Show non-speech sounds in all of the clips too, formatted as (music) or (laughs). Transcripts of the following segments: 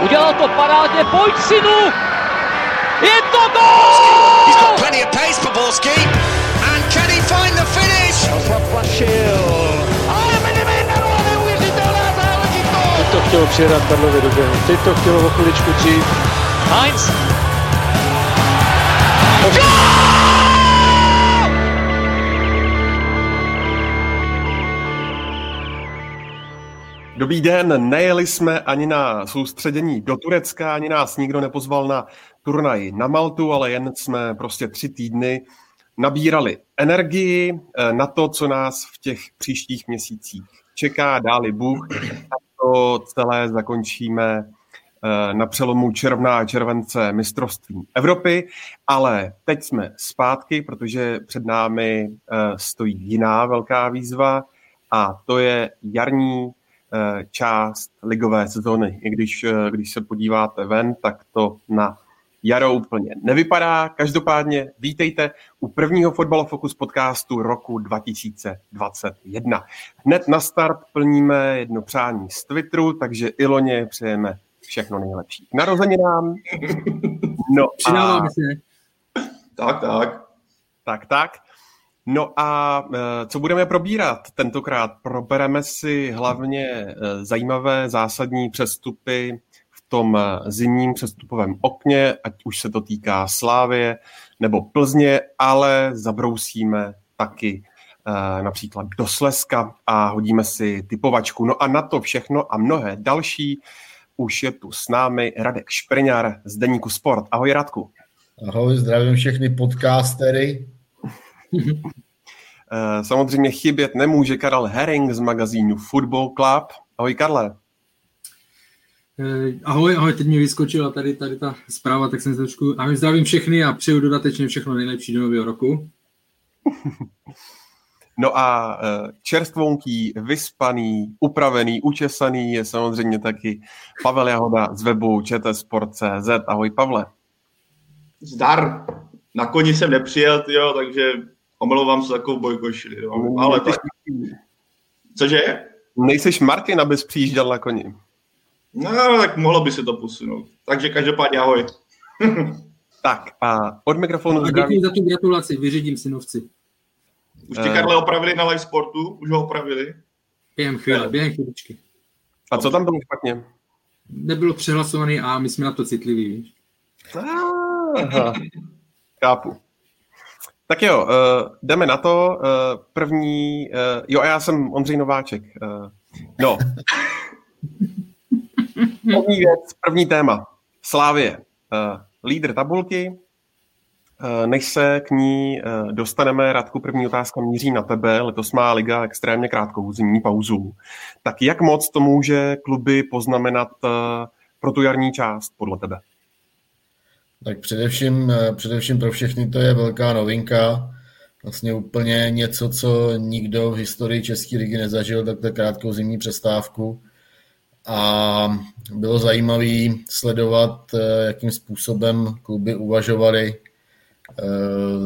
Udělal to parádně, pojď synu! Je to gol! He's got plenty of pace for Borski. And can he find the finish? Ale Medemendaro, neuvěřitelná záležitost! Teď to chtělo přijedat Karlově do běhu. Teď to chtělo o chviličku dřív. Heinz! Dobrý den, nejeli jsme ani na soustředění do Turecka, ani nás nikdo nepozval na turnaj na Maltu, ale jen jsme prostě tři týdny nabírali energii eh, na to, co nás v těch příštích měsících čeká, dáli Bůh. A to celé zakončíme eh, na přelomu června a července mistrovství Evropy, ale teď jsme zpátky, protože před námi eh, stojí jiná velká výzva a to je jarní část ligové sezóny. I když, když se podíváte ven, tak to na jaro úplně nevypadá. Každopádně vítejte u prvního Fotbal Focus podcastu roku 2021. Hned na start plníme jedno přání z Twitteru, takže Iloně přejeme všechno nejlepší. K narozeninám. (laughs) No a... Tak, tak. Tak, tak. No a e, co budeme probírat tentokrát? Probereme si hlavně e, zajímavé zásadní přestupy tom eh, zimním přestupovém okně, ať už se to týká Slávie nebo Plzně, ale zabrousíme taky eh, například do Slezska a hodíme si typovačku. No a na to všechno a mnohé další už je tu s námi Radek Špriňar z Deníku Sport. Ahoj Radku. Ahoj, zdravím všechny podcastery. Eh, samozřejmě chybět nemůže Karel Herring z magazínu Football Club. Ahoj Karle. Eh, ahoj, ahoj, teď mi vyskočila tady, tady ta zpráva, tak jsem se trošku... Ahoj, zdravím všechny a přeju dodatečně všechno nejlepší do nového roku. (laughs) No a eh, čerstvonký, vyspaný, upravený, učesaný je samozřejmě taky Pavel Jahoda z webu čtsport.cz. Ahoj Pavle. Zdar. Na koni jsem nepřijel, jo, takže omlouvám se takovou bojkošili. Jo. Ale tak... Cože? Nejseš Martin, abys přijížděl na koni. No, tak mohlo by se to posunout. Takže každopádně ahoj. (laughs) tak a od mikrofonu... A děkuji za tu gratulaci, vyřídím synovci. Už tě, Karle, opravili na live sportu? Už ho opravili? Během chvíle, během chvíličky. A co tam bylo špatně? Nebylo přehlasovaný a my jsme na to citliví, víš. Aha. Kápu. Tak jo, uh, jdeme na to. Uh, první, uh, jo a já jsem Ondřej Nováček. Uh, no. (laughs) První věc, první téma. Slávě. Uh, lídr tabulky. Uh, než se k ní uh, dostaneme, Radku, první otázka míří na tebe. Letos má Liga extrémně krátkou zimní pauzu. Tak jak moc to může kluby poznamenat uh, pro tu jarní část, podle tebe? Tak především, především pro všechny to je velká novinka. Vlastně úplně něco, co nikdo v historii České ligy nezažil, tak to krátkou zimní přestávku a bylo zajímavé sledovat, eh, jakým způsobem kluby uvažovaly eh,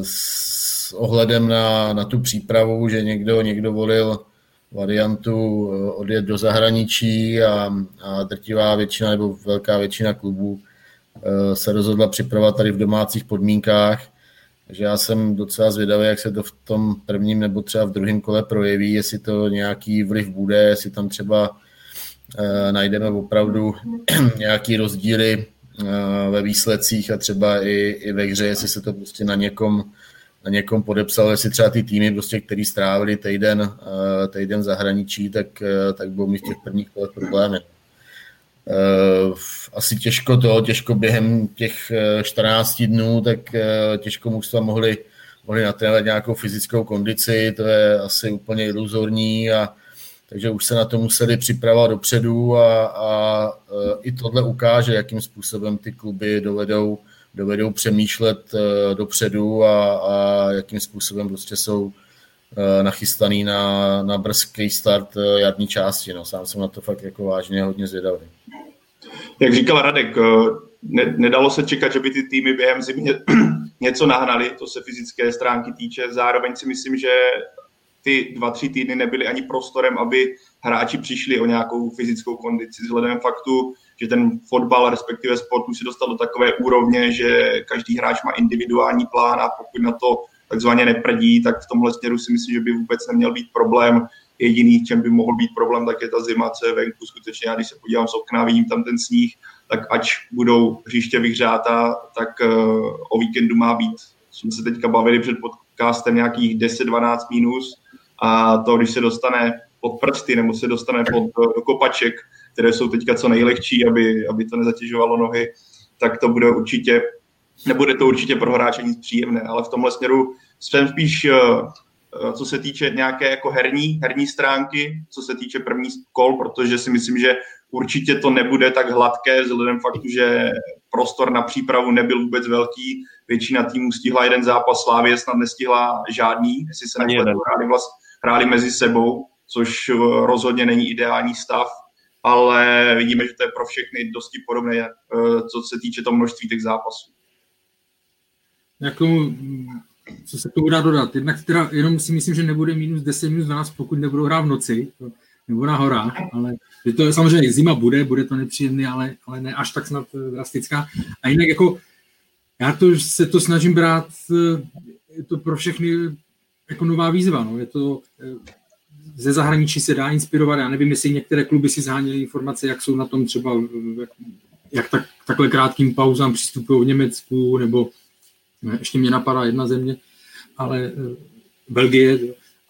s ohledem na, na tu přípravu, že někdo, někdo volil variantu eh, odjet do zahraničí a, a drtivá většina nebo velká většina klubů se rozhodla připravovat tady v domácích podmínkách. Takže já jsem docela zvědavý, jak se to v tom prvním nebo třeba v druhém kole projeví, jestli to nějaký vliv bude, jestli tam třeba Eh, najdeme opravdu (clears throat) nějaký rozdíly eh, ve výsledcích a třeba i, i ve hře, jestli se to prostě na někom, na někom podepsalo, jestli třeba ty týmy, prostě, který strávili týden, eh, týden zahraničí, tak, tak budou mít v těch prvních kolech problémy. Asi těžko to, těžko během těch 14 dnů, tak těžko mužstva mohli, mohli natrénovat nějakou fyzickou kondici, to je asi úplně iluzorní a takže už se na to museli připravovat dopředu a, a i tohle ukáže, jakým způsobem ty kluby dovedou, dovedou přemýšlet dopředu a, a jakým způsobem prostě jsou nachystaný na, na brzký start jarní části. No, sám jsem na to fakt jako vážně hodně zvědavý. Jak říkal Radek, ne, nedalo se čekat, že by ty týmy během zimy (clears throat) něco nahnali, to se fyzické stránky týče. Zároveň si myslím, že ty dva, tři týdny nebyly ani prostorem, aby hráči přišli o nějakou fyzickou kondici. Vzhledem faktu, že ten fotbal, respektive sport už se dostal do takové úrovně, že každý hráč má individuální plán a pokud na to takzvaně neprdí, tak v tomhle směru si myslím, že by vůbec neměl být problém. Jediný, čem by mohl být problém, tak je ta zima, co je venku skutečně. Já když se podívám z okna, vidím tam ten sníh, tak ať budou hřiště vyhřátá, tak uh, o víkendu má být, jsme se teďka bavili před podcastem, nějakých 10-12 minus a to, když se dostane pod prsty nebo se dostane pod, do kopaček, které jsou teďka co nejlehčí, aby, aby to nezatěžovalo nohy, tak to bude určitě, nebude to určitě pro hráče nic příjemné, ale v tomhle směru jsem spíš, eh, eh, co se týče nějaké jako herní, herní stránky, co se týče první kol, protože si myslím, že určitě to nebude tak hladké, vzhledem faktu, že prostor na přípravu nebyl vůbec velký. Většina týmů stihla jeden zápas, Slávě snad nestihla žádný, jestli se nepletu, hráli, vlast, hráli mezi sebou, což eh, rozhodně není ideální stav ale vidíme, že to je pro všechny dosti podobné, eh, co se týče toho množství těch zápasů. Jako, co se to dá dodat? Jednak teda jenom si myslím, že nebude minus 10, minus 12, pokud nebudou hrát v noci, nebo na horách, ale že to je samozřejmě zima bude, bude to nepříjemné, ale, ale ne až tak snad eh, drastická. A jinak jako já to, se to snažím brát, eh, je to pro všechny jako nová výzva, no. je to ze zahraničí se dá inspirovat. Já nevím, jestli některé kluby si zháněly informace, jak jsou na tom třeba, jak tak, takhle krátkým pauzám přistupují v Německu, nebo ještě mě napadá jedna země, ale eh, Belgie,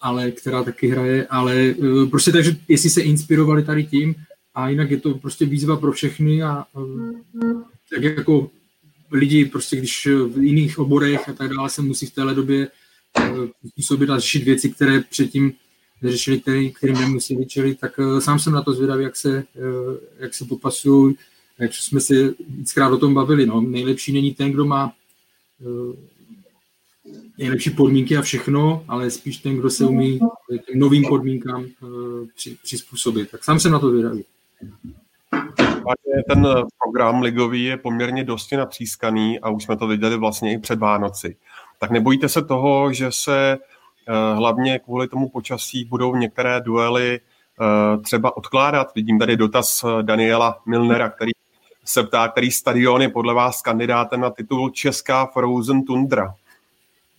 ale která taky hraje, ale eh, prostě takže, jestli se inspirovali tady tím, a jinak je to prostě výzva pro všechny a eh, tak jako lidi prostě, když v jiných oborech a tak dále se musí v téhle době působit a řešit věci, které předtím neřešili, který, kterým nemuseli čelit, tak sám jsem na to zvědavý, jak se, jak se popasují, jak jsme si víckrát o tom bavili. No. Nejlepší není ten, kdo má nejlepší podmínky a všechno, ale spíš ten, kdo se umí těm novým podmínkám uh, při, přizpůsobit. Tak sám jsem na to zvědavý. Ten program ligový je poměrně dosti natřískaný a už jsme to viděli vlastně i před Vánoci. Tak nebojíte se toho, že se Eh, hlavně kvůli tomu počasí budou některé duely eh, třeba odkládat. Vidím tady dotaz eh, Daniela Milnera, který se ptá, který stadion je podle vás kandidátem na titul Česká Frozen Tundra.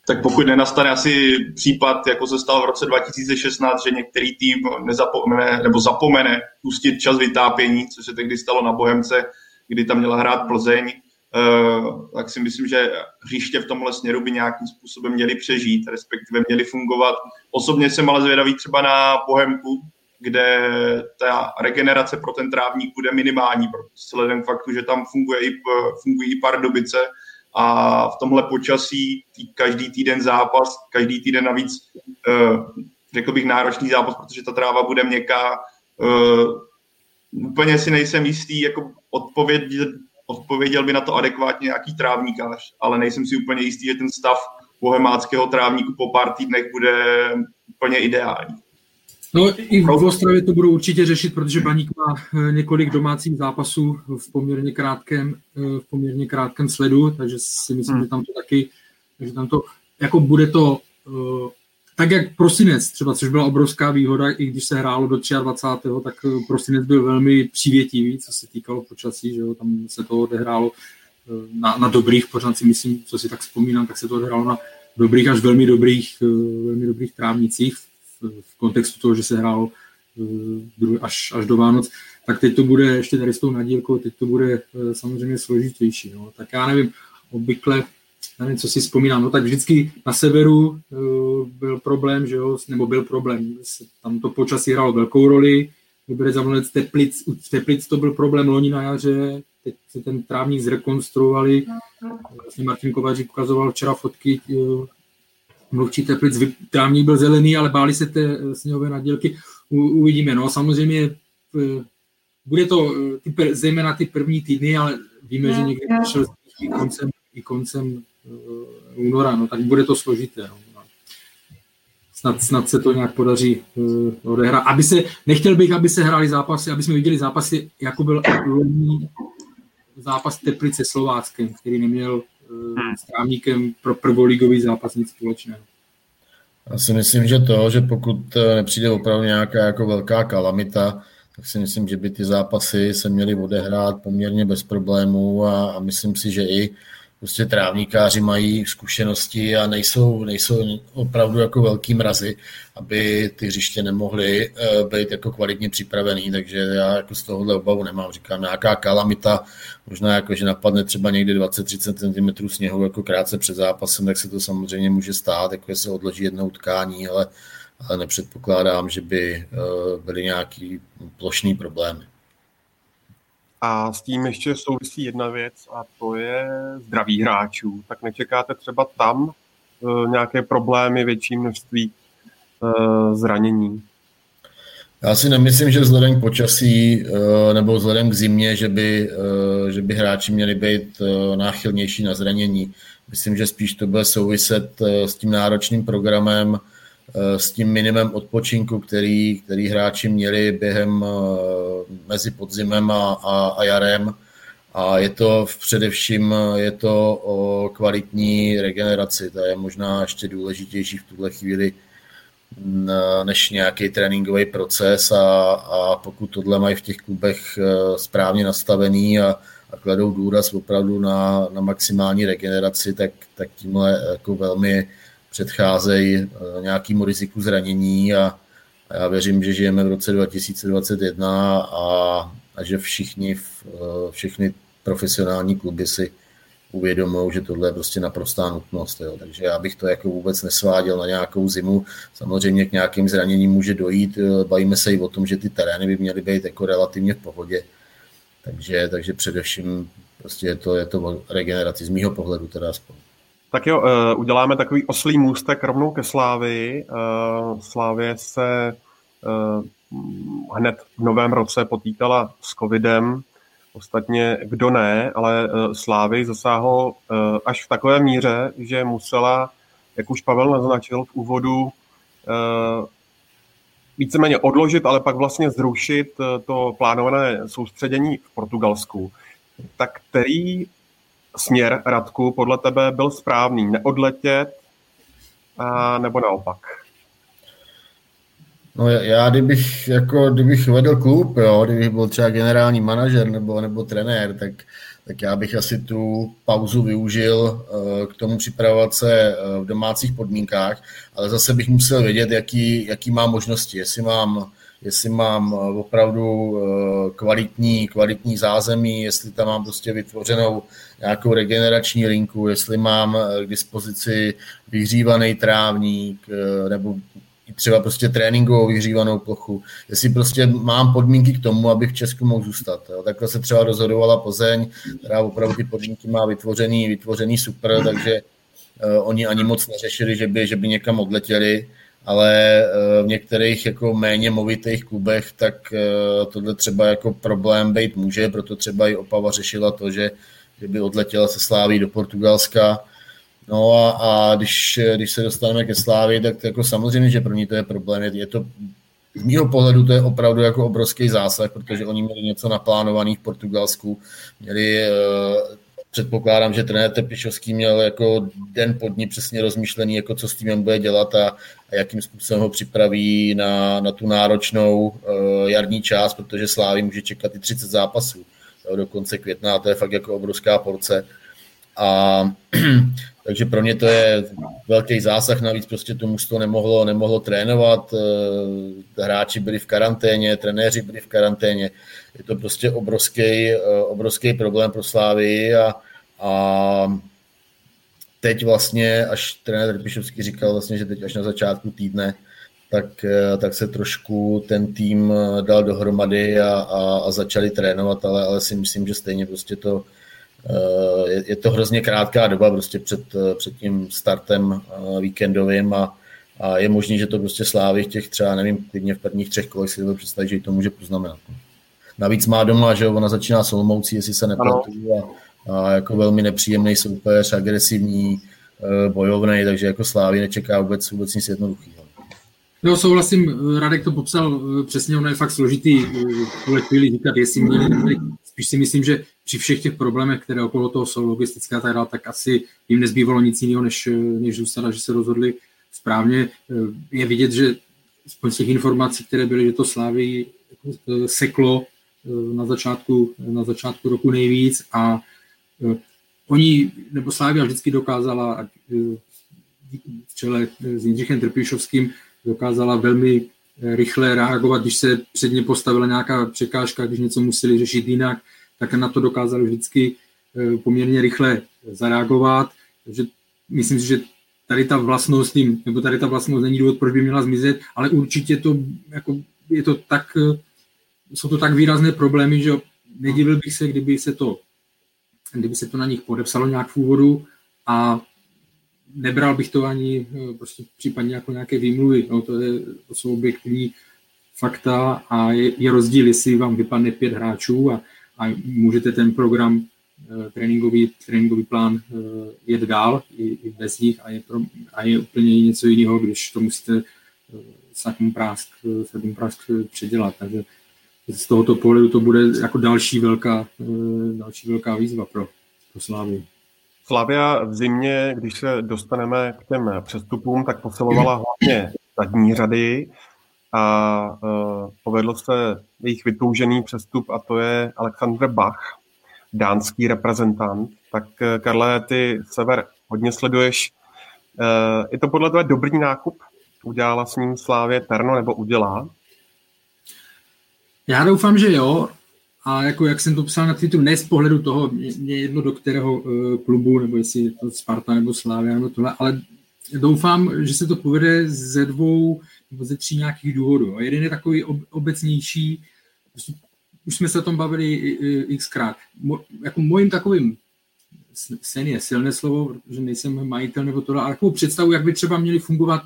Tak pokud nenastane asi případ, jako se stal v roce 2016, že některý tým nezapomene nebo zapomene pustit čas vytápění, což se tehdy stalo na Bohemce, kdy tam měla hrát Plzeň, Eh, tak si myslím, že hřiště v tomhle směru by nějakým způsobem měli přežít, respektive měli fungovat. Osobně jsem ale zvědavý třeba na Bohemku, kde ta regenerace pro ten trávník bude minimální, vzhledem k faktu, že tam funguje i, fungují i Pardubice a v tomhle počasí tý, každý týden zápas, každý týden navíc, uh, řekl bych, náročný zápas, protože ta tráva bude měkká. Uh, úplně si nejsem jistý, jako odpověď odpověděl by na to adekvátně nějaký trávníkář, ale nejsem si úplně jistý, že ten stav bohemáckého trávníku po pár týdnech bude úplně ideální. No i v Ostravě to budou určitě řešit, protože Baník má eh, několik domácích zápasů v poměrně krátkém, eh, v poměrně krátkém sledu, takže si myslím, hmm. že tam to taky, že tam to, jako bude to eh, tak jak prosinec třeba, což byla obrovská výhoda, i když se hrálo do 23. tak prosinec byl velmi přívětivý, co se týkalo počasí, že jo, tam se to odehrálo eh, na, na dobrých, pořád si myslím, co si tak vzpomínám, tak se to odehrálo na dobrých až velmi dobrých, velmi dobrých trávnicích v, v kontextu toho, že se hrálo až, až do Vánoc, tak teď to bude, ještě tady s tou nadílkou, teď to bude samozřejmě složitější. No. Tak já nevím, obvykle nevím, co si vzpomínám, no tak vždycky na severu uh, byl problém, že jo, nebo byl problém, tam to počasí hrálo velkou roli, vybrali za Teplic, v Teplic to byl problém loni na jaře, teď se ten trávník zrekonstruovali, vlastně Martin Kovařík ukazoval včera fotky, mluvčí Teplic, trávník byl zelený, ale báli se té uh, sněhové nadělky, U, uvidíme, no samozřejmě uh, bude to uh, ty, zejména ty první týdny, ale víme, že někdy přišel koncem, i koncem Eh, února, no tak bude to složité. No. Snad, snad se to nějak podaří uh, odehrát. Aby se, nechtěl bych, aby se hráli zápasy, aby jsme viděli zápasy, jako byl loni zápas Teplice Slováckem, který neměl uh, s trávníkem pro prvoligový zápas nic společného. Já si myslím, že to, že pokud nepřijde opravdu nějaká jako velká kalamita, tak si myslím, že by ty zápasy se měly odehrát poměrně bez problémů a, a myslím si, že i prostě trávníkáři mají zkušenosti a nejsou, nejsou opravdu jako velký mrazy, aby ty hřiště nemohly uh, být jako kvalitně připravený, takže já jako z tohohle obavu nemám. Říkám, nějaká kalamita, možná jako, že napadne třeba někde 20-30 cm sněhu jako krátce před zápasem, tak se to samozřejmě může stát, jako se odloží jednou tkání, ale, ale nepředpokládám, že by uh, byly nějaký plošný problémy. A s tím ještě souvisí jedna věc a to je zdraví hráčů. Tak nečekáte třeba tam e, nějaké problémy, větší množství e, zranění? Já si nemyslím, že vzhledem k počasí e, nebo vzhledem k zimě, že by, že by hráči měli být náchylnější na zranění. Myslím, že spíš to bude souviset s tím náročným programem, s tím minimem odpočinku, který, který hráči měli během eh, mezi podzimem a, a, a jarem. A je to především je to o kvalitní regeneraci. To je možná ještě důležitější v tuhle chvíli než nějaký tréninkový proces a, a pokud tohle mají v těch klubech eh, správně nastavený a, a kladou důraz opravdu na, na maximální regeneraci, tak, tak tímhle jako velmi předcházejí eh, nějakému riziku zranění a, a já věřím, že žijeme v roce 2021 a, a že všichni, eh, všechny profesionální kluby si uvědomují, že tohle je prostě naprostá nutnost. Jo. Takže já bych to jako vůbec nesváděl na nějakou zimu. Samozřejmě k nějakým zraněním může dojít. Eh, bavíme se i o tom, že ty terény by měly být jako relativně v pohodě. Takže, takže především prostě je to, je to regeneraci z mýho pohledu teda aspoň. Tak jo, eh, uděláme takový oslý můstek rovnou ke Slávy. Eh, Slávě se eh, hned v novém roce potýkala s covidem. Ostatně kdo ne, ale Slávy zasáhlo až v takové míře, že musela, jak už Pavel naznačil v úvodu, víceméně odložit, ale pak vlastně zrušit to plánované soustředění v Portugalsku. Tak který směr, Radku, podle tebe byl správný? Neodletět a, nebo naopak? No já, kdybych, jako, kdybych vedl klub, jo, kdybych byl třeba generální manažer nebo, nebo trenér, tak, tak já bych asi tu pauzu využil uh, k tomu připravovat se uh, v domácích podmínkách, ale zase bych musel vědět, jaký, jaký má možnosti, jestli mám jestli mám uh, opravdu kvalitní, kvalitní zázemí, jestli tam mám prostě vytvořenou nějakou regenerační linku, jestli mám eh, k dispozici vyhřívaný trávník eh, nebo třeba prostě tréninkovou vyhřívanou plochu, jestli prostě mám podmínky k tomu, abych v Česku mohl zůstat. Jo. Takhle se třeba rozhodovala Plzeň, která opravdu ty podmínky má vytvořený, vytvořený super, takže uh, oni ani moc neřešili, že by, že by někam odletěli, ale uh, v některých jako méně movitých klubech, tak uh, tohle třeba jako problém být může, proto třeba i Opava řešila to, že kdyby odletěla se Sláví do Portugalska. No a, a když, když se dostaneme ke Slávi, tak to jako samozřejmě, že pro ní to je problém. Je, to z mého pohledu to je opravdu jako obrovský zásah, protože oni měli něco naplánovaný v Portugalsku, měli předpokládám, že trenér Tepišovský měl jako den pod ní přesně rozmýšlený, jako co s týmem bude dělat a, a jakým způsobem ho připraví na, na tu náročnou uh, jarní část, protože Slávy může čekat i 30 zápasů jo, do konce května a to je fakt jako obrovská porce. A (clears throat) takže pro mě to je velký zásah, navíc prostě to mužstvo nemohlo, nemohlo trénovat, eh, hráči byli v karanténě, trenéři byli v karanténě, je to prostě obrovský, eh, obrovský problém pro Slávy a, a teď vlastně, až trenér Trpišovský říkal vlastně, že teď až na začátku týdne tak, eh, tak se trošku ten tým dal dohromady a, a, a začali trénovat, ale, ale si myslím, že stejně prostě to je, je to hrozně krátká doba prostě před, před tím startem víkendovým a, a je možné, že to prostě Slávy těch třeba, nevím, klidně v prvních třech kolech si to představit, že to může poznamenat. Navíc má doma, že ona začíná s Olomoucí, jestli se nepletu, a, a jako velmi nepříjemný soupeř, agresivní, bojovný, takže jako Slávy nečeká vůbec, vůbec nic jednoduchého. Jo, souhlasím, Radek to popsal eh, přesně, ono je fakt složitý eh, v tuhle chvíli říkat, jestli měli. Spíš si myslím, že při všech těch problémech, které okolo toho jsou logistické a tak dále, tak asi jim nezbývalo nic jiného, než, eh, než zůstat a že se rozhodli správně. Je vidět, že z těch informací, které byly, že to Slávy seklo na začátku, na začátku roku nejvíc a oni, nebo Slávia vždycky dokázala v čele s Jindřichem Trpišovským dokázala velmi rychle reagovat, když se před ně postavila nějaká překážka, když něco museli řešit jinak, tak na to dokázali vždycky eh, poměrně rychle zareagovat. Takže myslím si, že tady ta vlastnost tím, nebo tady ta vlastnost není důvod, proč by měla zmizet, ale určitě to, jako, je to tak, eh, jsou to tak výrazné problémy, že nedivil bych se, kdyby se to, kdyby se to na nich podepsalo nějak v úvodu a nebral bych to ani eh, prostě případně jako nějaké výmluvy. No, to, je, to jsou objektivní fakta a je, je rozdíl, jestli vám vypadne pět hráčů a, a můžete ten program eh, tréninkový, tréninkový plán eh, jet dál i, i bez nich a je, pro, a je úplně něco jiného, když to musíte sakům prásk, sakům prásk předělat. Takže z tohoto pohledu to bude jako další velká, další velká výzva pro, pro Slávy. Slavia v zimě, když se dostaneme k těm přestupům, tak posilovala hlavně zadní řady a uh, povedlo se jejich vytoužený přestup a to je Alexander Bach, dánský reprezentant. Tak e, Karle, ty sever hodně sleduješ. Uh, je to podle tebe dobrý nákup? Udělala s ním Slávě Terno nebo udělá? Já doufám, že jo. A jako jak jsem to psal na Twitteru, ne z pohledu toho, mě, jedno do kterého uh, klubu, nebo jestli je to Sparta nebo Slávia nebo tohle, ale doufám, že se to povede ze dvou ze tří nějakých důvodů. A jeden je takový ob, obecnější, prostě už jsme se o tom bavili xkrát. Mo, jako mojím takovým sen je silné slovo, protože nejsem majitel nebo tohle, ale takovou představu, jak by třeba měly fungovat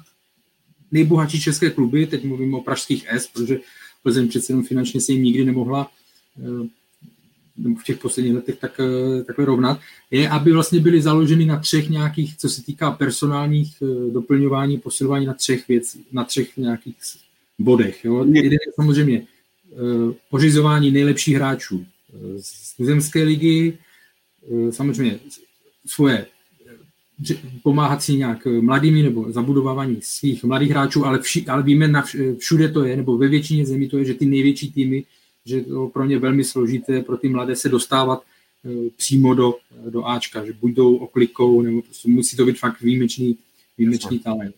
nejbohatší české kluby, teď mluvím o pražských S, protože Plzeň přece jenom finančně se jim nikdy nemohla Eh, nebo v těch posledních letech tak, eh, takhle rovnat, je, aby vlastně byly založeny na třech nějakých, co se týká personálních eh, doplňování, posilování na třech věcí, na třech nějakých bodech. Jo. Jeden je samozřejmě pořizování nejlepších hráčů z tuzemské ligy, samozřejmě svoje pomáhat si nějak mladými nebo zabudovávání svých mladých hráčů, ale, vši, ale víme, na všude to je, nebo ve většině zemí to je, že ty největší týmy že to pro ně velmi složité pro ty mladé se dostávat eh, přímo do, do Ačka, že buď jdou oklikou, nebo prostě musí to být fakt výjimečný, výjimečný talent.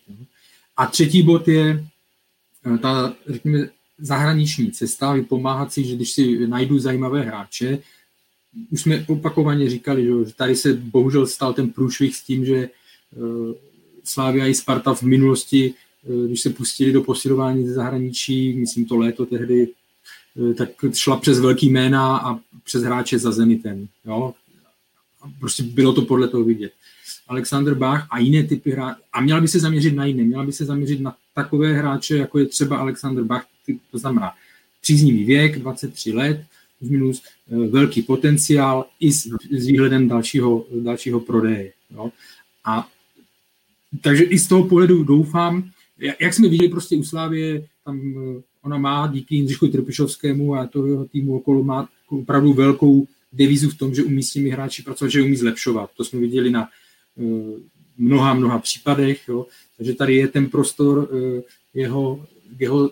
A třetí bod je eh, ta, řekněme, zahraniční cesta, vypomáhat si, že když si najdu zajímavé hráče, už jsme opakovaně říkali, že tady se bohužel stal ten průšvih s tím, že eh, Slávia i Sparta v minulosti, když se pustili do posilování ze zahraničí, myslím to léto tehdy Eh, tak šla přes velký jména a přes hráče za Zenitem. Jo? Prostě bylo to podle toho vidět. Alexander Bach a jiné typy hráčů. A měla by se zaměřit na jiné. Měla by se zaměřit na takové hráče, jako je třeba Alexander Bach, to znamená příznivý věk, 23 let, minus, eh, velký potenciál i s, s výhledem dalšího, dalšího prodeje. Jo? A takže i z toho pohledu doufám, jak jsme viděli prostě u Slávě, tam eh, ona má díky Jindřichu Trpišovskému a to jeho týmu okolo má opravdu velkou devizu v tom, že umí s těmi hráči pracovat, že umí zlepšovat. To jsme viděli na uh, mnoha, mnoha případech. Jo. Takže tady je ten prostor uh, jeho, jeho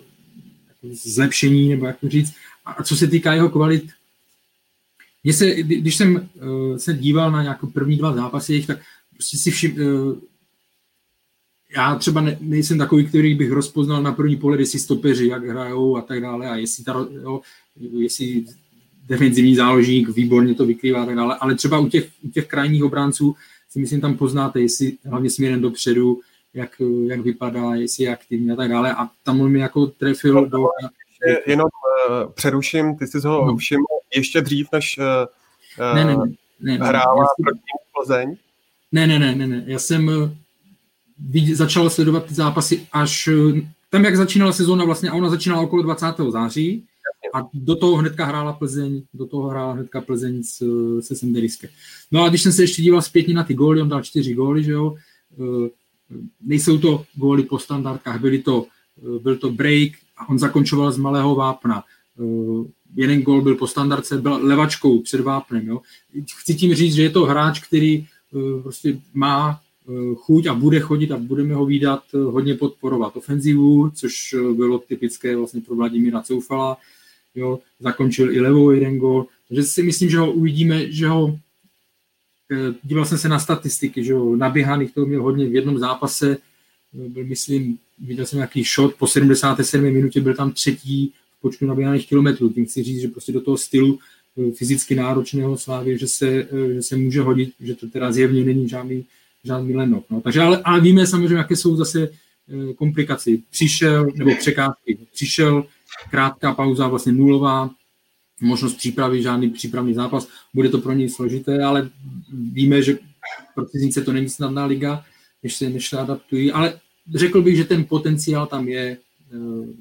zlepšení, nebo jak to říct. A co se týká jeho kvalit, mě se, když jsem uh, se díval na nějaké první dva zápasy, tak prostě si všim, já třeba ne, nejsem takový, který bych rozpoznal na první pohled, jestli stopeři, jak hrajou a tak dále, a jestli, ta, jo, jestli defenzivní záložník výborně to vykrývá a tak dále, ale třeba u těch, u těch krajních obránců si myslím tam poznáte, jestli hlavně směrem dopředu, jak, jak vypadá, jestli je aktivní a tak dále. A tam on mi jako trefil no, do... Jenom uh, přeruším, ty jsi ho no. všiml ještě dřív, než uh, ne, ne, ne, ne, hrála ne, proti Plzeň? Ne, ne, ne, ne, ne, já jsem začal sledovat ty zápasy až tam, jak začínala sezóna vlastně, a ona začínala okolo 20. září a do toho hnedka hrála Plzeň, do toho hrála hnedka Plzeň s, se Senderiske. No a když jsem se ještě díval zpětně na ty góly, on dal čtyři góly, že jo, e, nejsou to góly po standardkách, byly to, e, byl to break a on zakončoval z malého vápna. Jeden gól byl po standardce, byl levačkou před vápnem. Jo. Chci tím říct, že je to hráč, který prostě má chuť a bude chodit a budeme ho výdat hodně podporovat ofenzivu, což bylo typické vlastně pro Vladimíra Coufala. Jo, zakončil i levou jeden gol. Takže si myslím, že ho uvidíme, že ho díval jsem se na statistiky, že ho naběhaných toho měl hodně v jednom zápase, byl, myslím, viděl jsem nějaký shot, po 77 minutě byl tam třetí v počtu naběhaných kilometrů. Tím chci říct, že prostě do toho stylu eh, fyzicky náročného slávy, že se, eh, že se může hodit, že to teda zjevně není žádný, žádný lenok. No. Takže ale, ale víme samozřejmě, jaké jsou zase eh, komplikace. Přišel, nebo překážky, přišel krátká pauza, vlastně nulová, možnost přípravy, žádný přípravný zápas, bude to pro něj složité, ale víme, že pro cizince to není snadná liga, než se, než se adaptují, ale řekl bych, že ten potenciál tam je eh,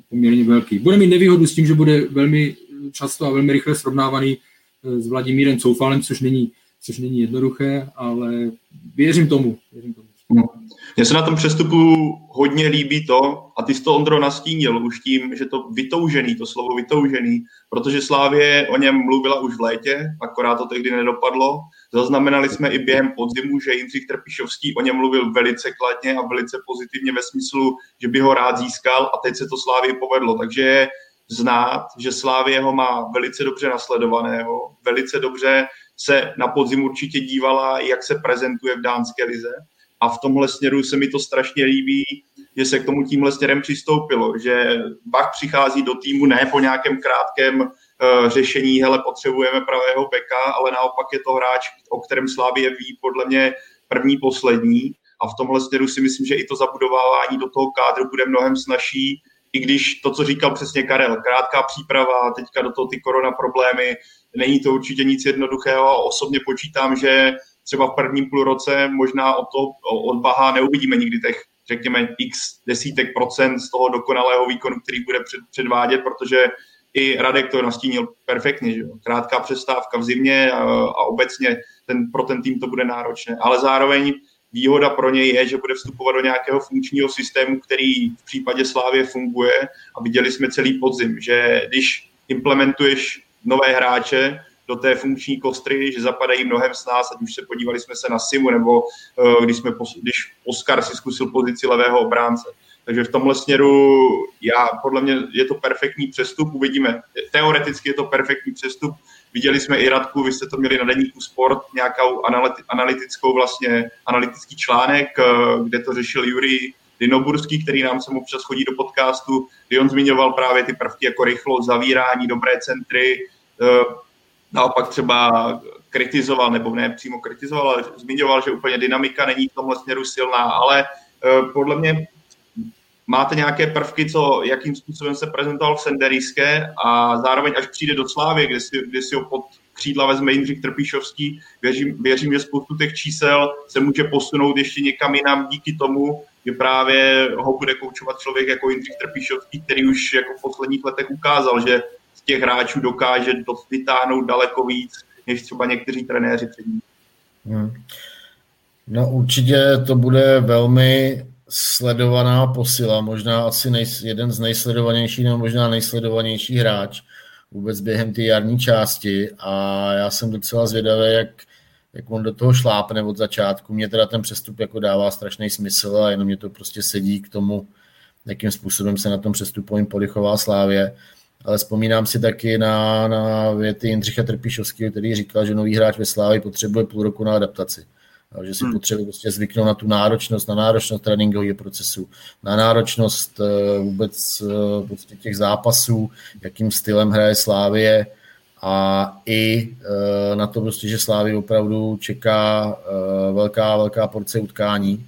poměrně velký. Bude mít nevýhodu s tím, že bude velmi často a velmi rychle srovnávaný eh, s Vladimírem Coufalem, což není, což není jednoduché, ale věřím tomu. Věřím tomu. Mně se na tom přestupu hodně líbí to, a ty jsi to Ondro nastínil už tím, že to vytoužený, to slovo vytoužený, protože Slávě o něm mluvila už v létě, akorát to tehdy nedopadlo. Zaznamenali jsme i během podzimu, že Jindřich Trpišovský o něm mluvil velice kladně a velice pozitivně ve smyslu, že by ho rád získal a teď se to Slávě povedlo. Takže znát, že Slávě ho má velice dobře nasledovaného, velice dobře se na podzim určitě dívala, jak se prezentuje v dánské lize. A v tomhle směru se mi to strašně líbí, že se k tomu tímhle směrem přistoupilo, že Bach přichází do týmu ne po nějakém krátkém uh, řešení, hele, potřebujeme pravého beka, ale naopak je to hráč, o kterém Slávě ví podle mě první, poslední. A v tomhle směru si myslím, že i to zabudovávání do toho kádru bude mnohem snažší, i když to, co říkal přesně Karel, krátká příprava, teďka do toho ty korona problémy, není to určitě nic jednoduchého a osobně počítám, že třeba v prvním půlroce možná od, to, od Baha neuvidíme nikdy těch, řekněme, x desítek procent z toho dokonalého výkonu, který bude před, předvádět, protože i Radek to nastínil perfektně. Že? Krátká přestávka v zimě a, a obecně ten, pro ten tým to bude náročné. Ale zároveň výhoda pro něj je, že bude vstupovat do nějakého funkčního systému, který v případě Slávě funguje a viděli jsme celý podzim, že když implementuješ nové hráče, do té funkční kostry, že zapadají mnohem s nás, ať už se podívali jsme se na Simu, nebo uh, když, jsme, když Oscar si zkusil pozici levého obránce. Takže v tomhle směru já, podle mě je to perfektní přestup, uvidíme. Teoreticky je to perfektní přestup. Viděli jsme i Radku, vy jste to měli na deníku Sport, nějakou analytickou vlastně, analytický článek, eh, kde to řešil Juri Dinoburský, který nám sem občas chodí do podcastu, kdy on zmiňoval právě ty prvky jako rychlost, zavírání, dobré centry, eh, naopak třeba kritizoval, nebo ne přímo kritizoval, ale zmiňoval, že úplně dynamika není v tomhle směru silná, ale uh, podle mě máte nějaké prvky, co, jakým způsobem se prezentoval v Senderíské a zároveň až přijde do Slávy, kde si, kde si ho pod křídla vezme Jindřich Trpišovský, věřím, věřím, že spoustu těch čísel se může posunout ještě někam jinam díky tomu, že právě ho bude koučovat člověk jako Jindřich Trpišovský, který už jako v posledních letech ukázal, že těch hráčů dokáže vytáhnout daleko víc, než třeba někteří trenéři před ním. Hmm. No určitě to bude velmi sledovaná posila, možná asi nej, jeden z nejsledovanějších nebo možná nejsledovanější hráč vůbec během té jarní části a já jsem docela zvědavý, jak, jak on do toho šlápne od začátku. Mně teda ten přestup jako dává strašný smysl a jenom mě to prostě sedí k tomu, jakým způsobem se na tom přestupovým polichová Slávě ale vzpomínám si taky na, na věty Jindřicha Trpišovského, který říkal, že nový hráč ve Slávě potřebuje půl roku na adaptaci. Že si hmm. potřebuje prostě zvyknout na tu náročnost, na náročnost tréninkového procesu, na náročnost uh, vůbec uh, prostě těch zápasů, jakým stylem hraje Slávie a i uh, na to prostě, že Slávy opravdu čeká velká, velká porce utkání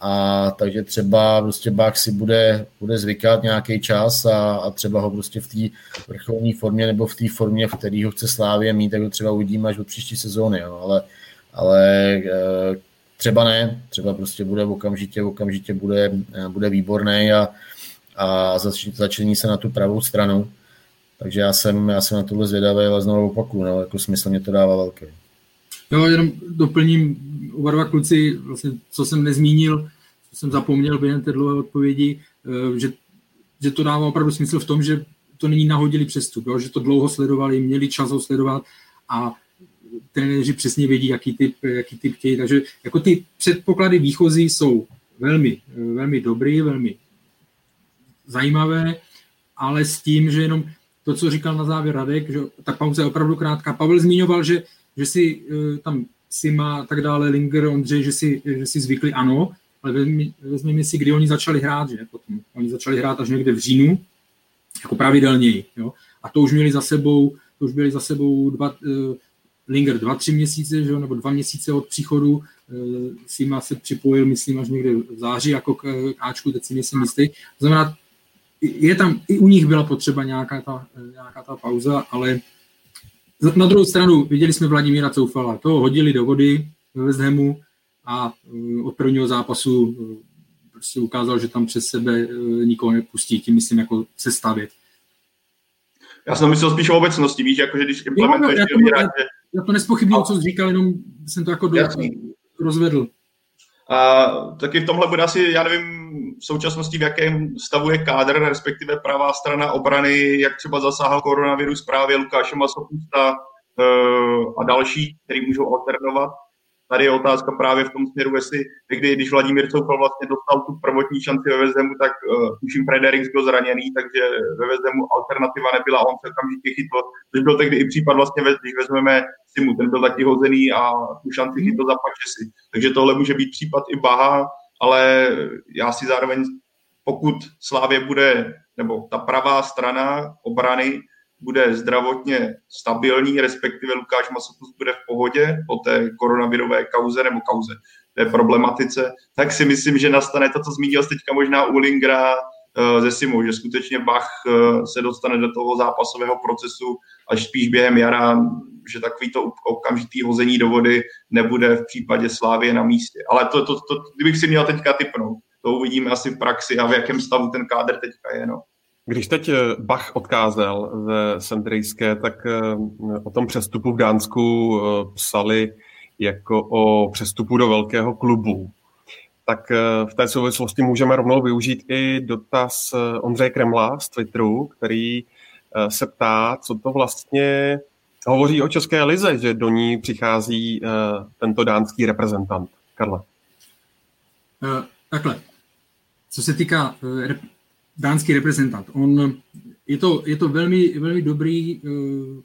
a takže třeba prostě Bach si bude, bude zvykat nějaký čas a, a třeba ho prostě v té vrcholní formě nebo v té formě, v který ho chce Slávě mít, tak ho třeba uvidíme až od příští sezóny, jo. ale, ale e, třeba ne, třeba prostě bude okamžitě, okamžitě bude, e, bude výborný a, a začení se na tu pravou stranu. Takže já jsem, já jsem na tohle zvědavý, ale znovu opakuju, no, jako smysl mě to dává velký. Jo, jenom doplním oba dva kluci, vlastně, co jsem nezmínil, co jsem zapomněl během té dlouhé odpovědi, eh, že, že to dává opravdu smysl v tom, že to není nahodili přestup, jo, že to dlouho sledovali, měli čas ho sledovat a trenéři přesně vědí, jaký typ, jaký typ chtějí, takže jako ty předpoklady výchozí jsou velmi, velmi dobrý, velmi zajímavé, ale s tím, že jenom to, co říkal na závěr Radek, že ta pauza je opravdu krátká. Pavel zmiňoval, že, že si eh, tam Sima a tak dále, Linger, Ondřej, že si, že si zvykli, ano, ale vezměme si, kdy oni začali hrát, že potom. Oni začali hrát až někde v říjnu, jako pravidelněji, jo. A to už měli za sebou, to už byli za sebou dva, uh, Linger dva, tři měsíce, že jo, nebo dva měsíce od příchodu, uh, Sima se připojil, myslím, až někde v září jako k, k Ačku, teď si nejsem jistý. To znamená, je tam, i u nich byla potřeba nějaká ta, nějaká ta pauza, ale na druhou stranu viděli jsme Vladimíra Coufala, toho hodili do vody ve West Hamu a eh, od prvního zápasu eh, prostě ukázal, že tam přes sebe eh, nikoho nepustí, tím myslím jako se stavět. Já jsem myslel spíš o obecnosti, víš, jakože když implementuješ... Já, já, já, já to nespochybnil, co jsi říkal, jenom jsem to jako do, rozvedl. A taky v tomhle bude asi, já nevím, v současnosti v jakém stavu je kádr, respektive pravá strana obrany, jak třeba zasáhl koronavirus právě Lukáše Masopusta eh, a další, který můžou alternovat tady je otázka právě v tom směru, jestli kdy, když Vladimír Coufal vlastně dostal tu prvotní šanci ve Vezemu, tak uh, tuším Fredericks byl zraněný, takže ve Vezemu alternativa nebyla, on se okamžitě chytl, což byl tehdy i případ vlastně, když vezmeme Simu, ten byl taky hozený a tu šanci chytl za si. Takže tohle může být případ i Baha, ale já si zároveň, pokud Slávě bude, nebo ta pravá strana obrany bude zdravotně stabilní, respektive Lukáš Masopus bude v pohodě po té koronavirové kauze nebo kauze té problematice, tak si myslím, že nastane to, co zmínil teďka možná u Lingra uh, ze Simu, že skutečně Bach uh, se dostane do toho zápasového procesu až spíš během jara, že takovýto okamžitý hození do vody nebude v případě Slávě na místě. Ale to, to, to, kdybych si měl teďka typnout, to uvidíme asi v praxi a v jakém stavu ten kádr teďka je. No. Když teď eh, Bach odkázel ze Sendrejské, tak eh, o tom přestupu v Dánsku eh, psali jako o přestupu do velkého klubu. Tak v té souvislosti můžeme rovnou využít i dotaz Ondřeje Kremla z Twitteru, který se ptá, co to vlastně hovoří o České lize, že do ní přichází tento dánský reprezentant. Karla. Takhle. Co se týká dánský reprezentant. On, je, to, je to velmi, velmi dobrý, eh,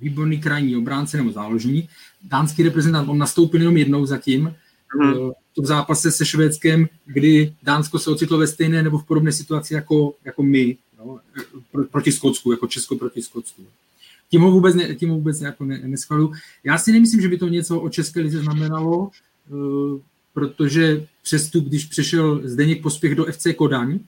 výborný krajní obránce nebo záložník. Dánský reprezentant, on nastoupil jenom jednou zatím, mm. v zápase se Švédskem, kdy Dánsko se ocitlo ve stejné nebo v podobné situaci jako, jako my, no, proti Skotsku, jako Česko proti Skotsku. Tím ho vůbec, ne, tím ho vůbec jako ne, neschvalu. Já si nemyslím, že by to něco o České lize znamenalo, eh, protože přestup, když přešel Zdeněk Pospěch do FC Kodaň,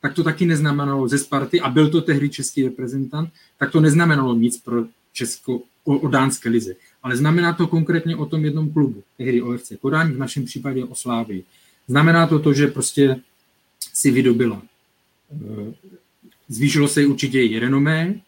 tak to taky neznamenalo ze Sparty, a byl to tehdy český reprezentant, tak to neznamenalo nic pro Česko, o, o dánské lize. Ale znamená to konkrétně o tom jednom klubu, tehdy OFC Kodaň, v našem případě o Slávii. Znamená to to, že prostě si vydobila. Eh, zvýšilo se určitě i renomé,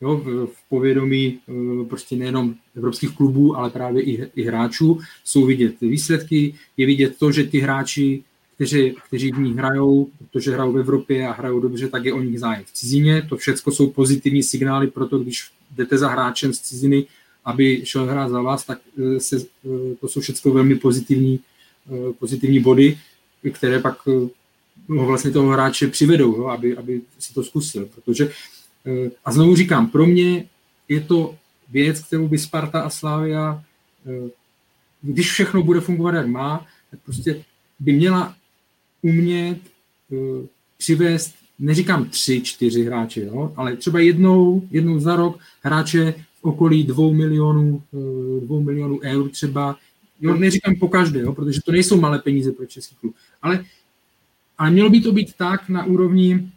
jo, v, v povědomí eh, prostě nejenom evropských klubů, ale právě i, i hráčů. Jsou vidět výsledky, je vidět to, že ty hráči kteří, kteří v ní hrajou, protože hrajou v Evropě a hrajou dobře, tak je o nich zájem v cizině. To všechno jsou pozitivní signály pro to, když jdete za hráčem z ciziny, aby šel hrát za vás, tak eh, se, eh, to jsou všechno velmi pozitivní, eh, pozitivní body, které pak ho vlastně toho hráče přivedou, jo, aby, aby si to zkusil. Protože, a znovu říkám, pro mě je to věc, kterou by Sparta a Slavia, když všechno bude fungovat, jak má, tak prostě by měla umět uh, přivést, neříkám tři, čtyři hráče, jo, ale třeba jednou, jednou za rok hráče v okolí dvou milionů, uh, dvou milionů eur třeba, jo, neříkám po každé, jo, protože to nejsou malé peníze pro český klub, ale, ale mělo by to být tak na úrovni,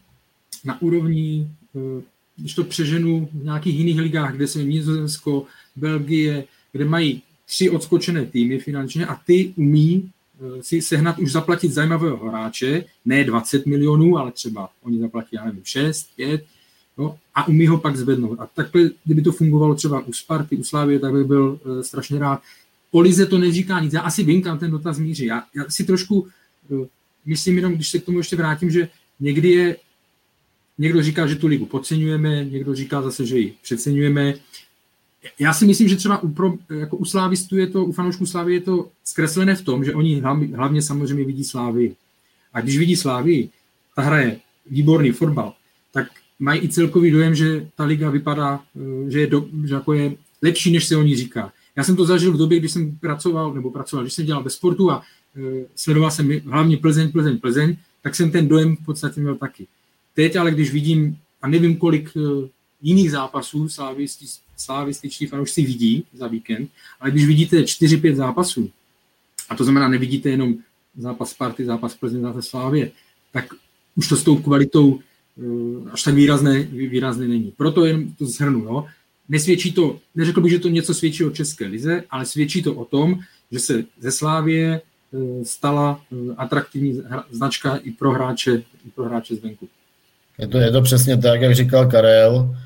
na úrovni, uh, když to přeženu v nějakých jiných ligách, kde se Nizozemsko, Belgie, kde mají tři odskočené týmy finančně a ty umí si sehnat už zaplatit zajímavého hráče, ne 20 milionů, ale třeba oni zaplatí, já nevím, 6, 5, no, a umí ho pak zvednout. A takhle, kdyby to fungovalo třeba u Sparty, u Slávy, tak bych byl uh, strašně rád. O Lize to neříká nic, já asi vím, kam ten dotaz míří. Já, já si trošku uh, myslím jenom, když se k tomu ještě vrátím, že někdy je, někdo říká, že tu ligu podceňujeme, někdo říká zase, že ji přeceňujeme. Já si myslím, že třeba u, pro, jako u slávistů je to, u fanoušků Slávy je to zkreslené v tom, že oni hlavně, samozřejmě vidí Slávy. A když vidí Slávy, ta hraje výborný fotbal, tak mají i celkový dojem, že ta liga vypadá, eh, že je, do, že jako je lepší, než se o ní říká. Já jsem to zažil v době, kdy jsem pracoval, nebo pracoval, když jsem dělal ve sportu a e, sledoval jsem hlavně Plzeň, Plzeň, Plzeň, tak jsem ten dojem v podstatě měl taky. Teď ale, když vidím, a nevím, kolik e, jiných zápasů slávističtí fanoušci vidí za víkend, ale když vidíte 4-5 zápasů, a to znamená, nevidíte jenom zápas Sparty, zápas Plzeň, zápas Slávě, tak už to s tou kvalitou e, až tak výrazné, výrazné není. Proto jen to zhrnu. Jo nesvědčí to, neřekl bych, že to něco svědčí o České lize, ale svědčí to o tom, že se ze Slávie eh, stala eh, atraktivní značka i pro hráče, i pro hráče zvenku. Je to, je to přesně tak, jak říkal Karel, eh,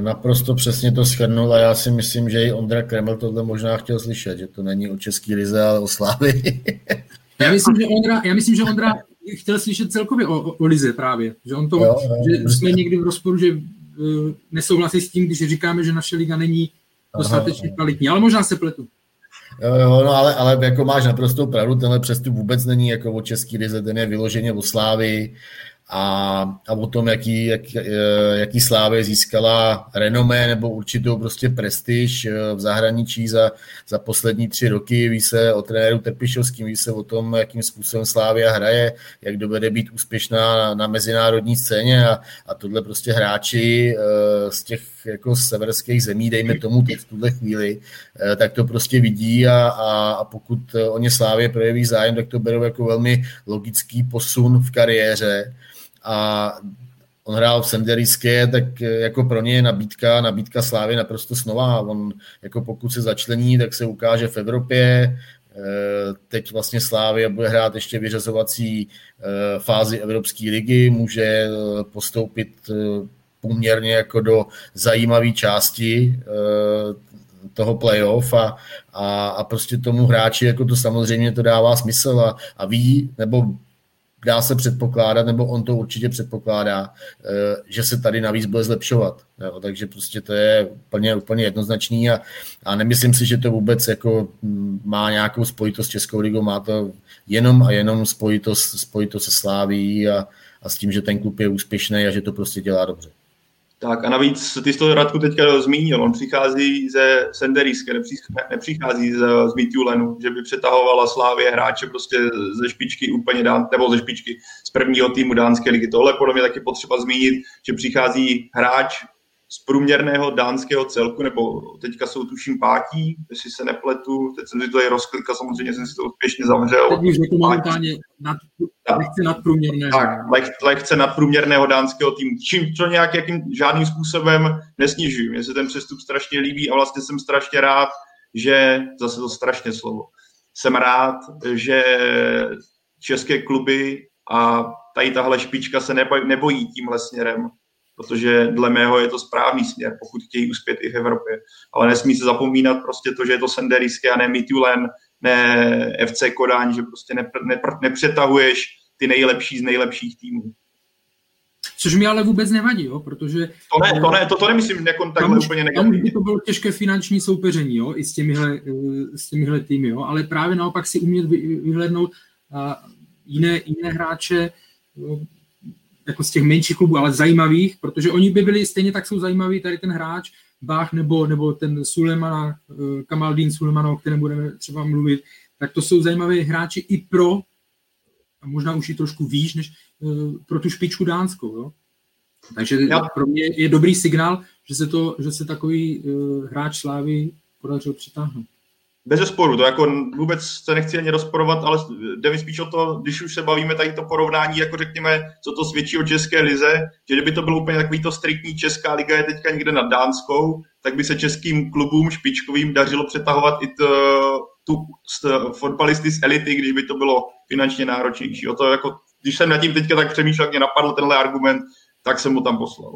naprosto přesně to schrnul a já si myslím, že i Ondra Kreml tohle možná chtěl slyšet, že to není o České lize, ale o Slávy. (laughs) já myslím, že Ondra, já myslím, že Ondra chtěl slyšet celkově o, o, o Lize právě, že on to, jo, jo, že jsme někdy v rozporu, že Eh, nesouhlasí s tím, když říkáme, že naše liga není dostatečně kvalitní, ale možná se pletu. Jo, jo, no ale, ale jako máš naprosto pravdu, tenhle přestup vůbec není jako o český lize, ten je vyloženě o Slávii a, a o tom, jaký, jak, eh, jaký Slávě získala renomé nebo určitou prostě prestiž eh, v zahraničí za, za poslední tři roky. Ví se o trenéru Trpišovským, ví se o tom, jakým způsobem Slávia hraje, jak dovede být úspěšná na, na mezinárodní scéně. A, a tohle prostě hráči eh, z těch jako severských zemí, dejme tomu teď v tuhle chvíli, tak to prostě vidí. A, a, a pokud o ně Slávě projeví zájem, tak to berou jako velmi logický posun v kariéře a on hrál v Senderiské, tak eh, jako pro ně je nabídka, nabídka Slávy naprosto snová. On jako pokud se začlení, tak se ukáže v Evropě, eh, Teď vlastně Slávia bude hrát ještě vyřazovací eh, fázi Evropské ligy, může postoupit poměrně jako do zajímavé části toho playoff a, a, a prostě tomu hráči jako to samozřejmě to dává smysl a, a ví, nebo dá se předpokládat, nebo on to určitě předpokládá, eh, že se tady navíc bude zlepšovat. Jo, takže prostě to je úplně, úplně jednoznačný a, a nemyslím si, že to vůbec jako mm, má nějakou spojitost s Českou ligou, má to jenom a jenom spojitost, spojitost se Sláví a, a s tím, že ten klub je úspěšný a že to prostě dělá dobře. Tak a navíc ty jsi to Radku teďka zmínil, on přichází ze Senderíske, nepřichází z, z Mitulenu, že by přetahovala Slávě hráče prostě ze špičky úplně dán, nebo ze špičky z prvního týmu dánské ligy. Tohle podle mě taky potřeba zmínit, že přichází hráč z průměrného dánského celku, nebo teďka jsou tuším pátí, jestli se nepletu, teď jsem si to je rozklikal, samozřejmě jsem si to úspěšně zavřel. Teď už to momentálně nad, lehce nadprůměrné. Tak, leh, lehce nadprůměrného dánského týmu, čím to nějak jakým, žádným způsobem nesnižuji. Mně se ten přestup strašně líbí a vlastně jsem strašně rád, že, zase to strašně slovo, jsem rád, že české kluby a tady tahle špička se nebojí tímhle směrem protože dle mého je to správný směr, pokud chtějí uspět i v Evropě. Ale nesmí se zapomínat prostě to, že je to Senderiské a ne Mitulen, ne FC Kodaň, že prostě nepr, nepr, nepřetahuješ ty nejlepší z nejlepších týmů. Což mi ale vůbec nevadí, jo, protože... To ne, to ne, to, to nemyslím jako takhle tam, úplně negativně. Tam by to bylo těžké finanční soupeření, jo, i s těmihle, eh, s těmihle týmy, jo, ale právě naopak si umět vyhlednout a jiné, jiné hráče, jo, jako z těch menších klubů, ale zajímavých, protože oni by byli stejně tak jsou zajímaví, tady ten hráč, Bach nebo, nebo ten Sulemana, eh, Kamaldín Sulemana, o kterém budeme třeba mluvit, tak to jsou zajímavé hráči i pro, a možná už i trošku výš, než uh, pro tu špičku dánskou. Jo? Takže jo. pro mě je dobrý signál, že se, to, že se takový uh, hráč Slávy podařil přitáhnout. Bez sporu, to jako vůbec se nechci ani rozporovat, ale jde mi spíš o to, když už se bavíme tady to porovnání, jako řekněme, co to svědčí o české lize, že kdyby to bylo úplně takový to striktní česká liga je teďka někde nad Dánskou, tak by se českým klubům špičkovým dařilo přetahovat i to, tu fotbalisty z elity, když by to bylo finančně náročnější. O to jako, když jsem nad tím teďka tak přemýšlel, mě napadl tenhle argument, tak jsem mu tam poslal.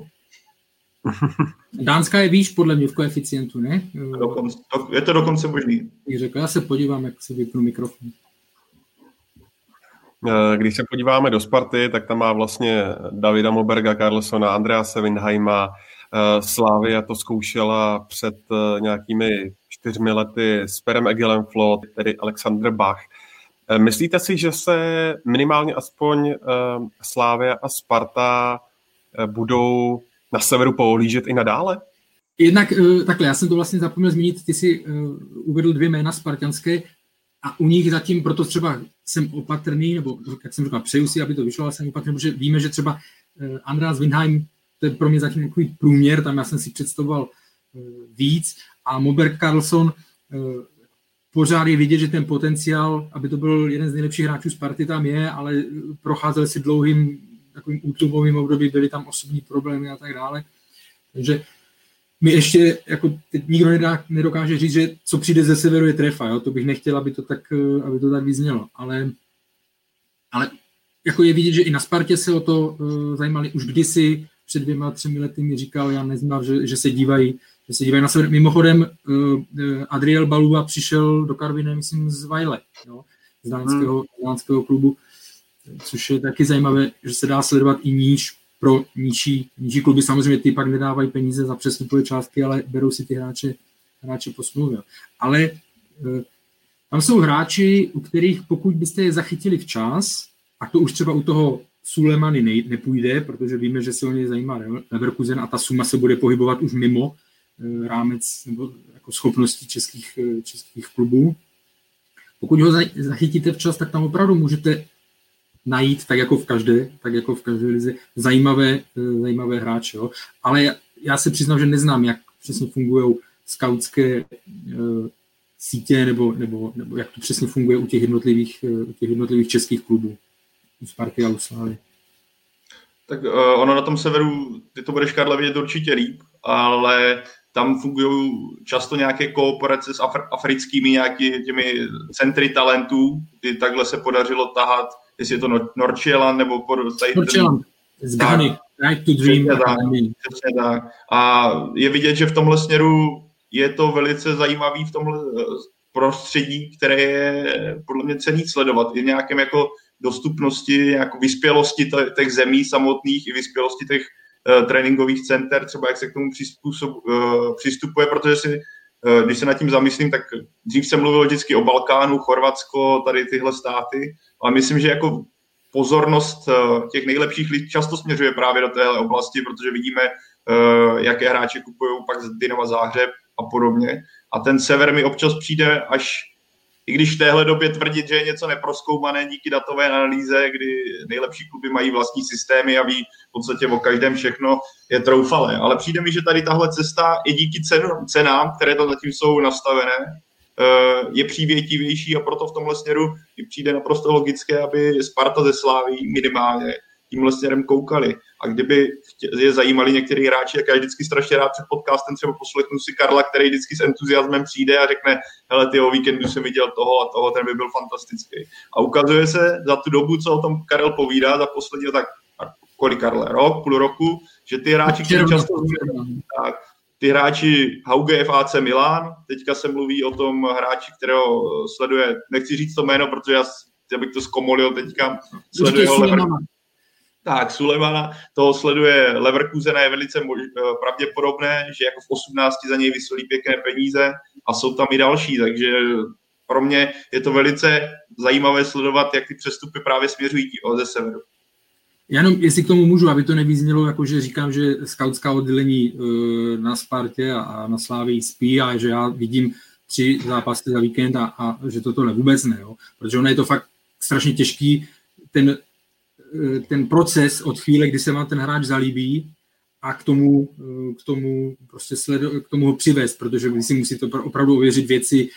Dánska je výš podle mě v koeficientu, ne? Dokonce, je to dokonce možný. Řekl, já se podívám, jak se vypnu mikrofon. Eh, když se podíváme do Sparty, tak tam má vlastně Davida Moberga, Carlsona, Andrease Windheima, Slávia to zkoušela před nějakými čtyřmi lety s Perem Egilem Flot, tedy Alexander Bach. Myslíte si, že se minimálně aspoň Slávia a Sparta budou na severu pohlížet i nadále? Jednak takhle, já jsem to vlastně zapomněl zmínit, ty si uvedl dvě jména spartanské, a u nich zatím, proto třeba jsem opatrný, nebo jak jsem říkal, přeju si, aby to vyšlo, ale jsem opatrný, protože víme, že třeba eh, Andreas Windheim, to je pro mě zatím takový průměr, tam já jsem si představoval eh, víc a Moberg Carlson eh, pořád je vidět, že ten potenciál, aby to byl jeden z nejlepších hráčů Sparty tam je, ale procházel si dlouhým takovým útlubovým období, byly tam osobní problémy a tak dále. Takže mi ještě, jako teď nikdo nedá, nedokáže říct, že co přijde ze severu je trefa, jo? to bych nechtěl, aby to tak, eh, aby to tak vyznělo, ale, ale jako je vidět, že i na Spartě se o to uh, zajímali už kdysi, před dvěma, třemi lety mi říkal Jan Neznal, že, že se dívají že se dívají na sever. Mimochodem uh, Adriel Baluva přišel do Karvine, myslím, z Vajle, jo? z dánského, hmm. dánského klubu, což je taky zajímavé, že se dá sledovat i níž pro nižší, nižší kluby. Samozřejmě ty pak nedávají peníze za přestupové částky, ale berou si ty hráče, hráče po smlouvě. Ale e, tam jsou hráči, u kterých pokud byste je zachytili včas, a to už třeba u toho Sulemany ne, nepůjde, protože víme, že se o něj zajímá Leverkusen a ta suma se bude pohybovat už mimo e, rámec nebo jako schopnosti českých, e, českých klubů. Pokud ho zachytíte včas, tak tam opravdu můžete najít, tak jako v každé, tak jako v každé lize, zajímavé, eh, zajímavé hráče. Jo. Ale já, já se přiznám, že neznám, jak přesně fungují skautské uh, sítě, nebo, nebo, nebo jak to přesně funguje u těch jednotlivých, uh, u těch jednotlivých českých klubů, u Sparky a u Slávy. Tak uh, ono na tom severu, ty to budeš, Karle, vidět určitě líp, ale tam fungují často nějaké kooperace s afr- africkými nějakými těmi centry talentů, kdy takhle se podařilo tahat jestli je to Norčelan nebo pod, tady Norčelan, z Ghany, Right to Dream. Tak, přesně tak. A je vidět, že v tomhle směru je to velice zajímavý v tomhle eh, prostředí, které je podle mě cený sledovat. I nějakém jako dostupnosti, jako vyspělosti těch zemí samotných i vyspělosti těch uh, tréninkových center, třeba jak se k tomu uh, přistupuje, protože si uh, když se nad tím zamyslím, tak dřív jsem mluvil vždycky o Balkánu, Chorvatsko, tady tyhle státy, ale myslím, že jako pozornost eh, těch nejlepších lidí často směřuje právě do téhle oblasti, protože vidíme, eh, jaké hráče kupují pak z Dynama Záhřeb a podobně. A ten sever mi občas přijde až, i když v téhle době tvrdit, že je něco neproskoumané díky datové analýze, kdy nejlepší kluby mají vlastní systémy a ví v podstatě o každém všechno, je troufalé. Ale přijde mi, že tady tahle cesta i díky cenám, které tam zatím jsou nastavené, je přívětivější a proto v tomhle směru mi přijde naprosto logické, aby Sparta ze Sláví minimálně tímhle směrem koukali. A kdyby je zajímali některý hráči, jak já vždycky strašně rád před podcastem třeba poslechnu si Karla, který vždycky s entuziasmem přijde a řekne, hele, ty o víkendu jsem viděl toho a toho, ten by byl fantastický. A ukazuje se za tu dobu, co o tom Karel povídá, za poslední tak kolik Karle, rok, půl roku, že ty hráči, kteří často tak, ty hráči Hauge FAC Milan, teďka se mluví o tom hráči, kterého sleduje, nechci říct to jméno, protože já, já bych to zkomolil teďka, sleduje ho Lever... Tak, Sulemana, toho sleduje Leverkusen a je velice mož, eh, pravděpodobné, že jako v 18 za něj vysolí pěkné peníze a jsou tam i další, takže pro mě je to velice zajímavé sledovat, jak ty přestupy právě směřují ze severu. Já jenom, jestli k tomu můžu, aby to nevyznělo, jako že říkám, že skautská oddělení uh, na Spartě a, a na Slávii spí a že já vidím tři zápasy za víkend a, a že to tohle vůbec ne, jo? protože ono je to fakt strašně těžký, ten, uh, ten proces od chvíle, kdy se vám ten hráč zalíbí a k tomu, uh, k tomu prostě sledo, k tomu ho přivést, protože vy si musíte opravdu ověřit věci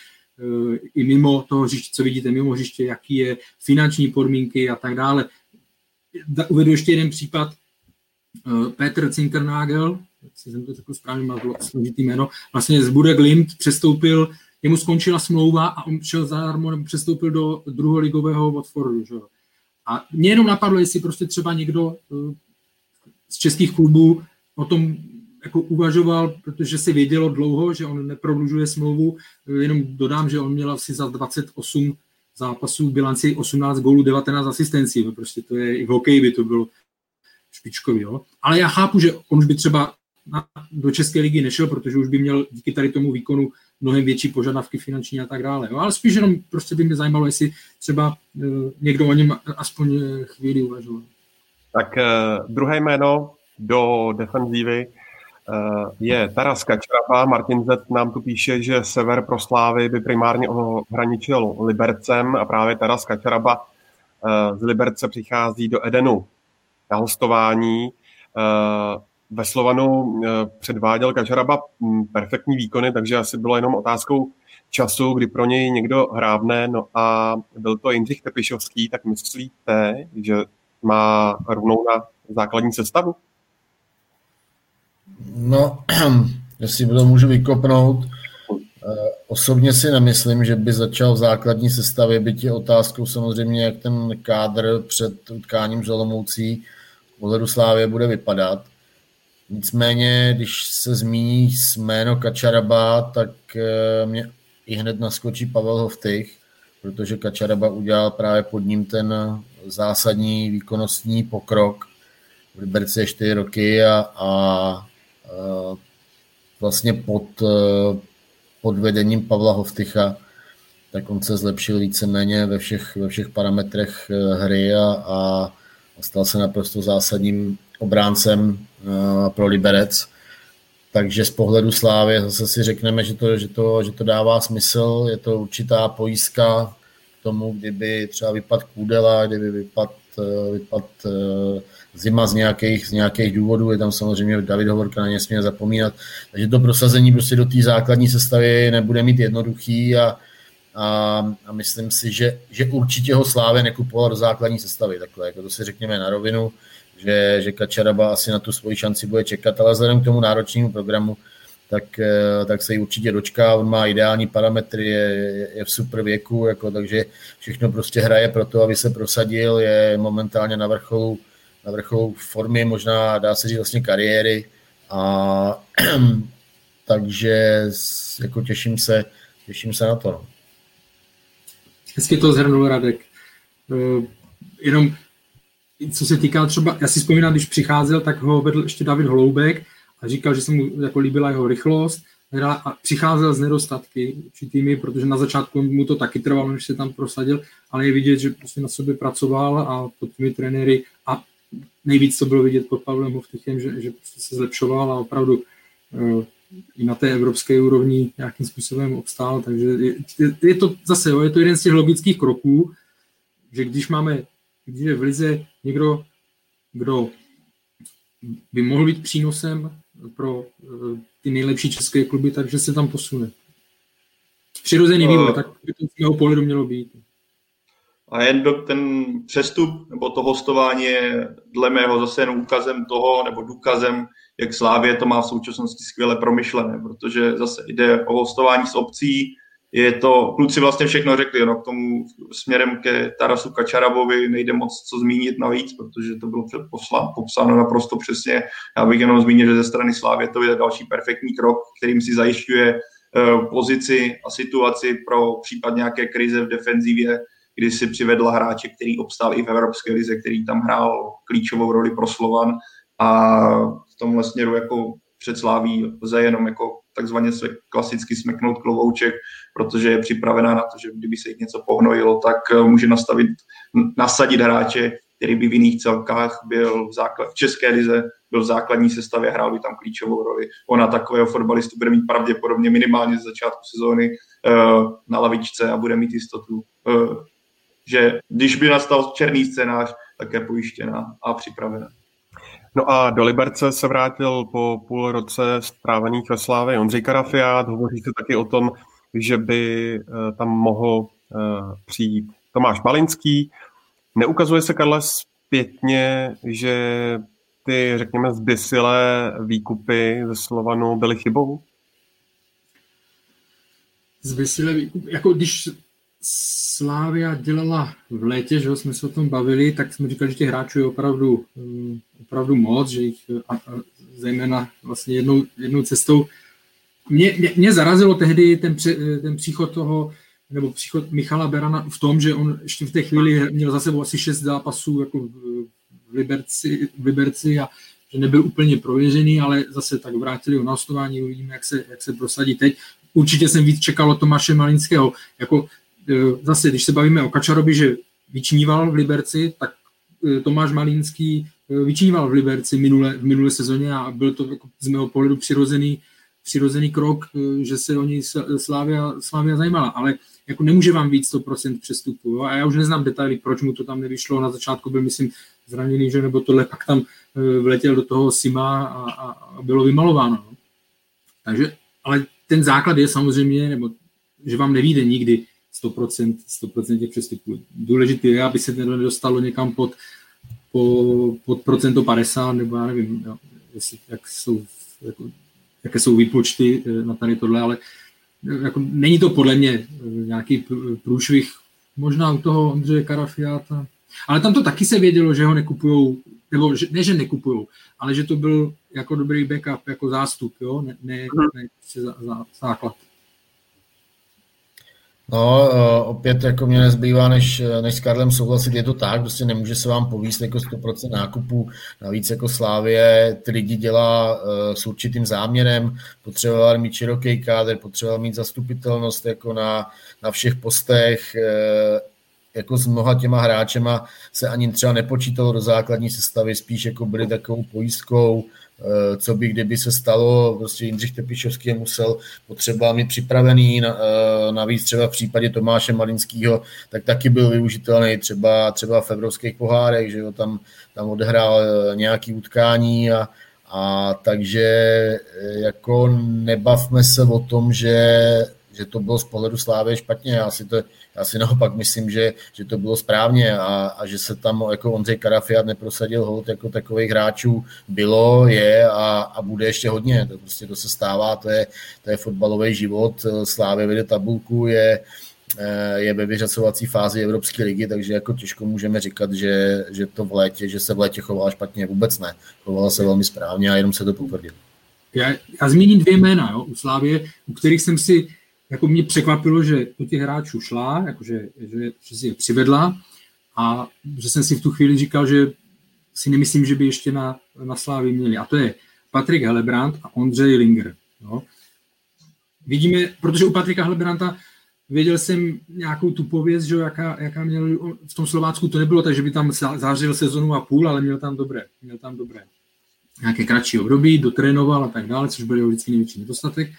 i mimo toho hřiště, co vidíte mimo hřiště, jaký je finanční podmínky a tak dále uvedu ještě jeden případ. Eh, Petr Zinkernagel, si jsem to řekl správně, má složitý jméno, vlastně z Bude Glimt přestoupil, jemu skončila smlouva a on šel zadarmo, přestoupil do druholigového Watfordu. Že? A mě jenom napadlo, jestli prostě třeba někdo eh, z českých klubů o tom jako uvažoval, protože si vědělo dlouho, že on neprodlužuje smlouvu. Eh, jenom dodám, že on měl asi za 28 zápasů bilanci 18 gólů, 19 asistencí. Prostě to je i v hokeji by to bylo špičkový. Jo? Ale já chápu, že on už by třeba na, do České ligy nešel, protože už by měl díky tady tomu výkonu mnohem větší požadavky finanční a tak dále. No, ale spíš jenom prostě by mě zajímalo, jestli třeba uh, někdo o něm aspoň chvíli uvažoval. Tak uh, druhé jméno do defenzívy je Taras Kačrapa. Martin Z nám tu píše, že sever pro Slávy by primárně ohraničil Libercem a právě Taras Kačaraba uh, z Liberce přichází do Edenu na hostování. Uh, ve Slovanu předváděl Kačaraba hm, perfektní výkony, takže asi bylo jenom otázkou času, kdy pro něj někdo hrávne, no a byl to Jindřich Tepišovský, tak myslíte, že má rovnou na základní sestavu? No, (clears throat) jestli to můžu vykopnout, eh, osobně si nemyslím, že by začal v základní sestavě, byť je otázkou samozřejmě, jak ten kádr před utkáním Olomoucí v Slávě bude vypadat. Nicméně, když se zmíní jméno Kačaraba, tak eh, mě i hned naskočí Pavel Hoftych, protože Kačaraba udělal právě pod ním ten zásadní výkonnostní pokrok. V Liberci je 4 roky a, a vlastně pod, pod vedením Pavla Hoftycha tak on se zlepšil víceméně ve všech, ve všech parametrech hry a, a stal se naprosto zásadním obráncem pro Liberec. Takže z pohledu Slávy zase si řekneme, že to, že, to, že to dává smysl, je to určitá pojistka tomu, kdyby třeba vypad Kůdela, kdyby vypad, eh, vypad eh, zima z nějakých, z nějakých důvodů, je tam samozřejmě David Hovorka, na ně směl zapomínat, takže to prosazení prostě do té základní sestavy nebude mít jednoduchý a, a, a myslím si, že, že určitě ho Slávě nekupoval do základní sestavy, takhle, jako to si řekněme na rovinu, že, že Kačaraba asi na tu svoji šanci bude čekat, ale vzhledem k tomu náročnému programu, tak, eh, tak se jí určitě dočká. On má ideální parametry, je, je v super věku, jako, takže všechno prostě hraje pro to, aby se prosadil, je momentálně na vrcholu, na vrcholu formy, možná dá se říct vlastně kariéry. A (clears throat) takže jako těším se, těším se na to. No. Hezky to zhrnul Radek. Uh, jenom co se týká třeba, já si vzpomínám, když přicházel, tak ho vedl ještě David Holoubek a říkal, že se mu jako líbila jeho rychlost a přicházel z nedostatky určitými, protože na začátku mu to taky trvalo, než se tam prosadil, ale je vidět, že prostě na sobě pracoval a pod těmi trenéry a nejvíc to bylo vidět pod Pavlem Hovtychem, že, že prostě se zlepšoval a opravdu uh, i na té evropské úrovni nějakým způsobem obstál, takže je, je to zase, jo, je to jeden z těch logických kroků, že když máme, když je v lize někdo, kdo by mohl být přínosem pro eh, ty nejlepší české kluby, takže se tam posune. Přirozený uh, vývoj, tak by to z mého pohledu mělo být. A jen do ten přestup nebo to hostování je dle mého zase jen úkazem toho, nebo důkazem, jak Slávě to má v současnosti skvěle promyšlené, protože zase jde o hostování s obcí, je to, kluci vlastně všechno řekli, no, k tomu směrem ke Tarasu Kačarabovi nejde moc co zmínit navíc, protože to bylo popsáno naprosto přesně. Já bych jenom zmínil, že ze strany Slávě to je další perfektní krok, kterým si zajišťuje uh, pozici a situaci pro případ nějaké krize v defenzivě, kdy si přivedla hráče, který obstál i v Evropské lize, který tam hrál klíčovou roli pro Slovan a v tomhle směru jako před Sláví lze jenom jako takzvaně se klasicky smeknout klovouček, protože je připravená na to, že kdyby se jich něco pohnojilo, tak eh, může nastavit, nasadit hráče, který by v jiných celkách byl v, základ, v České lize, byl v základní sestavě, hrál by tam klíčovou roli. Ona takového fotbalistu bude mít pravděpodobně minimálně z začátku sezóny uh, na lavičce a bude mít jistotu, uh, že když by nastal černý scénář, tak je pojištěná a připravená. No a do Liberce se vrátil po půl roce strávených ve Slávě Ondřej Karafiát. Hovoří se taky o tom, že by eh, tam mohl eh, přijít Tomáš Balinský. Neukazuje se, Karle, zpětně, že ty, řekněme, zbysilé výkupy ze Slovanu byly chybou? Zbysilé výkupy, jako když Slávia dělala v létě, že jsme se o tom bavili, tak jsme říkali, že těch hráčů je opravdu, mm, opravdu moc, že jich a, a zejména vlastně jednou, jednou cestou. Mě, mě, mě zarazilo tehdy ten, ten příchod toho, nebo příchod Michala Berana v tom, že on ještě v té chvíli měl za sebou asi šest zápasů jako v Liberci, v Liberci a že nebyl úplně prověřený, ale zase tak vrátili ho na hostování, uvidíme, jak se, jak se prosadí teď. Určitě jsem víc čekal od Tomáše Malinského. Jako, zase, když se bavíme o Kačarobi, že vyčníval v Liberci, tak e, Tomáš Malinský e, vyčníval v Liberci minule, v minulé sezóně a byl to jako z mého pohledu přirozený, přirozený krok, že se o něj Slávia, Slávia zajímala. Ale jako nemůže vám víc 100% přestupu. Jo? A já už neznám detaily, proč mu to tam nevyšlo. Na začátku byl, myslím, zraněný, že nebo tohle, pak tam vletěl do toho Sima a, a, a bylo vymalováno. No. Takže, ale ten základ je samozřejmě, nebo že vám nevíde nikdy 100%, 100% těch přestupů. Důležité je, aby se to nedostalo někam pod, po, pod procento 50, nebo já nevím, jo, jestli, jak jsou, jako, jaké jsou výpočty e, na tady tohle, ale jako, není to podle mě eh, nějaký průšvih, možná u toho Ondřeje Karafiáta, ale tam to taky se vědělo, že ho nekupujou, nebo že, ne, že nekupujou, ale že to byl jako dobrý backup, jako zástup, jo, ne, ne, ne za, za, základ. No, eh, opět jako mě nezbývá, než, než s Karlem souhlasit, je to tak, prostě nemůže se vám povíst jako 100% nákupu, navíc jako Slávě ty lidi dělá uh, s určitým záměrem, potřeboval mít široký kádr, potřeboval mít zastupitelnost jako na, na všech postech, jako s mnoha těma hráčema se ani třeba nepočítalo do základní sestavy, spíš jako byli takovou pojistkou, Eh, co by kdyby se stalo, prostě Jindřich Tepišovský musel potřeba mít připravený, eh, navíc třeba v případě Tomáše Malinského, tak taky byl využitelný třeba, třeba v evropských pohárech, že jo, tam, tam odehrál eh, nějaký utkání a, a takže jako nebavme se o tom, že, že to bylo z pohledu Slávy špatně, já si to já si (laughs) naopak myslím, že, že to bylo správně a, a že se tam jako Ondřej Karafiat neprosadil hold jako takových hráčů bylo, je a, a bude ještě hodně. To prostě to se stává, to je, to je fotbalový život. Slávě vede tabulku, je, eh, je ve vyřacovací fázi Evropské ligy, takže jako těžko můžeme říkat, že, že to v létě, že se v létě chovala špatně, vůbec ne. Chovala se velmi správně a jenom se to potvrdilo. Já, já zmíním dvě jména jo, u Slávě, u kterých jsem si jako mě překvapilo, že do těch hráčů šla, jakože, že, že si je přivedla a že jsem si v tu chvíli říkal, že si nemyslím, že by ještě na, na Slávy měli. A to je Patrik Helebrant a Ondřej Linger. Jo. Vidíme, protože u Patrika Helebranta věděl jsem nějakou tu pověst, že jaká, jaká měl v tom Slovácku to nebylo, takže by tam zářil sezonu a půl, ale měl tam dobré, měl tam dobré nějaké kratší období, dotrénoval a tak dále, což byl jeho vždycky největší nedostatek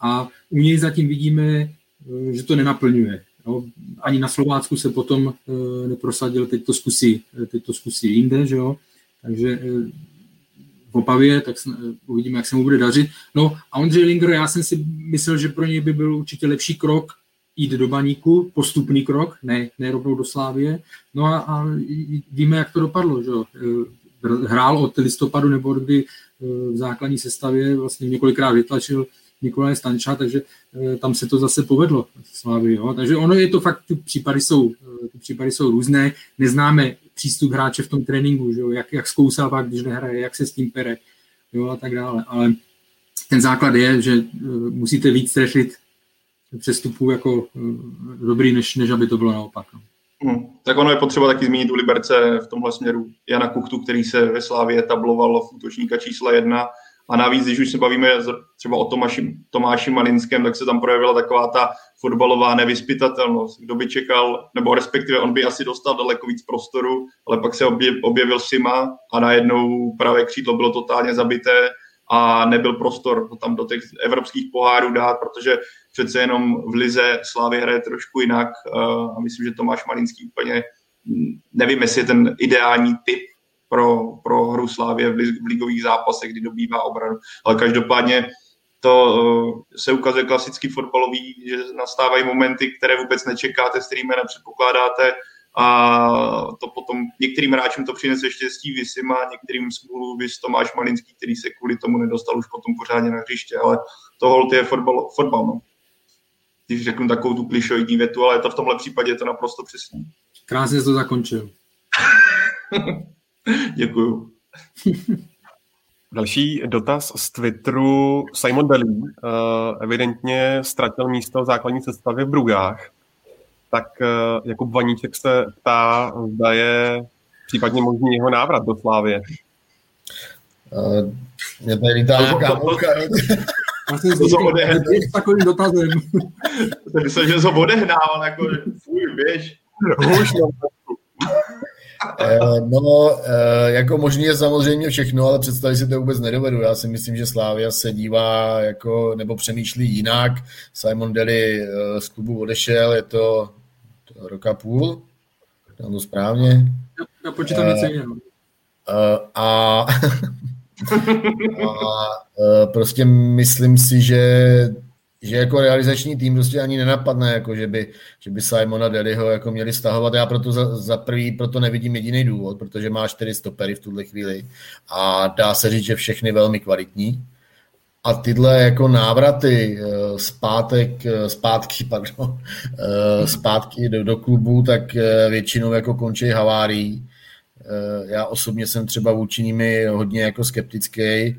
a u něj zatím vidíme, eh, že to nenaplňuje. Jo. Ani na Slovácku se potom eh, neprosadil, teď to zkusí, eh, teď to zkusí jinde, že jo. takže v Opavě, tak uvidíme, jak se mu bude dařit. No a Ondřej Linger, já jsem si myslel, že pro něj by byl určitě lepší krok jít do baníku, postupný krok, ne, ne rovnou do Slávie. No a, a víme, jak to dopadlo. Že? Hrál od listopadu nebo kdy v základní sestavě vlastně několikrát vytlačil Nikolaj Stanča, takže eh, tam se to zase povedlo Slávy. Jo? Takže ono je to fakt, ty případy jsou, eh, ty případy jsou různé, neznáme přístup hráče v tom tréninku, že jo? Jak, jak zkousává, když nehraje, jak se s tím pere jo? a tak dále. Ale ten základ je, že eh, musíte víc trefit přestupů jako dobrý, než, než aby to bylo naopak. No. Hmm. Tak ono je potřeba taky zmínit u Liberce v tomhle směru Jana Kuchtu, který se ve Slávě tabloval v útočníka čísla jedna a navíc, když už se bavíme třeba o Tomáši, Tomáši Malinském, tak se tam projevila taková ta fotbalová nevyspytatelnost. Kdo by čekal, nebo respektive on by asi dostal daleko víc prostoru, ale pak se objevil Sima a najednou pravé křídlo bylo totálně zabité a nebyl prostor to tam do těch evropských pohárů dát, protože přece jenom v Lize Slávy hraje trošku jinak a myslím, že Tomáš Malinský úplně nevím, jestli je ten ideální typ pro, pro hru Slávě v, v ligových zápasech, kdy dobývá obranu. Ale každopádně to eh, se ukazuje klasický fotbalový, že nastávají momenty, které vůbec nečekáte, s kterými nepředpokládáte a to potom některým hráčům to přinese štěstí, Vysima, některým smůlu, Vys Tomáš Malinský, který se kvůli tomu nedostal už potom pořádně na hřiště, ale to je fotbal, fotbal no. Když řeknu takovou tu klišoidní větu, ale to v tomhle případě je to naprosto přesně. Krásně to zakončil. (laughs) (laughs) Děkuju. Další dotaz z Twitteru. Simon Belly uh, evidentně ztratil místo v základní sestavě v Brugách. Tak uh, Jakub Vaníček se ptá, zda je případně možný jeho návrat do Slávě. Uh, mě tady lítá nějaká s takovým dotazem. Myslel, že jsem odehnával, jako fuj, běž. Huš, No, jako možný je samozřejmě všechno, ale představit si to vůbec nedovedu. Já si myslím, že Slávia se dívá jako, nebo přemýšlí jinak. Simon Deli z klubu odešel, je to, roka půl, Mám to správně? Já, počítám něco jiného. A, (laughs) a prostě myslím si, že že jako realizační tým prostě ani nenapadne, jako že by, že by Simona Deliho jako měli stahovat. Já proto za, za prvý proto nevidím jediný důvod, protože má čtyři stopery v tuhle chvíli a dá se říct, že všechny velmi kvalitní. A tyhle jako návraty eh, zpátek, eh, zpátky, (laughs) pardon, eh, zpátky do, do klubu, tak většinou jako končí havárií. Já osobně jsem třeba vůči nimi hodně jako skeptický.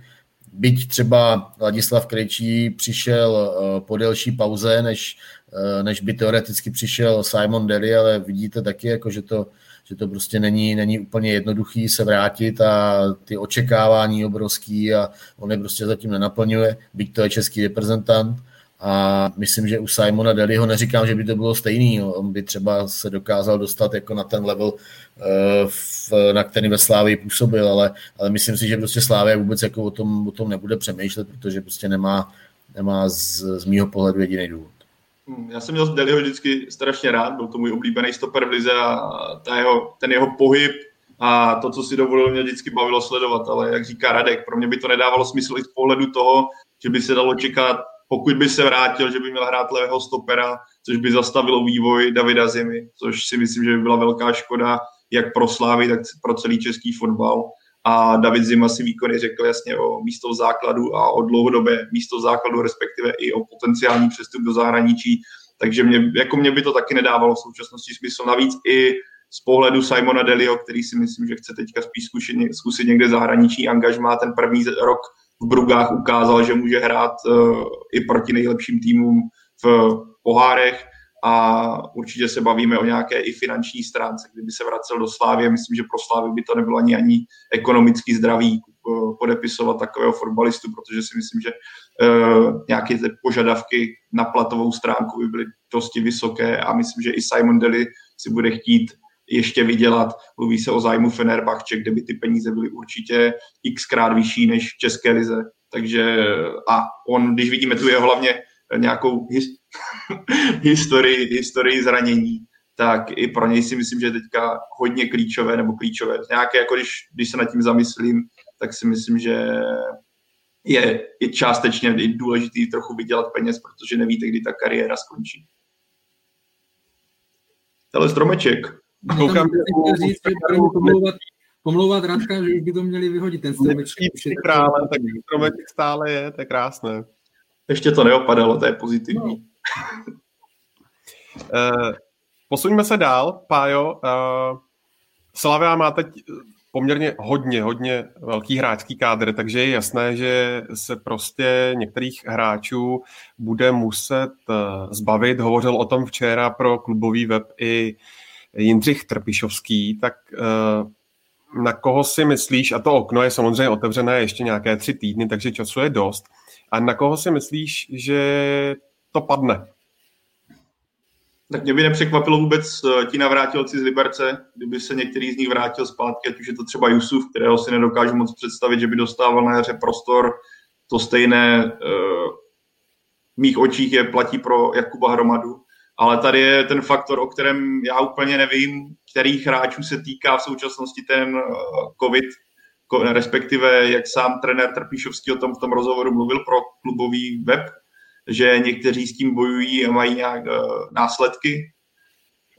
Byť třeba Ladislav Krejčí přišel po delší pauze, než, než by teoreticky přišel Simon Deli, ale vidíte taky, jako, že to že to prostě není, není úplně jednoduchý se vrátit a ty očekávání obrovský a on je prostě zatím nenaplňuje, byť to je český reprezentant a myslím, že u Simona Deliho neříkám, že by to bylo stejný, on by třeba se dokázal dostat jako na ten level, eh, v, na který ve Slávii působil, ale, ale myslím si, že prostě Slávia vůbec jako o tom, o tom nebude přemýšlet, protože prostě nemá, nemá z, z mýho pohledu jediný důvod. Hmm, já jsem měl Deliho vždycky strašně rád, byl to můj oblíbený stoper v lize a ta jeho, ten jeho pohyb a to, co si dovolil, mě vždycky bavilo sledovat, ale jak říká Radek, pro mě by to nedávalo smysl i z pohledu toho, že by se dalo čekat, pokud by se vrátil, že by měl hrát levého stopera, což by zastavilo vývoj Davida Zimy, což si myslím, že by byla velká škoda jak pro Slávy, tak pro celý český fotbal a David Zima si výkony řekl jasně o místo v základu a o dlouhodobé místo v základu, respektive i o potenciální přestup do zahraničí. Takže mě, jako mě by to taky nedávalo v současnosti smysl. Navíc i z pohledu Simona Delio, který si myslím, že chce teďka spíš zkusit, někde zahraniční angažmá, ten první rok v Brugách ukázal, že může hrát uh, i proti nejlepším týmům v pohárech a určitě se bavíme o nějaké i finanční stránce. Kdyby se vracel do Slávy, myslím, že pro Slávy by to nebylo ani, ani ekonomicky zdravý eh, podepisovat takového fotbalistu, protože si myslím, že uh, nějaké ty požadavky na platovou stránku by byly dosti vysoké a myslím, že i Simon Deli si bude chtít ještě vydělat. Mluví se o zájmu Fenerbahce, kde by ty peníze byly určitě xkrát vyšší než v České lize. Takže a on, když vidíme tu jeho hlavně nějakou his, (laughs) historii, historii zranění, tak i pro něj si myslím, že je teďka hodně klíčové nebo klíčové. Nějaké, jako když, když se nad tím zamyslím, tak si myslím, že je, je částečně i důležitý trochu vydělat peněz, protože nevíte, kdy ta kariéra skončí. Ale stromeček. Koukám, říct, pomlouvat, pomlouvat Radka, že už by to měli vyhodit ten stromeček. Krále, tak stromeček stále je, to je krásné. Ještě to neopadalo, to je pozitivní. No. uh, (laughs) posuňme se dál, Pájo. Uh, Slavia má teď poměrně hodně, hodně velký hráčský kádr, takže je jasné, že se prostě některých hráčů bude muset uh, zbavit. Hovořil o tom včera pro klubový web i Jindřich Trpišovský, tak uh, na koho si myslíš, a to okno je samozřejmě otevřené ještě nějaké tři týdny, takže času je dost, a na koho si myslíš, že to padne? Tak mě by nepřekvapilo vůbec eh, ti navrátilci z Liberce, kdyby se některý z nich vrátil zpátky, ať už je to třeba Jusuf, kterého si nedokážu moc představit, že by dostával na jaře prostor. To stejné uh, v mých očích je platí pro Jakuba Hromadu. Ale tady je ten faktor, o kterém já úplně nevím, kterých hráčů se týká v současnosti ten uh, COVID, respektive jak sám trenér Trpíšovský o tom v tom rozhovoru mluvil pro klubový web, že někteří s tím bojují a mají nějak uh, následky,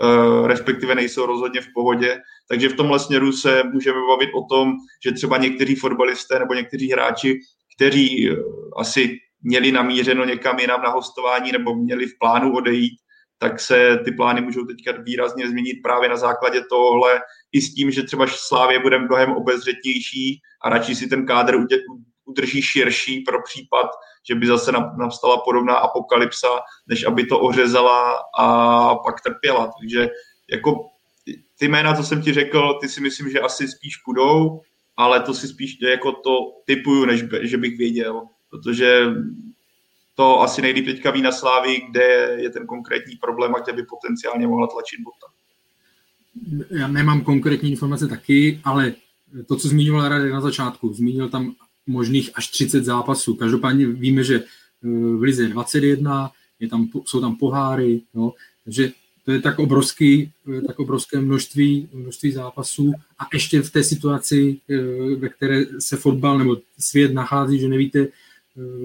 uh, respektive nejsou rozhodně v pohodě. Takže v tomhle směru se můžeme bavit o tom, že třeba někteří fotbalisté nebo někteří hráči, kteří asi měli namířeno někam jinam na hostování nebo měli v plánu odejít, tak se ty plány můžou teďka výrazně změnit právě na základě tohle, i s tím, že třeba Slávě bude mnohem obezřetnější a radši si ten kádr udrží širší pro případ, že by zase nastala podobná apokalypsa, než aby to ořezala a pak trpěla. Takže jako ty jména, co jsem ti řekl, ty si myslím, že asi spíš půjdou. ale to si spíš jako to typuju, než že bych věděl, protože to asi nejlíp teďka ví na Slávy, kde je ten konkrétní problém a kde by potenciálně mohla tlačit bota. Já nemám konkrétní informace taky, ale to, co zmiňoval Radek na začátku, zmínil tam možných až 30 zápasů. Každopádně víme, že eh, v Lize 21, je tam, jsou tam poháry, no, takže to je tak, obrovský, eh, tak obrovské množství, množství zápasů a ještě v té situaci, eh, ve které se fotbal nebo svět nachází, že nevíte,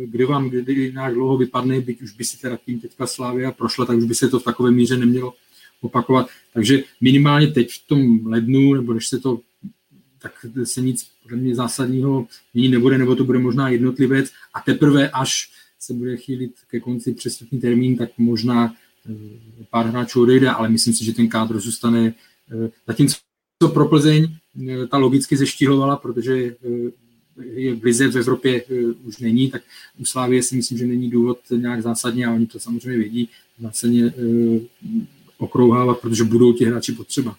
kdy vám kdy nějak dlouho vypadne, byť už by si teda tím teďka Slávia prošla, tak už by se to v takové míře nemělo opakovat. Takže minimálně teď v tom lednu, nebo než se to, tak se nic podle mě zásadního měnit nebude, nebo to bude možná jednotlivec a teprve až se bude chýlit ke konci přestupní termín, tak možná eh, pár hráčů odejde, ale myslím si, že ten kádr zůstane. Eh, zatímco pro Plzeň eh, ta logicky zeštilovala, protože je v Evropě už není, tak u Slávie si myslím, že není důvod nějak zásadně a oni to samozřejmě vědí, zásadně okrouhávat, protože budou ti hráči potřeba.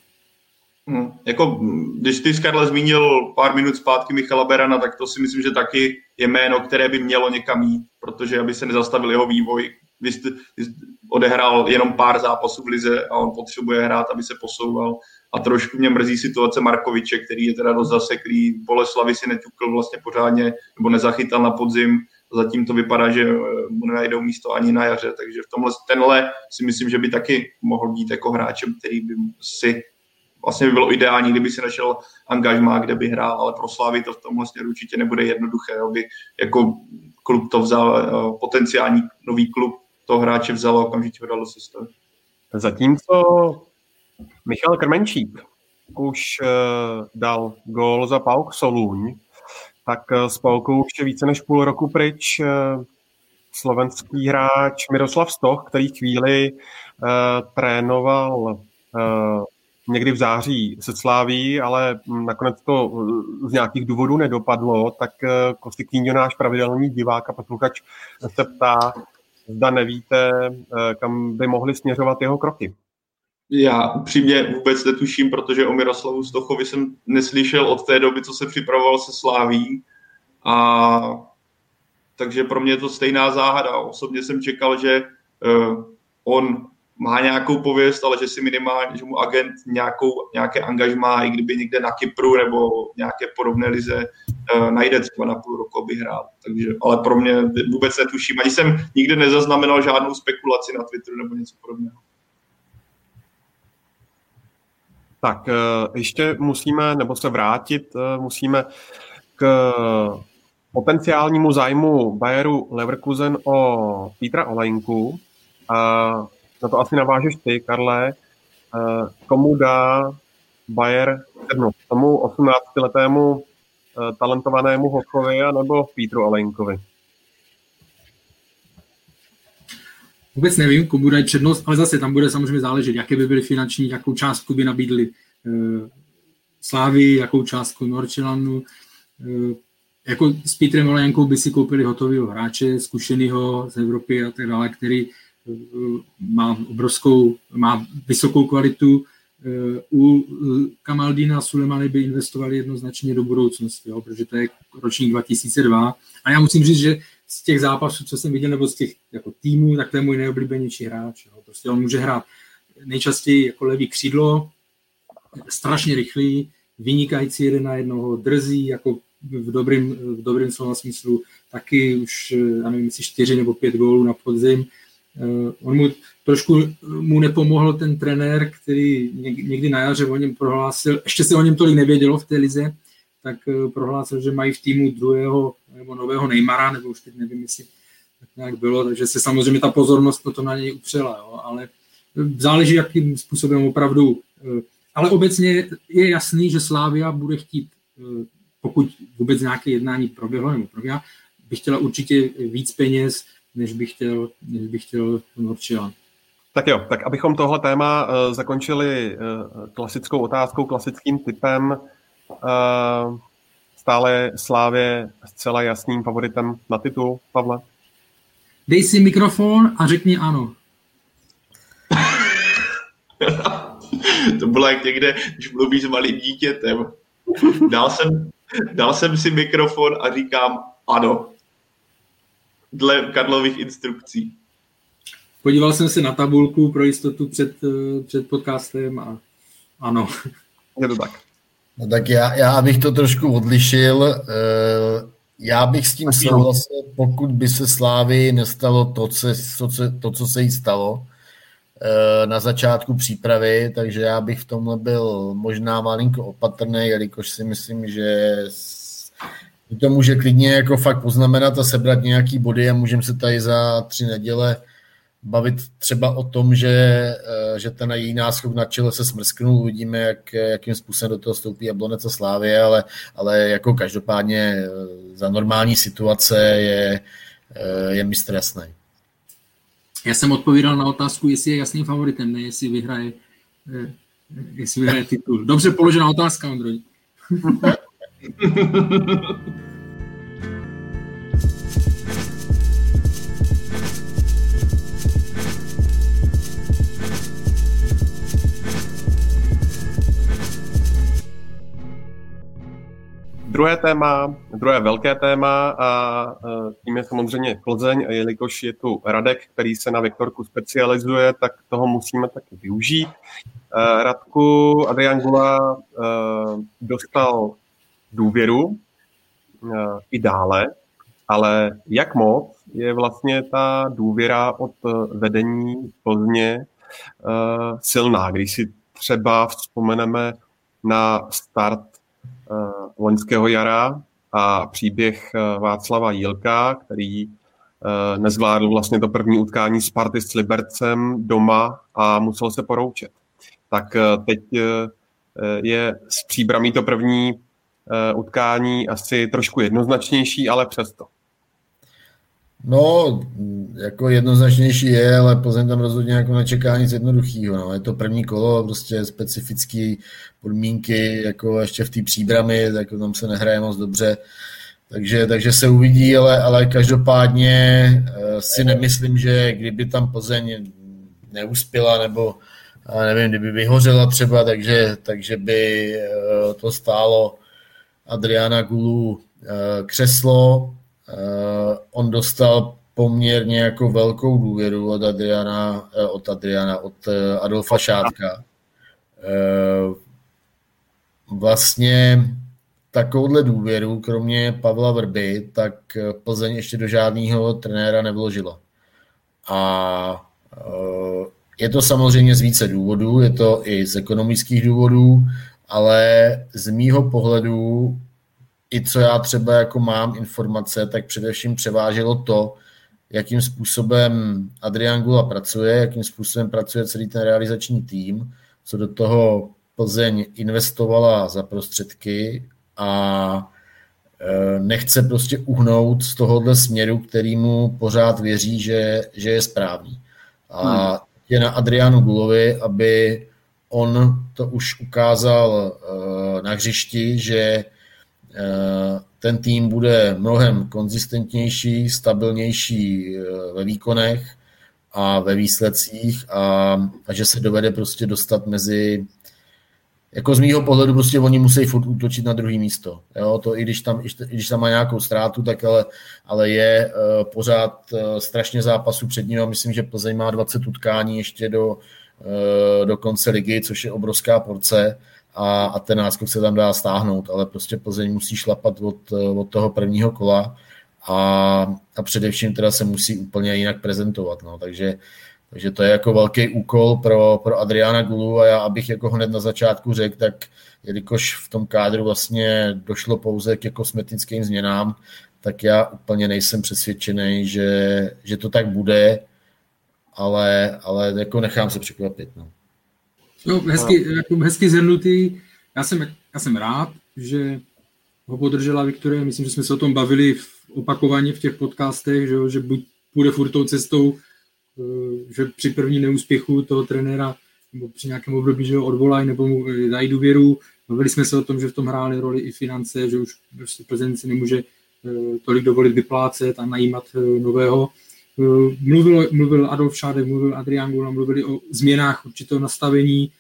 Hmm. Jako, když ty Karle zmínil pár minut zpátky Michala Berana, tak to si myslím, že taky je jméno, které by mělo někam jít, protože aby se nezastavil jeho vývoj. Vy jste, vy jste odehrál jenom pár zápasů v lize a on potřebuje hrát, aby se posouval. A trošku mě mrzí situace Markoviče, který je teda dost zaseklý. Boleslavy si neťukl vlastně pořádně, nebo nezachytal na podzim. Zatím to vypadá, že eh, mu nenajdou místo ani na jaře, takže v tomhle tenhle si myslím, že by taky mohl být jako hráčem, který by si vlastně by bylo ideální, kdyby si našel angažmá, kde by hrál, ale pro Slávy to v tomhle směru určitě nebude jednoduché, aby jako klub to vzal, eh, potenciální nový klub toho hráče vzal a okamžitě ho dal do sestavy. Zatímco Michal Krmenčík už uh, dal gól za Pauk Soluň, tak uh, s Paukou už je více než půl roku pryč uh, slovenský hráč Miroslav Stoch, který chvíli uh, trénoval uh, někdy v září se sláví, ale nakonec to z nějakých důvodů nedopadlo, tak eh, Kostikýňo, náš pravidelný divák a posluchač, se ptá, zda nevíte, eh, kam by mohli směřovat jeho kroky. Já upřímně vůbec netuším, protože o Miroslavu Stochovi jsem neslyšel od té doby, co se připravoval se Sláví. A takže pro mě je to stejná záhada. Osobně jsem čekal, že uh, on má nějakou pověst, ale že si minimálně, že mu agent nějakou, nějaké angažmá, i kdyby někde na Kypru nebo nějaké podobné lize uh, najde třeba na půl roku, aby hrál. Takže, ale pro mě vůbec netuším. Ani jsem nikdy nezaznamenal žádnou spekulaci na Twitteru nebo něco podobného. Tak uh, ještě musíme, nebo se vrátit, uh, musíme k potenciálnímu zájmu Bayeru Leverkusen o Petra Olejnku. Uh, na to asi navážeš ty, Karle, eh, komu dá Bayer přednost? Tomu 18-letému eh, talentovanému Hochovi nebo Pítru Alenkovi? Vůbec nevím, komu dají přednost, ale zase tam bude samozřejmě záležet, jaké by byly finanční, jakou částku by nabídli uh, Slávy, jakou částku Norčelanu. Uh, jako s Pítrem Olejenkou by si koupili hotového hráče, zkušeného z Evropy a tak dále, který má obrovskou, má vysokou kvalitu. Eh, u Kamaldina a Sulemany by investovali jednoznačně do budoucnosti, jo, protože to je ročník 2002. A já musím říct, že z těch zápasů, co jsem viděl, nebo z těch jako týmů, tak to je můj nejoblíbenější hráč. Jo. Prostě on může hrát nejčastěji jako levý křídlo, strašně rychlý, vynikající jeden na jednoho, drzí, jako v dobrým, v dobrým slova smyslu, taky už, já nevím, jestli čtyři nebo pět gólů na podzim, Eh, on mu trošku mu nepomohl ten trenér, který někdy na jaře o něm prohlásil, ještě se o něm tolik nevědělo v té lize, tak eh, prohlásil, že mají v týmu druhého nebo nového Neymara, nebo už teď nevím, jestli tak nějak bylo, takže se samozřejmě ta pozornost potom na něj upřela, jo, ale eh, záleží, jakým způsobem opravdu. Ale obecně je jasný, že Slávia bude chtít, pokud vůbec nějaké jednání proběhlo nebo probíhá, by chtěla určitě víc peněz, než bych chtěl, než bych chtěl Norčian. Tak jo, tak abychom tohle téma zakončili klasickou otázkou, klasickým typem, stále Slávě zcela jasným favoritem na titul, Pavle? Dej si mikrofon a řekni ano. (laughs) to bylo jak někde, když mluvíš s malým dítětem. Dál jsem, Dal jsem si mikrofon a říkám ano. Dle Karlových instrukcí. Podíval jsem se na tabulku pro jistotu před, eh, před podcastem a ano. Je to tak. No tak já, já bych to trošku odlišil. Eh, já bych s tím souhlasil, pokud by se Slávy nestalo to, co, co, to, co se jí stalo eh, na začátku přípravy, takže já bych v tomhle byl možná malinko opatrný, jelikož si myslím, že to může klidně jako fakt poznamenat a sebrat nějaký body a můžeme se tady za tři neděle bavit třeba o tom, že, eh, že ten její náskok na čele se smrsknul, uvidíme, jak, jakým způsobem do toho stoupí Jablonec a Slávě, ale, ale jako každopádně eh, za normální situace je, eh, je mistr jasný. Já jsem odpovídal na otázku, jestli je jasným favoritem, ne jestli vyhraje, jestli vyhraje titul. Dobře položená otázka, Ondroj. (laughs) Druhé téma, druhé velké téma a tím je samozřejmě Plzeň a jelikož je tu Radek, který se na Viktorku specializuje, tak toho musíme taky využít. Radku Adrian Gula dostal důvěru i dále, ale jak moc je vlastně ta důvěra od vedení Plzně silná, když si třeba vzpomeneme na start loňského jara a příběh eh, Václava Jílka, který eh, nezvládl vlastně to první utkání Sparty s Libercem doma a musel se poroučet. Tak teď je s příbramí to první utkání asi trošku jednoznačnější, ale přesto. No, jako jednoznačnější je, ale Plzeň tam rozhodně jako nečeká nic jednoduchého. No. Je to první kolo, prostě specifické podmínky, jako ještě v té příbrami, tak tam se nehraje moc dobře. Takže, takže se uvidí, ale, ale každopádně eh, si nemyslím, že kdyby tam Plzeň neuspěla, nebo nevím, kdyby vyhořela třeba, takže, takže by eh, to stálo Adriana Gulu eh, křeslo, on dostal poměrně jako velkou důvěru od Adriana, eh, od Adriana, od eh, Adolfa Šátka. Vlastně takovouhle důvěru, kromě Pavla Vrby, tak Plzeň ještě do žádného trenéra nevložila. A je to samozřejmě z více důvodů, je to i z ekonomických důvodů, ale z mýho pohledu i co já třeba jako mám informace, tak především převáželo to, jakým způsobem Adrian Gula pracuje, jakým způsobem pracuje celý ten realizační tým, co do toho Plzeň investovala za prostředky a e, nechce prostě uhnout z tohohle směru, kterýmu pořád věří, že, že je správný. A hmm. je na Adrianu Gulovi, aby on to už ukázal e, na hřišti, že ten tým bude mnohem konzistentnější, stabilnější eh, ve výkonech a ve výsledcích a, a že se dovede prostě dostat mezi jako z mýho pohledu prostě oni musí furt útočit na druhý místo. Jo, to i když tam, i když tam má nějakou ztrátu, tak ale, ale je uh, pořád uh, strašně zápasů před ním a myslím, že Plzeň má 20 utkání ještě do, uh, do konce ligy, což je obrovská porce a, ten náskok se tam dá stáhnout, ale prostě Plzeň musí šlapat od, od toho prvního kola a, a především teda se musí úplně jinak prezentovat, no, takže, takže to je jako velký úkol pro, pro Adriana Gulu a já, abych jako hned na začátku řekl, tak jelikož v tom kádru vlastně došlo pouze ke kosmetickým změnám, tak já úplně nejsem přesvědčený, že, že to tak bude, ale, ale jako nechám se překvapit. No. No, hezky, jako hezky zhrnutý. Já jsem, já jsem rád, že ho podržela Viktorie. Myslím, že jsme se o tom bavili v, opakovaně v těch podcastech, že, že buď půjde furt tou cestou, eh, že při první neúspěchu toho trenéra nebo při nějakém období, že ho odvolají nebo mu dají důvěru. Bavili jsme se o tom, že v tom hrály roli i finance, že už prostě Plzeň si nemůže eh, tolik dovolit vyplácet a najímat eh, nového. Mluvil, mluvil Adolf Šádek, mluvil Adrian Gula, mluvili o změnách určitého nastavení.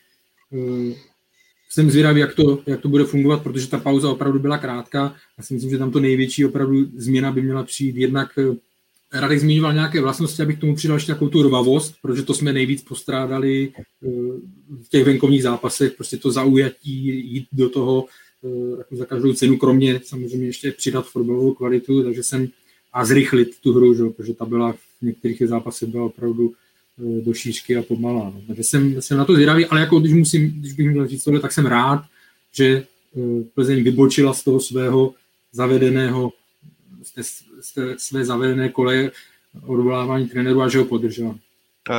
jsem zvědavý, jak to, jak to bude fungovat, protože ta pauza opravdu byla krátká. Já si myslím, že tam to největší opravdu změna by měla přijít jednak Radek zmiňoval nějaké vlastnosti, abych tomu přidal ještě takovou tu rvavost, protože to jsme nejvíc postrádali v těch venkovních zápasech, prostě to zaujatí, jít do toho jako za každou cenu, kromě samozřejmě ještě přidat fotbalovou kvalitu, takže jsem a zrychlit tu hru, že? protože ta byla v některých zápasech byla opravdu e, do šířky a pomalá. No. Takže jsem, jsem na to zvědavý, ale jako když, musím, když bych měl říct tohle, tak jsem rád, že e, Plzeň vybočila z toho svého zavedeného, z té, z té své zavedené koleje odvolávání trenéru a že ho podržela. E,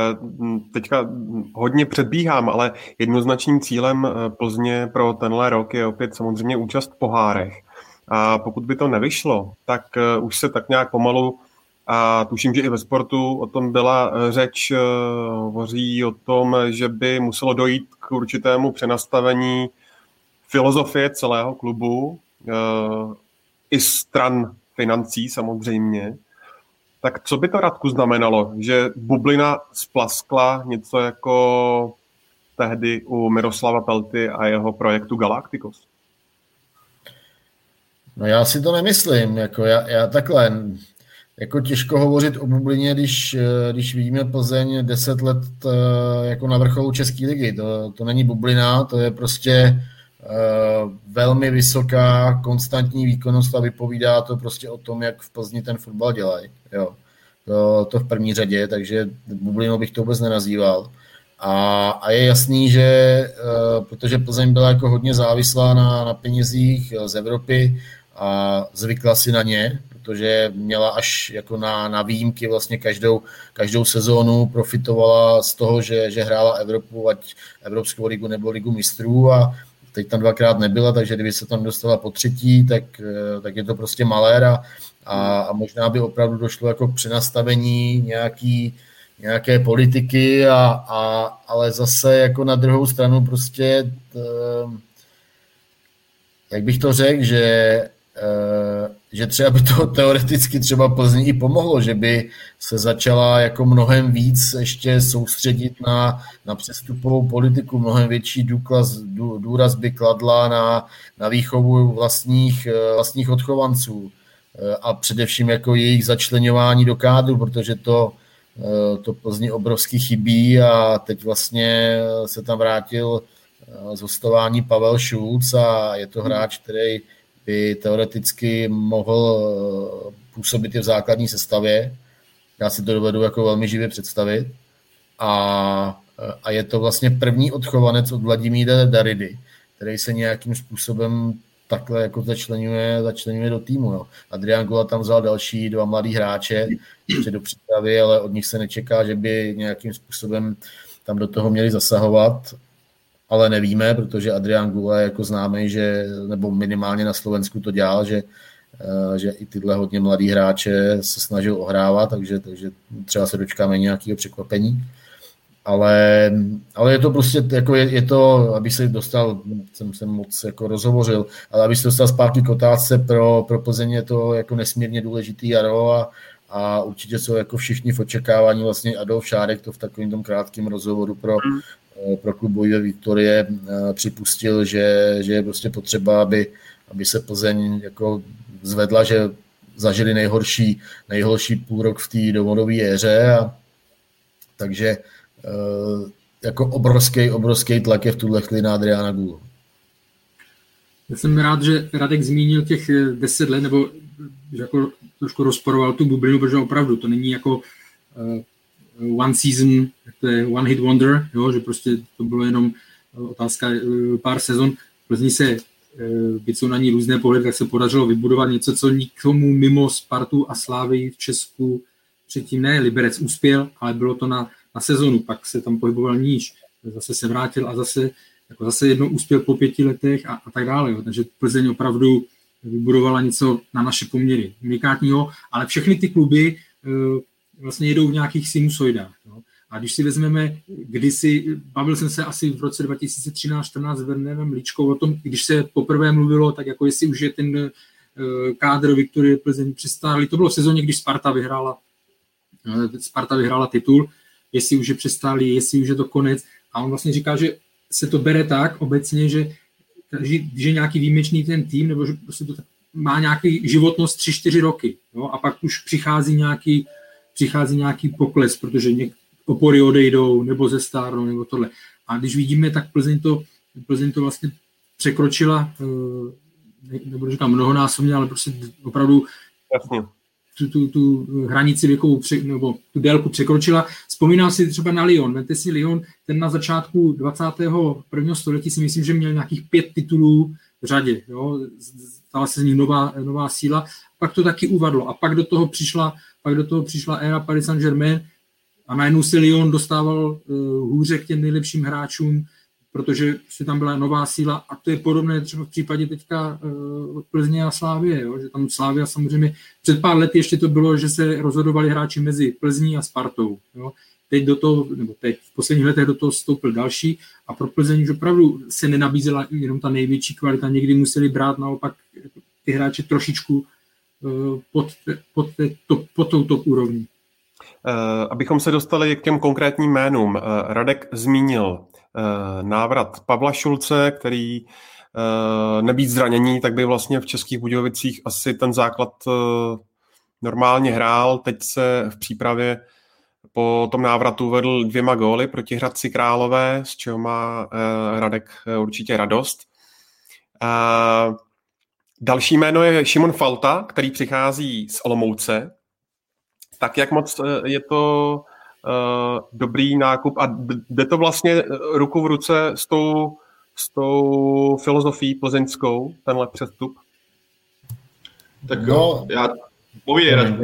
teďka hodně předbíhám, ale jednoznačným cílem Plzně pro tenhle rok je opět samozřejmě účast v pohárech. A pokud by to nevyšlo, tak už se tak nějak pomalu, a tuším, že i ve sportu o tom byla uh, řeč, uh, hovoří o tom, že by muselo dojít k určitému přenastavení filozofie celého klubu, i stran financí samozřejmě. Tak co by to Radku znamenalo, že bublina splaskla něco jako tehdy u Miroslava Pelty a jeho projektu Galacticos? No já si to nemyslím, jako já, já takhle, jako těžko hovořit o bublině, když, eh, když vidíme Plzeň 10 let eh, jako na vrcholu České ligy. To, to není bublina, to je prostě uh, velmi vysoká konstantní výkonnost a vypovídá to prostě o tom, jak v Plzni ten fotbal dělají. Jo. To, to v první řadě, takže bublinou bych to vůbec nenazýval. A, a je jasný, že protože Plzeň byla jako hodně závislá na, na penězích z Evropy, a zvykla si na ně, protože měla až jako na, na výjimky vlastně každou, každou sezónu profitovala z toho, že, že hrála Evropu, ať Evropskou ligu nebo ligu mistrů a teď tam dvakrát nebyla, takže kdyby se tam dostala po třetí, tak, eh, tak je to prostě malér a, a, možná by opravdu došlo jako k přenastavení nějaký, nějaké politiky, a, a, ale zase jako na druhou stranu prostě, t, eh, jak bych to řekl, že že třeba by to teoreticky třeba Plzni i pomohlo, že by se začala jako mnohem víc ještě soustředit na, na přestupovou politiku, mnohem větší důkaz, dů, důraz by kladla na, na výchovu vlastních, eh, vlastních odchovanců eh, a především jako jejich začlenování do kádru, protože to, to Plzni obrovsky chybí a teď vlastně se tam vrátil z hostování Pavel Šulc a je to hráč, který by teoreticky mohl eh, působit i v základní sestavě. Já si to dovedu jako velmi živě představit. A, eh, a je to vlastně první odchovanec od Vladimíra Daridy, který se nějakým způsobem takhle jako začlenuje, začlenuje do týmu. Jo. Adrian Gula tam vzal další dva mladý hráče ještě do přípravy, ale od nich se nečeká, že by nějakým způsobem tam do toho měli zasahovat ale nevíme, protože Adrian Gule jako známý, že, nebo minimálně na Slovensku to dělal, že, eh, že i tyhle hodně mladý hráče se snažil ohrávat, takže, takže třeba se dočkáme nějakého překvapení. Ale, ale je to prostě, jako je, je to, aby se dostal, jsem se moc jako rozhovořil, ale aby se dostal zpátky k otázce pro, pro Plzeň je to jako nesmírně důležitý jaro a, a určitě jsou jako všichni v očekávání vlastně Adolf Šárek to v takovém tom krátkém rozhovoru pro, Eh, pro klub Bojové Viktorie eh, připustil, že, že je prostě potřeba, aby, aby se Plzeň jako zvedla, že zažili nejhorší, nejhorší půl rok v té dovodové éře a takže eh, jako obrovský, obrovský tlak je v tuhle chvíli na Adriana Gulu. Já jsem rád, že Radek zmínil těch deset let, nebo že jako trošku rozporoval tu bublinu, protože opravdu to není jako one season, to je one hit wonder, jo, že prostě to bylo jenom otázka eh, pár sezon. Plzni se, eh, byť jsou na ní různé pohledy, tak se podařilo vybudovat něco, co nikomu mimo Spartu a Slávy v Česku předtím ne, Liberec uspěl, ale bylo to na, na sezonu, pak se tam pohyboval níž, zase se vrátil a zase, jako zase jednou uspěl po pěti letech a, a tak dále. Jo. Takže Plzeň opravdu vybudovala něco na naše poměry unikátního, ale všechny ty kluby eh, vlastně jedou v nějakých sinusoidách. No. A když si vezmeme, kdysi, bavil jsem se asi v roce 2013-14 s Wernerem Ličkou o tom, když se poprvé mluvilo, tak jako jestli už je ten uh, kádr Viktorie Plzeň přestálý. To bylo v sezóně, když Sparta vyhrála, uh, Sparta vyhrála titul, jestli už je přestálý, jestli už je to konec. A on vlastně říká, že se to bere tak obecně, že že je nějaký výjimečný ten tým, nebo že prostě to má nějaký životnost 3-4 roky. Jo? A pak už přichází nějaký, přichází nějaký pokles, protože něk, opory odejdou, nebo ze stárnou, nebo tohle. A když vidíme, tak Plzeň to, Plzeň to vlastně překročila, eh, nebudu říkat mnohonásobně, ale prostě opravdu Jasně. Tu, tu, tu hranici věkovou, nebo tu délku překročila. Vzpomínám si třeba na Lyon. Vemte si Lyon, ten na začátku 21. století si myslím, že měl nějakých pět titulů v řadě. Jo? Stala se z nich nová, nová síla. Pak to taky uvadlo. A pak do toho přišla, pak do toho přišla éra Paris Saint-Germain a najednou se Lyon dostával uh, hůře k těm nejlepším hráčům, protože si tam byla nová síla a to je podobné třeba v případě teďka uh, od Plzně a Slávie, jo? že tam Slávia samozřejmě, před pár lety ještě to bylo, že se rozhodovali hráči mezi Plzní a Spartou. Jo? Teď do toho, nebo teď v posledních letech do toho vstoupil další a pro Plzeň už opravdu se nenabízela jenom ta největší kvalita, někdy museli brát naopak ty hráče trošičku pod, pod, top, pod tou top úrovní. Uh, abychom se dostali k těm konkrétním jménům. Uh, Radek zmínil Eh, návrat Pavla Šulce, který eh, nebýt zranění, tak by vlastně v Českých Budějovicích asi ten základ eh, normálně hrál. Teď se v přípravě po tom návratu vedl dvěma góly proti Hradci Králové, z čeho má Radek určitě radost. Další jméno je Šimon Falta, který přichází z Olomouce. Tak jak moc je to uh, dobrý nákup a jde to vlastně eh, ruku v ruce s tou, s tou filozofií plzeňskou, tenhle přestup? Tak no, já povídej, ne.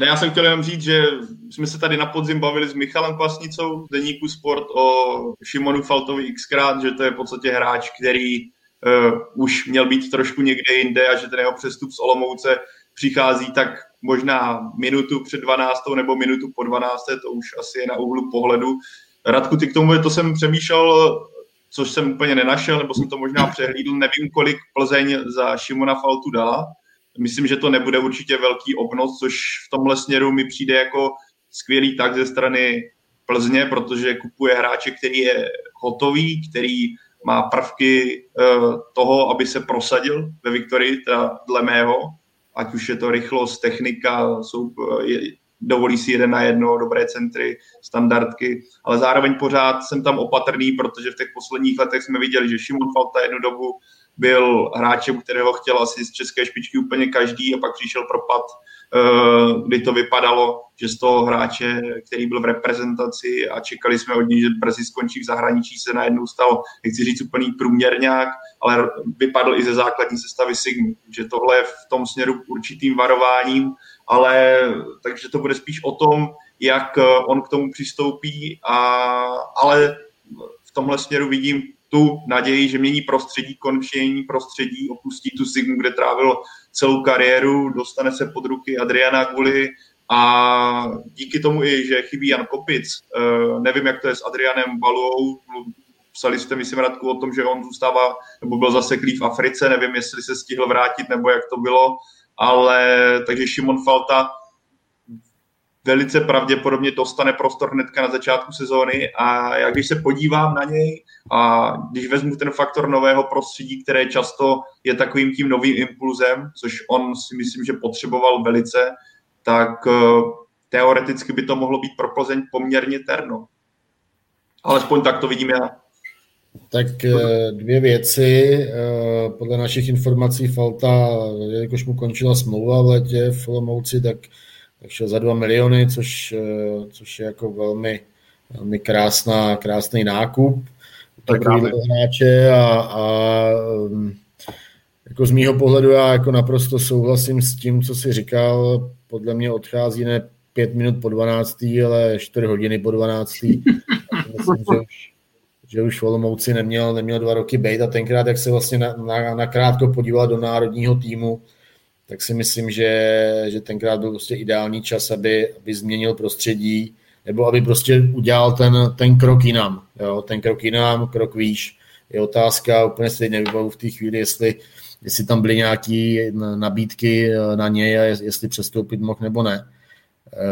Ne, já jsem chtěl jenom říct, že jsme se tady na podzim bavili s Michalem Kvasnicou z Deníku Sport o Šimonu Faltovi xkrát, že to je v podstatě hráč, který uh, už měl být trošku někde jinde a že ten jeho přestup z Olomouce přichází tak možná minutu před 12. nebo minutu po 12. to už asi je na úhlu pohledu. Radku, ty k tomu, to jsem přemýšlel, což jsem úplně nenašel, nebo jsem to možná přehlídl, nevím, kolik Plzeň za Šimona Faltu dala. Myslím, že to nebude určitě velký obnos, což v tomhle směru mi přijde jako skvělý tak ze strany Plzně, protože kupuje hráče, který je hotový, který má prvky uh, toho, aby se prosadil ve Viktorii, teda dle mého ať už je to rychlost, technika, jsou, je, dovolí si jeden na jedno, dobré centry, standardky, ale zároveň pořád jsem tam opatrný, protože v těch posledních letech jsme viděli, že Šimon Falta jednu dobu byl hráčem, kterého chtěl asi z české špičky úplně každý a pak přišel propad, eh, kdy to vypadalo, že z toho hráče, který byl v reprezentaci a čekali jsme od něj, že brzy skončí v zahraničí, se najednou stal, nechci říct úplný průměrňák, ale vypadl i ze základní sestavy Sigmy. Že tohle je v tom směru určitým varováním, ale takže to bude spíš o tom, jak on k tomu přistoupí, a, ale v tomhle směru vidím tu naději, že mění prostředí, končení prostředí, opustí tu Sigmu, kde trávil celou kariéru, dostane se pod ruky Adriana Guli a díky tomu i, že chybí Jan Kopic, eh, nevím, jak to je s Adrianem Baluou, psali jste, myslím, Radku, o tom, že on zůstává, nebo byl zaseklý v Africe, nevím, jestli se stihl vrátit, nebo jak to bylo, ale takže Šimon Falta velice pravděpodobně dostane prostor hnedka na začátku sezóny a já když se podívám na něj a když vezmu ten faktor nového prostředí, které často je takovým tím novým impulzem, což on si myslím, že potřeboval velice, tak eh, teoreticky by to mohlo být pro Plzeň poměrně terno. Alespoň tak to vidím já. Tak eh, dvě věci. Eh, podle našich informací Falta, jakož mu končila smlouva v letě v Olomouci, tak tak šel za 2 miliony, což, eh, což je jako velmi, velmi krásná, krásný nákup takového hráče a, a mm, jako z mýho pohledu já jako naprosto souhlasím s tím, co si říkal. Podle mě odchází ne pět minut po 12, ale 4 hodiny po 12. (laughs) Myslím, že už, že už Olomouci neměl, neměl dva roky bejt a tenkrát, jak se vlastně na, na, na krátko podíval do národního týmu, tak si myslím, že, že tenkrát byl prostě ideální čas, aby, aby změnil prostředí, nebo aby prostě udělal ten, ten krok jinam. Jo? Ten krok jinam, krok výš. Je otázka, úplně si nevybavu v té chvíli, jestli, jestli tam byly nějaké nabídky na něj a jestli přestoupit mohl nebo ne. E,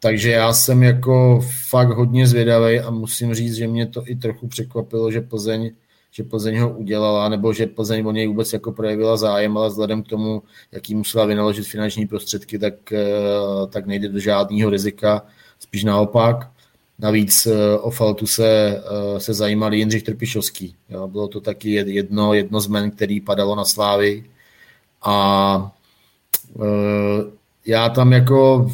takže já jsem jako fakt hodně zvědavý a musím říct, že mě to i trochu překvapilo, že Plzeň že Plzeň ho udělala, nebo že Plzeň o něj vůbec jako projevila zájem, ale vzhledem k tomu, jaký musela vynaložit finanční prostředky, tak, tak nejde do žádného rizika, spíš naopak. Navíc o Faltu se, se zajímal Jindřich Trpišovský. Jo. Bylo to taky jedno, jedno z men, který padalo na slávy. A já tam jako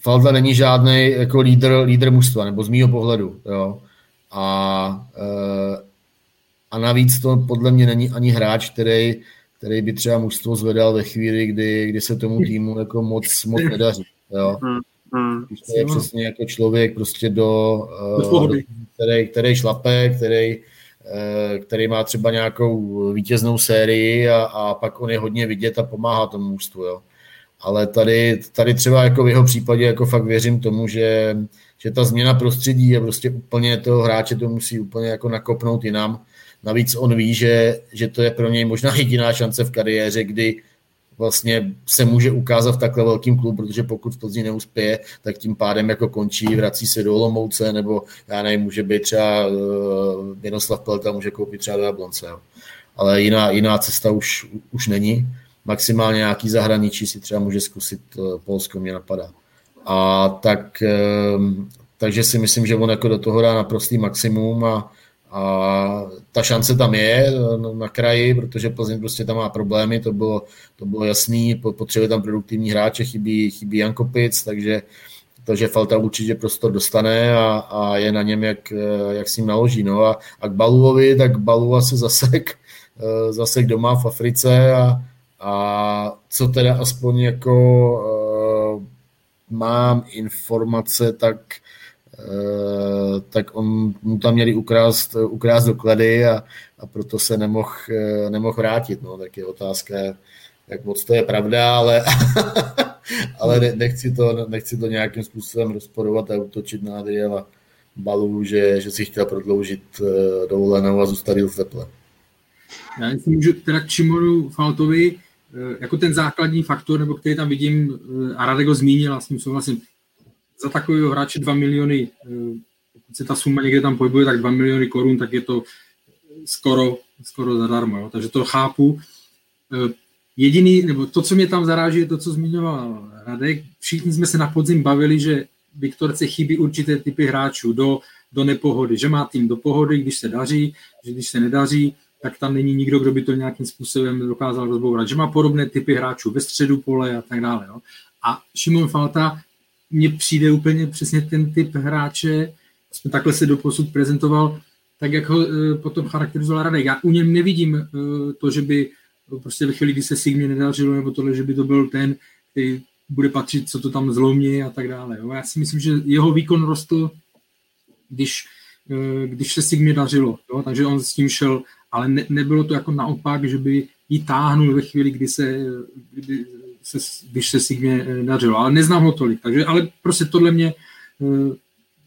Falta není žádný jako lídr, lídr mužstva, nebo z mýho pohledu. Jo. A, eh, a navíc to podle mě není ani hráč, který, který by třeba mužstvo zvedal ve chvíli, kdy, kdy se tomu týmu jako moc, moc nedaří. Jo. Hmm, hmm. to je přesně jako člověk prostě do, do eh, který, který šlape, který, eh, který má třeba nějakou vítěznou sérii a, a pak on je hodně vidět a pomáhá tomu mužstvu. Jo ale tady, tady třeba jako v jeho případě jako fakt věřím tomu, že, že ta změna prostředí je prostě úplně toho hráče to musí úplně jako nakopnout jinam. Navíc on ví, že, že to je pro něj možná jediná šance v kariéře, kdy vlastně se může ukázat v takhle velkým klubu, protože pokud v Plzni neuspěje, tak tím pádem jako končí, vrací se do Olomouce, nebo já nevím, může být třeba uh, Miroslav Pelta, může koupit třeba do Jablonce. Jo. Ale jiná, jiná cesta už, už není maximálně nějaký zahraničí si třeba může zkusit eh, Polsko, mě napadá. A tak, ehm, takže si myslím, že on jako do toho dá naprostý maximum a, a ta šance tam je eh, na kraji, protože Plzeň prostě tam má problémy, to bylo, to bylo jasný, potřebuje tam produktivní hráče, chybí, chybí Jankopic, takže, takže Falta určitě prostor dostane a, a je na něm, jak, eh, jak s ním naloží. No a, a k Baluvovi, tak Baluva se zasek, zasek doma v Africe a, a co teda aspoň jako uh, mám informace, tak tak on mu tam měli ukrást, ukrást doklady a, a proto se nemohl uh, nemoh vrátit. No. Tak je otázka, jak moc to je pravda, ale, (laughs) ale ne, nechci, to, nechci to nějakým způsobem rozporovat a utočit na Adriela Balu, že, že si chtěl prodloužit dovolenou a zůstat v teple. Já si můžu teda k Čimoru Faltovi, Eh, jako ten základní faktor, nebo který tam vidím, eh, a Radek ho zmínil, a s tím souhlasím, za takového hráče 2 miliony, eh, pokud se ta suma někde tam pohybuje, tak 2 miliony korun, tak je to skoro, skoro zadarmo. Jo? Takže to chápu. Jediný, nebo to, co mě tam zaráží, je to, co zmiňoval Radek. Všichni jsme se na podzim bavili, že Viktorce chybí určité typy hráčů do, do nepohody, že má tým do pohody, když se daří, že když se nedaří, tak tam není nikdo, kdo by to nějakým způsobem dokázal rozbourat. Že má podobné typy hráčů ve středu pole a tak dále. Jo. A Šimon Falta mně přijde úplně přesně ten typ hráče, takhle se doposud prezentoval, tak jak ho e, potom charakterizoval Radek. Já u něm nevidím e, to, že by prostě ve chvíli, kdy se Sigmě nedařilo, nebo tohle, že by to byl ten, který bude patřit, co to tam zlomí a tak dále. Já si myslím, že jeho výkon rostl, když, když se Sigmě dařilo. Jo. Takže on s tím šel ale ne, nebylo to jako naopak, že by ji táhnul ve chvíli, kdy se, kdy se když se Sigmě eh, dařilo. Ale neznám ho tolik. Takže, ale prostě tohle mě eh,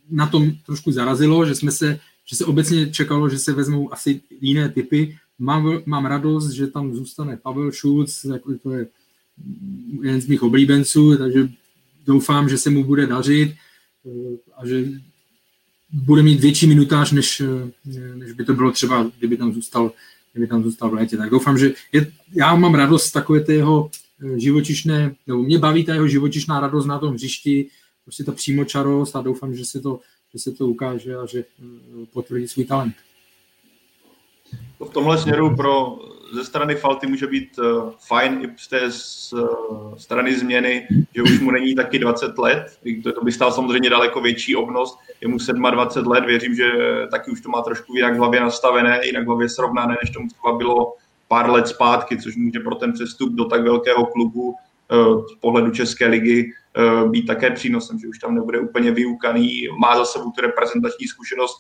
na tom trošku zarazilo, že jsme se, že se obecně čekalo, že se vezmou asi jiné typy. Mám, mám radost, že tam zůstane Pavel Schulz, jako to je jeden z mých oblíbenců, takže doufám, že se mu bude dařit eh, a že bude mít větší minutáž, než, než by to bylo třeba, kdyby tam zůstal, kdyby tam zůstal v létě. Tak doufám, že je, já mám radost takové té jeho eh, živočišné, nebo mě baví ta jeho živočišná radost na tom hřišti, prostě ta přímočarost a doufám, že se to, že se to ukáže a že eh, potvrdí svůj talent. V tomhle směru pro ze strany Falty může být uh, fajn i z té z, uh, strany změny, že už mu není taky 20 let, to, to by stál samozřejmě daleko větší obnost, je mu 27 let, věřím, že taky už to má trošku jinak v hlavě nastavené, jinak v hlavě srovnané, než tomu třeba bylo pár let zpátky, což může pro ten přestup do tak velkého klubu uh, z pohledu České ligy uh, být také přínosem, že už tam nebude úplně vyukaný, má za sebou tu reprezentační zkušenost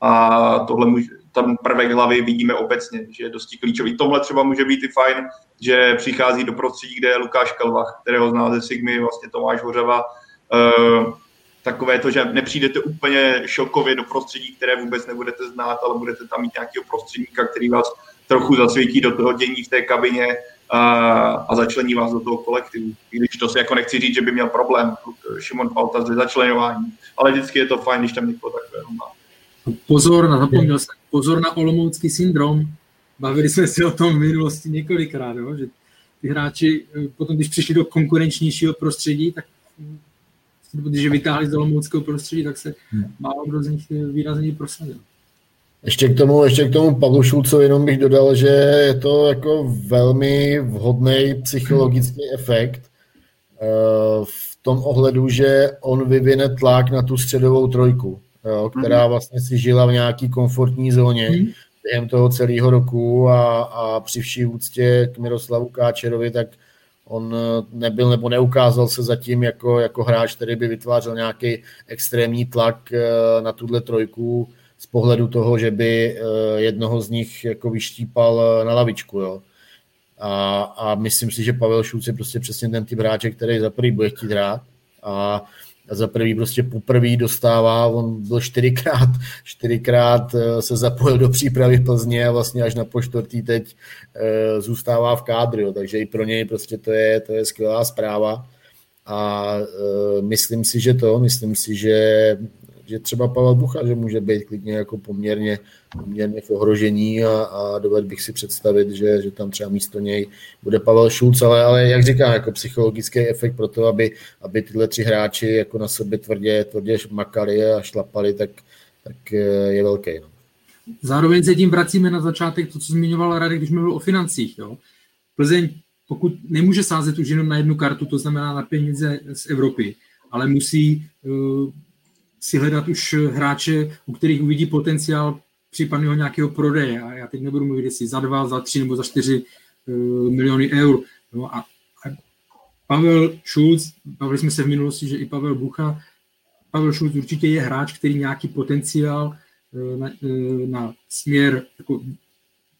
a tohle může, tam prvek hlavy vidíme obecně, že je dosti klíčový. Tohle třeba může být i fajn, že přichází do prostředí, kde je Lukáš Kalvach, kterého zná ze Sigmy, vlastně Tomáš Hořava. Uh, takové to, že nepřijdete úplně šokově do prostředí, které vůbec nebudete znát, ale budete tam mít nějakého prostředníka, který vás trochu zasvětí do toho dění v té kabině a, a začlení vás do toho kolektivu. I když to si jako nechci říct, že by měl problém Šimon Falta ze začlenování, ale vždycky je to fajn, když tam někoho takového má. Pozor na, zapomněl jsem, pozor na olomoucký syndrom. Bavili jsme se o tom v minulosti několikrát, jo? že ty hráči eh, potom, když přišli do konkurenčnějšího prostředí, tak když vytáhli z olomouckého prostředí, tak se hmm. málo kdo z nich výrazně prosadil. Ještě k tomu, ještě k tomu Pavlu Šulcovi jenom bych dodal, že je to jako velmi vhodný psychologický efekt eh, v tom ohledu, že on vyvine tlak na tu středovou trojku, jo, která mhm. vlastně si žila v nějaký komfortní zóně mhm. během toho celého roku a, a při vší úctě k Miroslavu Káčerovi, tak on nebyl nebo neukázal se zatím jako, jako hráč, který by vytvářel nějaký extrémní tlak eh, na tuhle trojku z pohledu toho, že by eh, jednoho z nich jako vyštípal eh, na lavičku. Jo. A, a myslím si, že Pavel Šulc je prostě přesně ten typ hráče, který za prvý bude chtít hrát a a za prvý prostě poprvé dostává, on byl čtyřikrát, (laughs) čtyřikrát eh, se zapojil do přípravy v Plzně a vlastně až na poštvrtý teď zůstává v kádru, jo. takže i pro něj prostě to je, to je skvělá zpráva a myslím si, že to, myslím si, že že třeba Pavel Bucha, že může být klidně jako poměrně, poměrně v ohrožení a, a dovedl bych si představit, že, že tam třeba místo něj bude Pavel Šulc, ale, ale jak říkám, jako psychologický efekt pro to, aby, aby tyhle tři hráči jako na sobě tvrdě, tvrdě makali a šlapali, tak, tak je velký. No. Zároveň se tím vracíme na začátek to, co zmiňoval Radek, když mluvil o financích. Jo? Plzeň, pokud nemůže sázet už jenom na jednu kartu, to znamená na peníze z Evropy, ale musí uh, si hledat už hráče, u kterých uvidí potenciál případného nějakého prodeje. A já teď nebudu mluvit, jestli za dva, za tři nebo za čtyři uh, miliony eur. No a, a Pavel Schulz, bavili jsme se v minulosti, že i Pavel Bucha, Pavel Schulz určitě je hráč, který nějaký potenciál uh, na, uh, na směr jako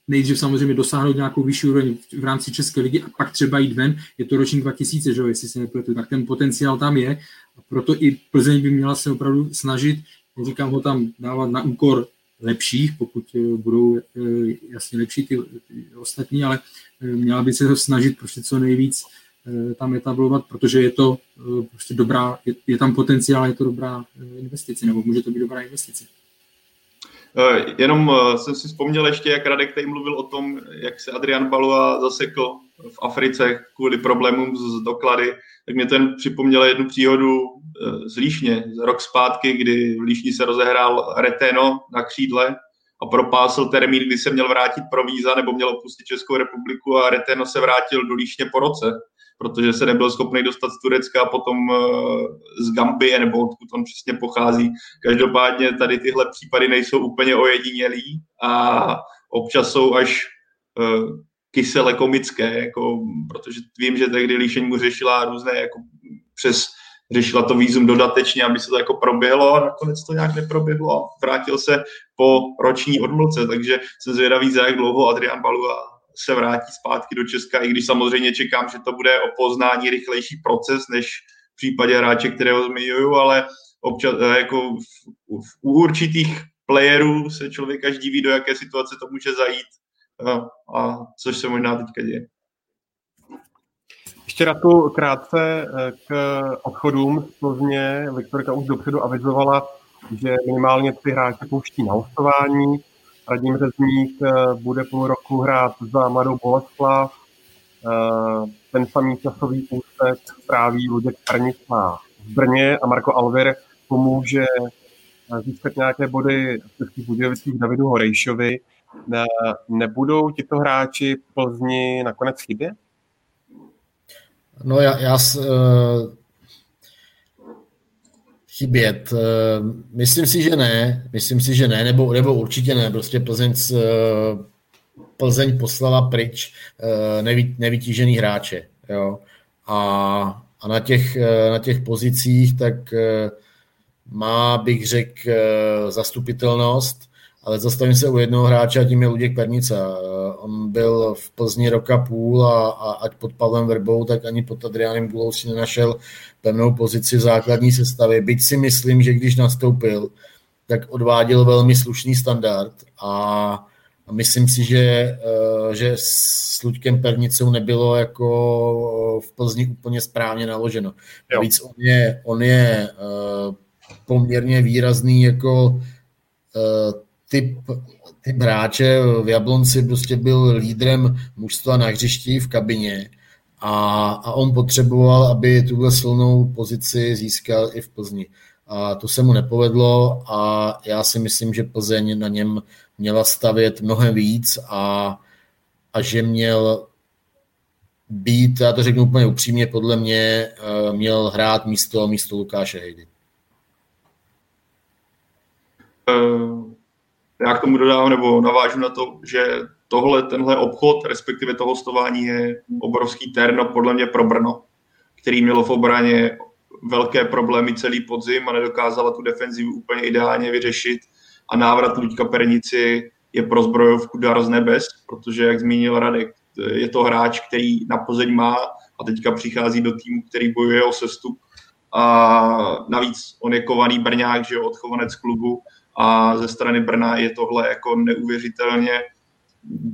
nejdřív samozřejmě dosáhnout nějakou vyšší úroveň v rámci České ligy a pak třeba jít ven, je to ročník 2000, že jo, jestli se nepletu, tak ten potenciál tam je. A proto i Plzeň by měla se opravdu snažit, neříkám ho tam dávat na úkor lepších, pokud eh, budou eh, jasně lepší ty, ty ostatní, ale eh, měla by se ho snažit prostě co nejvíc tam etablovat, protože je to prostě dobrá, je, je tam potenciál, je to dobrá investice, nebo může to být dobrá investice. Jenom jsem si vzpomněl ještě, jak Radek tady mluvil o tom, jak se Adrian Balua zasekl v Africe kvůli problémům s doklady, tak mě ten připomněl jednu příhodu eh, z Líšně, rok zpátky, kdy v Líšni se rozehrál Reteno na křídle a propásl termín, kdy se měl vrátit pro víza nebo měl opustit Českou republiku a Reteno se vrátil do Líšně po roce, protože se nebyl schopný dostat z Turecka a potom eh, z Gambie, nebo odkud on přesně pochází. Každopádně tady tyhle případy nejsou úplně ojedinělí a občas jsou až eh, kysele komické, jako, protože vím, že tehdy Líšeň mu řešila různé jako přes řešila to výzum dodatečně, aby se to jako proběhlo a nakonec to nějak neproběhlo. Vrátil se po roční odmlce, takže jsem zvědavý, za jak dlouho Adrian Balua se vrátí zpátky do Česka, i když samozřejmě čekám, že to bude o poznání rychlejší proces, než v případě hráče, kterého zmiňuju, ale občas, eh, jako v, v, u určitých playerů se člověk každý ví, do jaké situace to může zajít a což se možná teďka děje. Ještě tu krátce eh, k odchodům z Plzně. Viktorka už dopředu avizovala, že minimálně tři hráči pouští na hostování. Radim Řezník eh, bude půl roku hrát za Mladou Boleslav. Eh, ten samý časový úsek tráví Luděk Pernica v Brně a Marko Alvir pomůže získat nějaké body v Českých Budějovicích Davidu Horejšovi. Ne, nebudou tito hráči Plzni nakonec chybět? No já, já uh, chybět. Uh, myslím si, že ne. Myslím si, že ne, nebo, nebo určitě ne. Prostě Plzeň, uh, Plzeň poslala pryč uh, nevy, nevytížený hráče. Jo? A, a na, těch, na těch pozicích tak má, bych řekl, zastupitelnost ale zastavím se u jednoho hráče a tím je Luděk Pernica. On byl v Plzni roka půl a, a ať pod Pavlem Verbou, tak ani pod Adriánem Gulou si nenašel pevnou pozici v základní sestavě. Byť si myslím, že když nastoupil, tak odváděl velmi slušný standard a, myslím si, že, eh, že s Luďkem Pernicou nebylo jako v Plzni úplně správně naloženo. Navíc on je, on je eh, poměrně výrazný jako typ, typ hráče v Jablonci prostě byl lídrem mužstva na hřišti v kabině a, a on potřeboval, aby tuhle silnou pozici získal i v Plzni. A to se mu nepovedlo a já si myslím, že Plzeň na něm měla stavět mnohem víc a, a že měl být, já to řeknu úplně upřímně, podle mě eh, měl hrát místo, místo Lukáše Hejdy. Uh, já k tomu dodám, nebo navážu na to, že tohle, tenhle obchod, respektive to hostování je obrovský terno podle mě pro Brno, který mělo v obraně velké problémy celý podzim a nedokázala tu defenzivu úplně ideálně vyřešit a návrat Luďka Pernici je pro zbrojovku dar z nebes, protože, jak zmínil Radek, je to hráč, který na Plzeň má a teďka přichází do týmu, který bojuje o sestup. A navíc on je kovaný Brňák, že jo, odchovanec klubu a ze strany Brna je tohle jako neuvěřitelně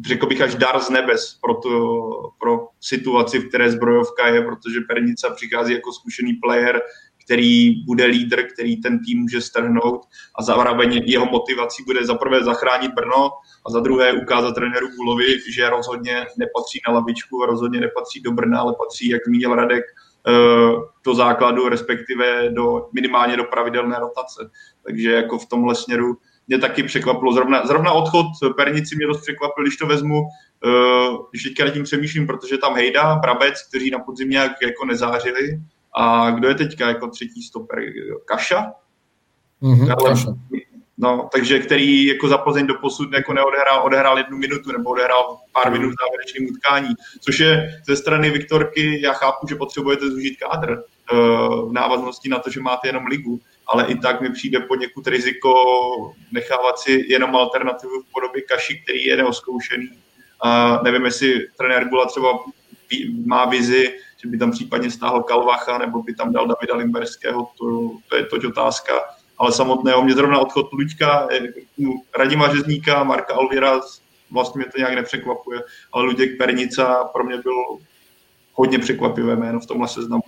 řekl bych až dar z nebes pro, to, pro situaci, v které zbrojovka je, protože Pernica přichází jako zkušený player, který bude lídr, který ten tým může strhnout a zároveň jeho motivací bude za prvé zachránit Brno a za druhé ukázat trenéru Gulovi, že rozhodně nepatří na lavičku a rozhodně nepatří do Brna, ale patří, jak zmínil Radek, do základu, respektive do, minimálně do pravidelné rotace. Takže jako v tomhle směru mě taky překvapilo. Zrovna, zrovna odchod Pernici mě dost překvapil, když to vezmu, uh, když teďka tím přemýšlím, protože tam Hejda, Brabec, kteří na podzim nějak jako nezářili. A kdo je teďka jako třetí stoper? Kaša? Mm-hmm, Kaša. No, takže který jako za Plzeň do posud jako neodehrál, odehrál jednu minutu nebo odehrál pár minut v závěrečném utkání, což je ze strany Viktorky, já chápu, že potřebujete zúžit kádr uh, v návaznosti na to, že máte jenom ligu, ale i tak mi přijde poněkud riziko nechávat si jenom alternativu v podobě kaši, který je neoskoušený. A nevím, jestli trenér Gula třeba má vizi, že by tam případně stáhl Kalvacha, nebo by tam dal Davida Limberského, to, to je toť otázka. Ale samotného mě zrovna odchod Luďka, eh, Radima Řezníka, Marka Alvira, vlastně mě to nějak nepřekvapuje, ale Luděk Pernica pro mě byl hodně překvapivé jméno v tomhle seznamu.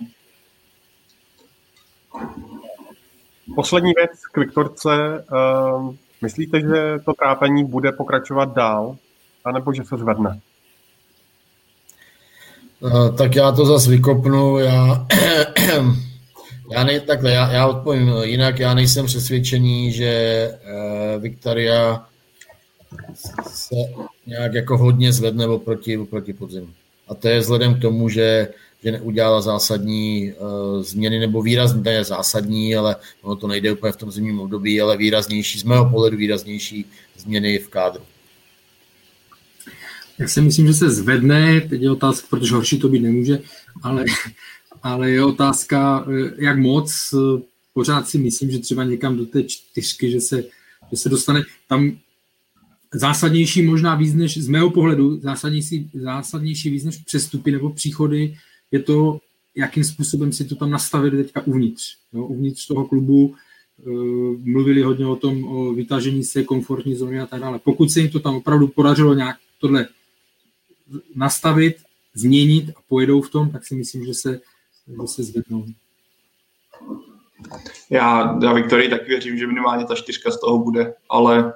Poslední věc k Viktorce. Uh, myslíte, že to trápení bude pokračovat dál, anebo že se zvedne? Uh, tak já to zase vykopnu. Já, (clears throat) já ne, takhle, já, já odpovím jinak. Já nejsem přesvědčený, že uh, Viktoria se nějak jako hodně zvedne oproti, oproti podzimu. A to je vzhledem k tomu, že že neudělala zásadní uh, změny, nebo výrazně, ne zásadní, ale ono to nejde úplně v tom zimním období, ale výraznější, z mého pohledu výraznější změny v kádru. Já si myslím, že se zvedne, teď je otázka, protože horší to být nemůže, ale, ale je otázka, eh, jak moc, eh, pořád si myslím, že třeba někam do té čtyřky, že se, že se dostane, tam zásadnější možná víc než, z mého pohledu, zásadnější, zásadnější víc než přestupy nebo příchody je to, jakým způsobem si to tam nastavili teďka uvnitř. Jo, uvnitř toho klubu e, mluvili hodně o tom, o vytažení se komfortní zóny a tak dále. Pokud se jim to tam opravdu podařilo nějak tohle nastavit, změnit a pojedou v tom, tak si myslím, že se, že se zvednou. Já, já Viktorii taky věřím, že minimálně ta čtyřka z toho bude, ale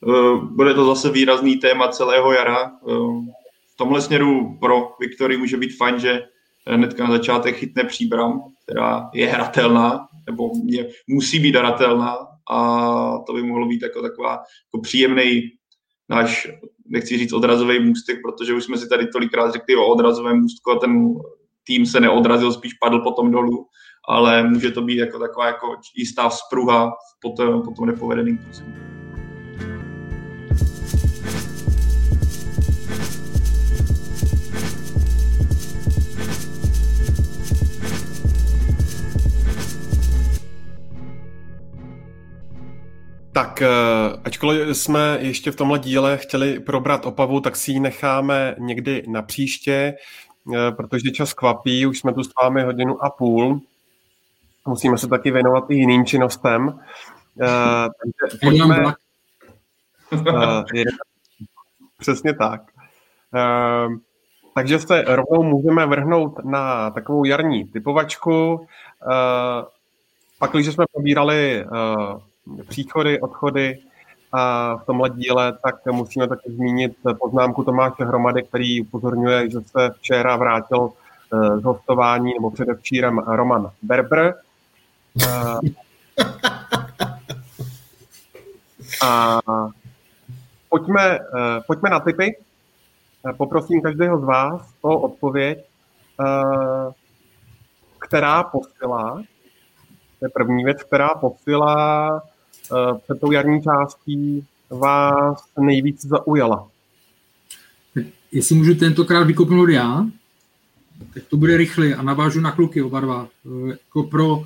uh, bude to zase výrazný téma celého jara. Uh, v tomhle směru pro Viktorii může být fajn, že hnedka na začátek chytne příbram, která je hratelná, nebo je, musí být hratelná a to by mohlo být jako taková jako příjemný náš, nechci říct odrazový můstek, protože už jsme si tady tolikrát řekli o odrazovém můstku a ten tým se neodrazil, spíš padl potom dolů, ale může to být jako taková jako jistá vzpruha po tom, po tom nepovedeným podzimu. Tak, eh, ačkoliv jsme ještě v tomhle díle chtěli probrat Opavu, tak si ji necháme někdy na příště, protože čas kvapí, už jsme tu s vámi hodinu a půl. Musíme se taky věnovat i jiným činnostem. Eh, takže pojďme... Přesně tak. Takže se rovnou můžeme vrhnout na takovou jarní typovačku. Pak, když jsme pobírali příchody, odchody, v tomhle díle, tak musíme taky zmínit poznámku Tomáše Hromady, který upozorňuje, že se včera vrátil z hostování, nebo předevčírem Roman Berber. (laughs) A pojďme, pojďme na typy. Poprosím každého z vás o odpověď, která posila, to je první věc, která posila před tou jarní částí vás nejvíc zaujala. Tak jestli můžu tentokrát vykopnout já, tak to bude rychle a navážu na kluky oba dva. Jako pro,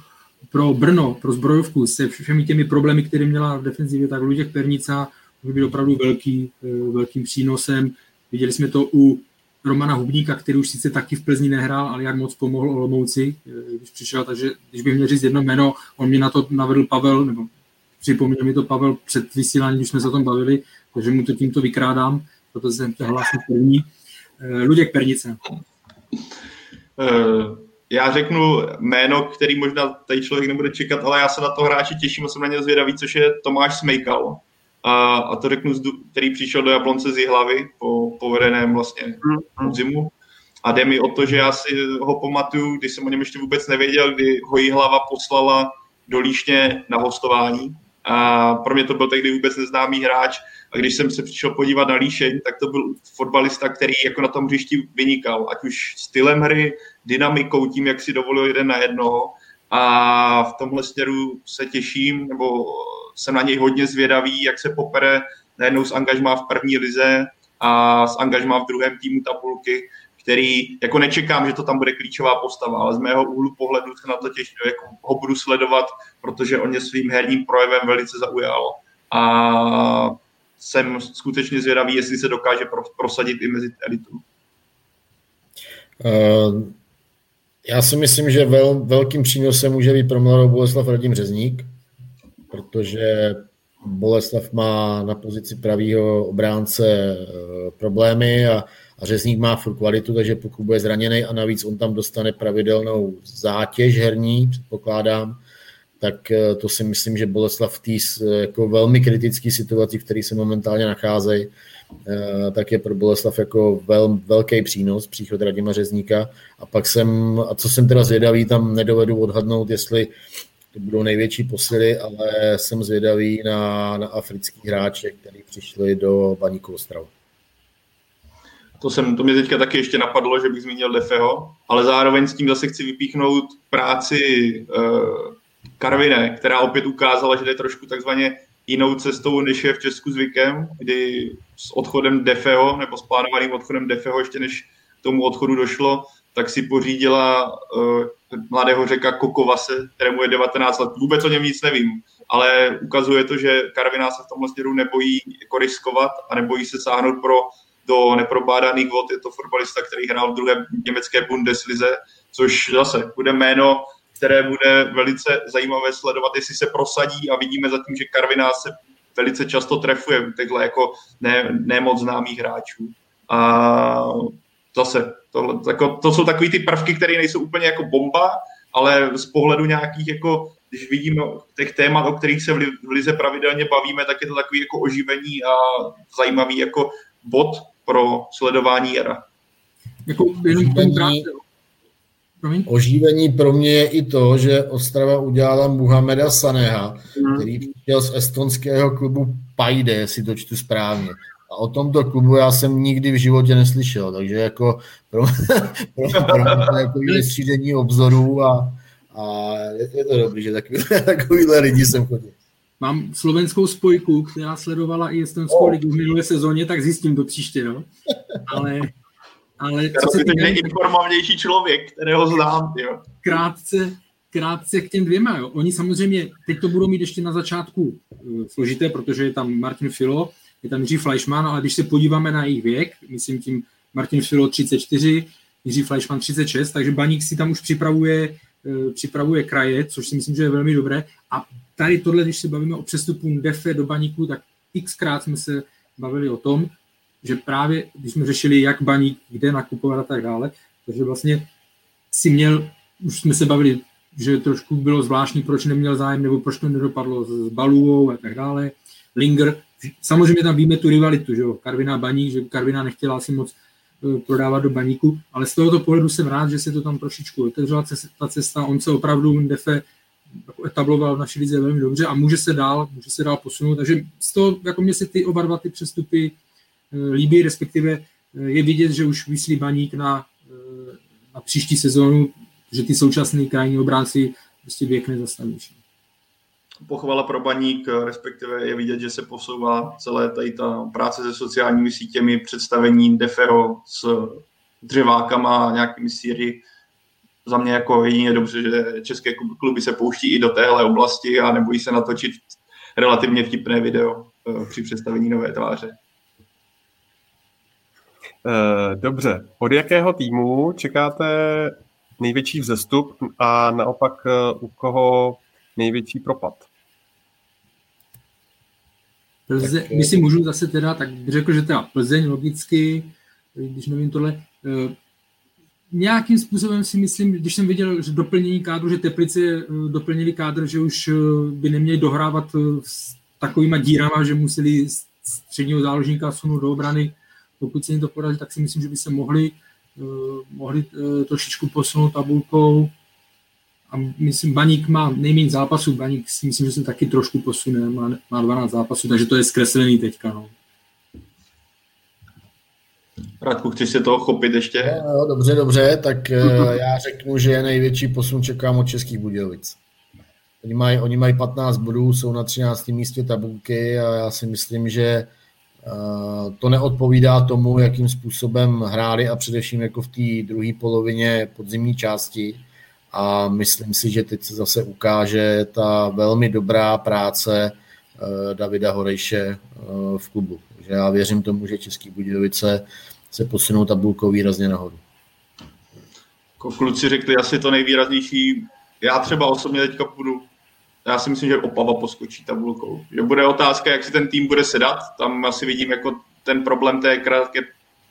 pro Brno, pro zbrojovku se všemi těmi problémy, které měla v defenzivě, tak Luděk Pernica by byl opravdu velký, velkým přínosem. Viděli jsme to u Romana Hubníka, který už sice taky v Plzni nehrál, ale jak moc pomohl Olomouci, když přišel, takže když bych měl říct jedno jméno, on mě na to navedl Pavel, nebo připomněl mi to Pavel před vysíláním, když jsme se o tom bavili, takže mu to tímto vykrádám, protože jsem to hlásil první. Luděk Pernice. Eh, já řeknu jméno, který možná tady člověk nebude čekat, ale já se na to hráče těším a jsem na ně zvědavý, což je Tomáš Smejkal. A, a to řeknu, který přišel do Jablonce z hlavy po povedeném vlastně zimu. A jde mi o to, že já si ho pamatuju, když jsem o něm ještě vůbec nevěděl, kdy ho hlava poslala do Líšně na hostování. A pro mě to byl tehdy vůbec neznámý hráč. A když jsem se přišel podívat na Líšeň, tak to byl fotbalista, který jako na tom hřišti vynikal, ať už stylem hry, dynamikou, tím, jak si dovolil jeden na jedno. A v tomhle směru se těším, nebo jsem na něj hodně zvědavý, jak se popere najednou s angažmá v první lize a s angažmá v druhém týmu tabulky, který jako nečekám, že to tam bude klíčová postava, ale z mého úhlu pohledu se na to těším, jako ho budu sledovat, protože on mě svým herním projevem velice zaujal. A jsem skutečně zvědavý, jestli se dokáže prosadit i mezi elitu. Uh, já si myslím, že vel, velkým přínosem může být pro mladou Boleslav Radim Řezník, protože Boleslav má na pozici pravýho obránce uh, problémy a, a Řezník má furt kvalitu, takže pokud bude zraněný a navíc on tam dostane pravidelnou zátěž herní, předpokládám, tak eh, to si myslím, že Boleslav v té jako velmi kritické situaci, v které se momentálně nacházejí, eh, tak je pro Boleslav jako vel, velký přínos, příchod Radima Řezníka. A pak jsem, a co jsem teda zvědavý, tam nedovedu odhadnout, jestli to budou největší posily, ale jsem zvědavý na, na africký hráče, který přišli do Baníku Ostravu. To, jsem, to mě teďka taky ještě napadlo, že bych zmínil Defeho, ale zároveň s tím zase chci vypíchnout práci uh, Karviné, která opět ukázala, že jde trošku takzvaně jinou cestou, než je v Česku zvykem, kdy s odchodem Defeho, nebo s plánovaným odchodem Defeho, ještě než tomu odchodu došlo, tak si pořídila uh, mladého řeka Kokovase, kterému je 19 let. Vůbec o něm nic nevím, ale ukazuje to, že Karviná se v tomhle směru nebojí jako riskovat a nebojí se sáhnout pro do neprobádaných vod. Je to fotbalista, který hrál v druhé německé Bundeslize, což zase bude jméno, které bude velice zajímavé sledovat, jestli se prosadí a vidíme zatím, že Karviná se velice často trefuje těchto jako ne, ne moc známých hráčů. A zase, tohle, jako, to jsou takové ty prvky, které nejsou úplně jako bomba, ale z pohledu nějakých jako když vidíme těch témat, o kterých se v Lize pravidelně bavíme, tak je to takový jako oživení a zajímavý jako bod pro sledování jara. Jako Promiň? Oživení pro mě je i to, že Ostrava udělala Muhameda Saneha, hmm. který přišel z estonského klubu Pajde, jestli to čtu správně. A o tomto klubu já jsem nikdy v životě neslyšel, takže jako pro, (laughs) pro, pro mě to jako (laughs) vystřídení obzorů a, a je, je to dobrý, že takový, (laughs) takovýhle lidi jsem chodil. Mám slovenskou spojku, která sledovala i estonskou oh. ligu v minulé sezóně, tak zjistím to příště, no. Ale ale co se týká... nejinformovanější člověk, kterého znám. Jo. Krátce, krátce k těm dvěma. Jo. Oni samozřejmě, teď to budou mít ještě na začátku uh, složité, protože je tam Martin Filo, je tam Jiří Fleischmann, ale když se podíváme na jejich věk, myslím tím Martin Filo 34, Jiří Fleischmann 36, takže Baník si tam už připravuje, uh, připravuje kraje, což si myslím, že je velmi dobré. A tady tohle, když se bavíme o přestupu Defe do Baníku, tak xkrát jsme se bavili o tom, že právě, když jsme řešili, jak baník, kde nakupovat a tak dále, takže vlastně si měl, už jsme se bavili, že trošku bylo zvláštní, proč neměl zájem, nebo proč to nedopadlo s Baluou a tak dále. Linger, samozřejmě tam víme tu rivalitu, že jo, Karvina Baník, že Karvina nechtěla asi moc eh, prodávat do baníku, ale z tohoto pohledu jsem rád, že se to tam trošičku otevřela ta cesta, on se opravdu Defe jako etabloval v naší lize velmi dobře a může se dál, může se dál posunout, takže z toho, jako mě se ty oba dva ty přestupy líbí, respektive je vidět, že už vyslí baník na, na příští sezónu, že ty současné krajní obránci prostě věk nezastaví. Pochvala pro baník, respektive je vidět, že se posouvá celé tady ta práce se sociálními sítěmi, představení Defero s dřevákama, nějakými síry. Za mě jako jedině dobře, že české kluby se pouští i do téhle oblasti a nebojí se natočit relativně vtipné video eh, při představení nové tváře. Eh, dobře, od jakého týmu čekáte největší vzestup a naopak eh, u koho největší propad? Plze, tak, my si můžu zase teda, tak řekl, že teda Plzeň logicky, když nevím tohle, eh, nějakým způsobem si myslím, když jsem viděl, že doplnění kádru, že Teplice doplnili kádr, že už by neměli dohrávat s takovýma dírama, že museli středního záložníka sunout do obrany, pokud se jim to podaří, tak si myslím, že by se mohli, mohli trošičku posunout tabulkou. A myslím, Baník má nejméně zápasů, Baník si myslím, že se taky trošku posune, má, má 12 zápasů, takže to je zkreslený teďka. No. Radku, chceš se toho chopit ještě? No, dobře, dobře, tak uh, (laughs) já řeknu, že největší posun čekám od Českých Budějovic. Oni mají, oni mají 15 bodů, jsou na 13. místě tabulky a já si myslím, že Eh, to neodpovídá tomu, jakým způsobem hráli a především jako v té druhé polovině podzimní části. A myslím si, že teď se zase ukáže ta velmi dobrá práce eh, Davida Horejše eh, v klubu. Takže já věřím tomu, že Český Budějovice se posunou tabulkou výrazně nahoru. Jako kluci řekli asi to nejvýraznější. Já třeba osobně teďka budu já si myslím, že Opava poskočí tabulkou. Že bude otázka, jak si ten tým bude sedat. Tam asi vidím jako ten problém té krátké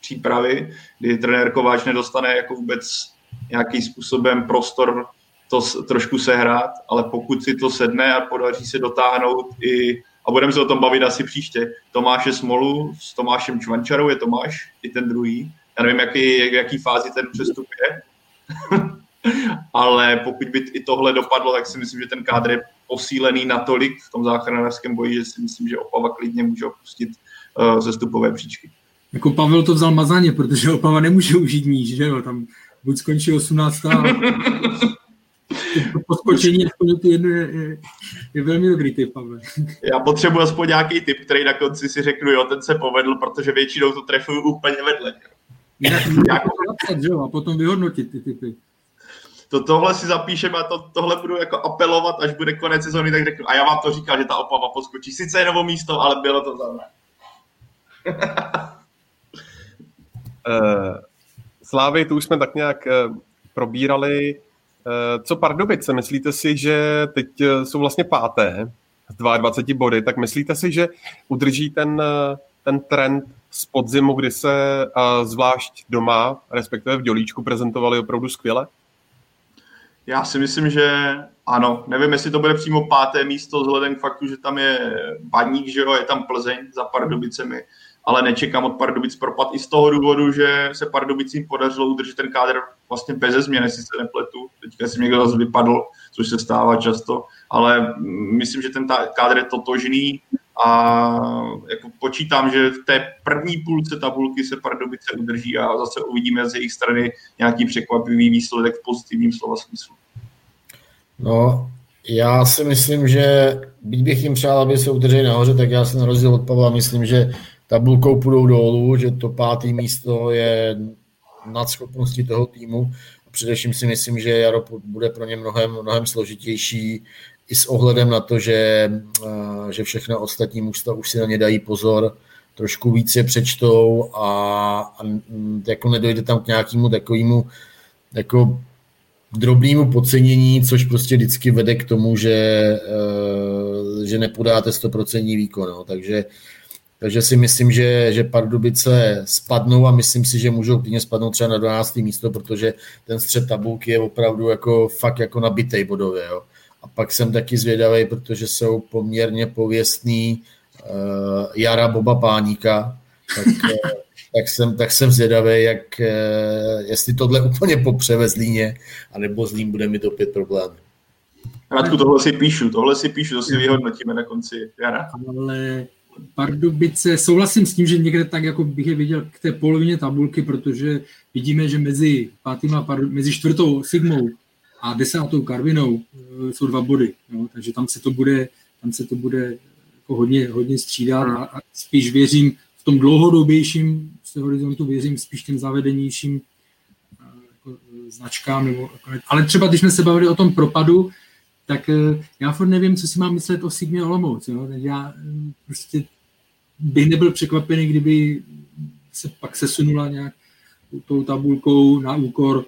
přípravy, kdy trenér Kováč nedostane jako vůbec nějakým způsobem prostor to trošku sehrát, ale pokud si to sedne a podaří se dotáhnout i, a budeme se o tom bavit asi příště, Tomáše Smolu s Tomášem Čvančarou, je Tomáš, i ten druhý. Já nevím, jaký, jak, jaký fázi ten přestup je, (laughs) ale pokud by i tohle dopadlo, tak si myslím, že ten kádr je posílený natolik v tom záchranářském boji, že si myslím, že Opava klidně může opustit uh, zestupové příčky. Jako Pavel to vzal mazaně, protože Opava nemůže užít níž, že jo, tam buď skončí 18. (laughs) (laughs) poskočení aspoň ty jedno je, je, je, velmi dobrý typ, Pavel. (laughs) Já potřebuji aspoň nějaký typ, který na konci si řeknu, jo, ten se povedl, protože většinou to trefuju úplně vedle. (laughs) A potom vyhodnotit ty typy to, tohle si zapíšeme a to, tohle budu jako apelovat, až bude konec sezóny, tak řeknu, a já vám to říkal, že ta Opava poskočí. Sice je novo místo, ale bylo to za mě. uh, Slávy, tu už jsme tak nějak uh, probírali. Uh, co Pardubice, myslíte si, že teď uh, jsou vlastně páté z 22 body, tak myslíte si, že udrží ten, uh, ten trend z podzimu, kdy se zvlášť doma, respektive v Dělíčku, prezentovali opravdu skvěle? Já si myslím, že ano. Nevím, jestli to bude přímo páté místo vzhledem k faktu, že tam je Baník, že jo, je tam Plzeň za Pardubicemi, ale nečekám od Pardubic propad i z toho důvodu, že se Pardubicím podařilo udržet ten kádr vlastně bez změny, jestli se nepletu. Teďka si někdo zase vypadl, což se stává často, ale myslím, že ten kádr je totožný a jako počítám, že v té první půlce tabulky se Pardubice udrží a zase uvidíme z jejich strany nějaký překvapivý výsledek v pozitivním slova smyslu. No, já si myslím, že byť bych jim přál, aby se udrželi nahoře, tak já se na rozdíl od Pavla myslím, že tabulkou půjdou dolů, že to pátý místo je nad schopností toho týmu. A především si myslím, že Jaro bude pro ně mnohem, mnohem složitější i s ohledem na to, že, že všechno ostatní mužstva už si na ně dají pozor, trošku víc je přečtou a, a jako nedojde tam k nějakému takovému jako drobnému podcenění, což prostě vždycky vede k tomu, že, e, že nepodáte 100% výkon. No. Takže, takže si myslím, že, že Pardubice spadnou a myslím si, že můžou klidně spadnout třeba na 12. místo, protože ten střed tabulky je opravdu jako fakt jako nabitej bodově. Jo. A pak jsem taky zvědavý, protože jsou poměrně pověstný Jara Boba Páníka, tak, (laughs) tak, jsem, tak jsem zvědavý, jak, jestli tohle úplně popře ve Zlíně, anebo Zlín bude mít opět problémy. Radku, tohle si píšu, tohle si píšu, to si vyhodnotíme na konci jara. Ale Pardubice, souhlasím s tím, že někde tak jako bych je viděl k té polovině tabulky, protože vidíme, že mezi pátým a Pardu, mezi čtvrtou Sigmou a desátou Karvinou eh, jsou dva body, jo, takže tam se to bude, tam se to bude jako hodně, hodně střídat a, a spíš věřím v tom dlouhodobějším z horizontu věřím spíš těm zavedenějším eh, jako eh, značkám. Nebo, ale třeba když jsme se bavili o tom propadu, tak eh, já furt nevím, co si mám myslet o Sigmě Olomouc. Jo? Takže já eh, prostě bych nebyl překvapený, kdyby se pak sesunula nějak tou tabulkou na úkor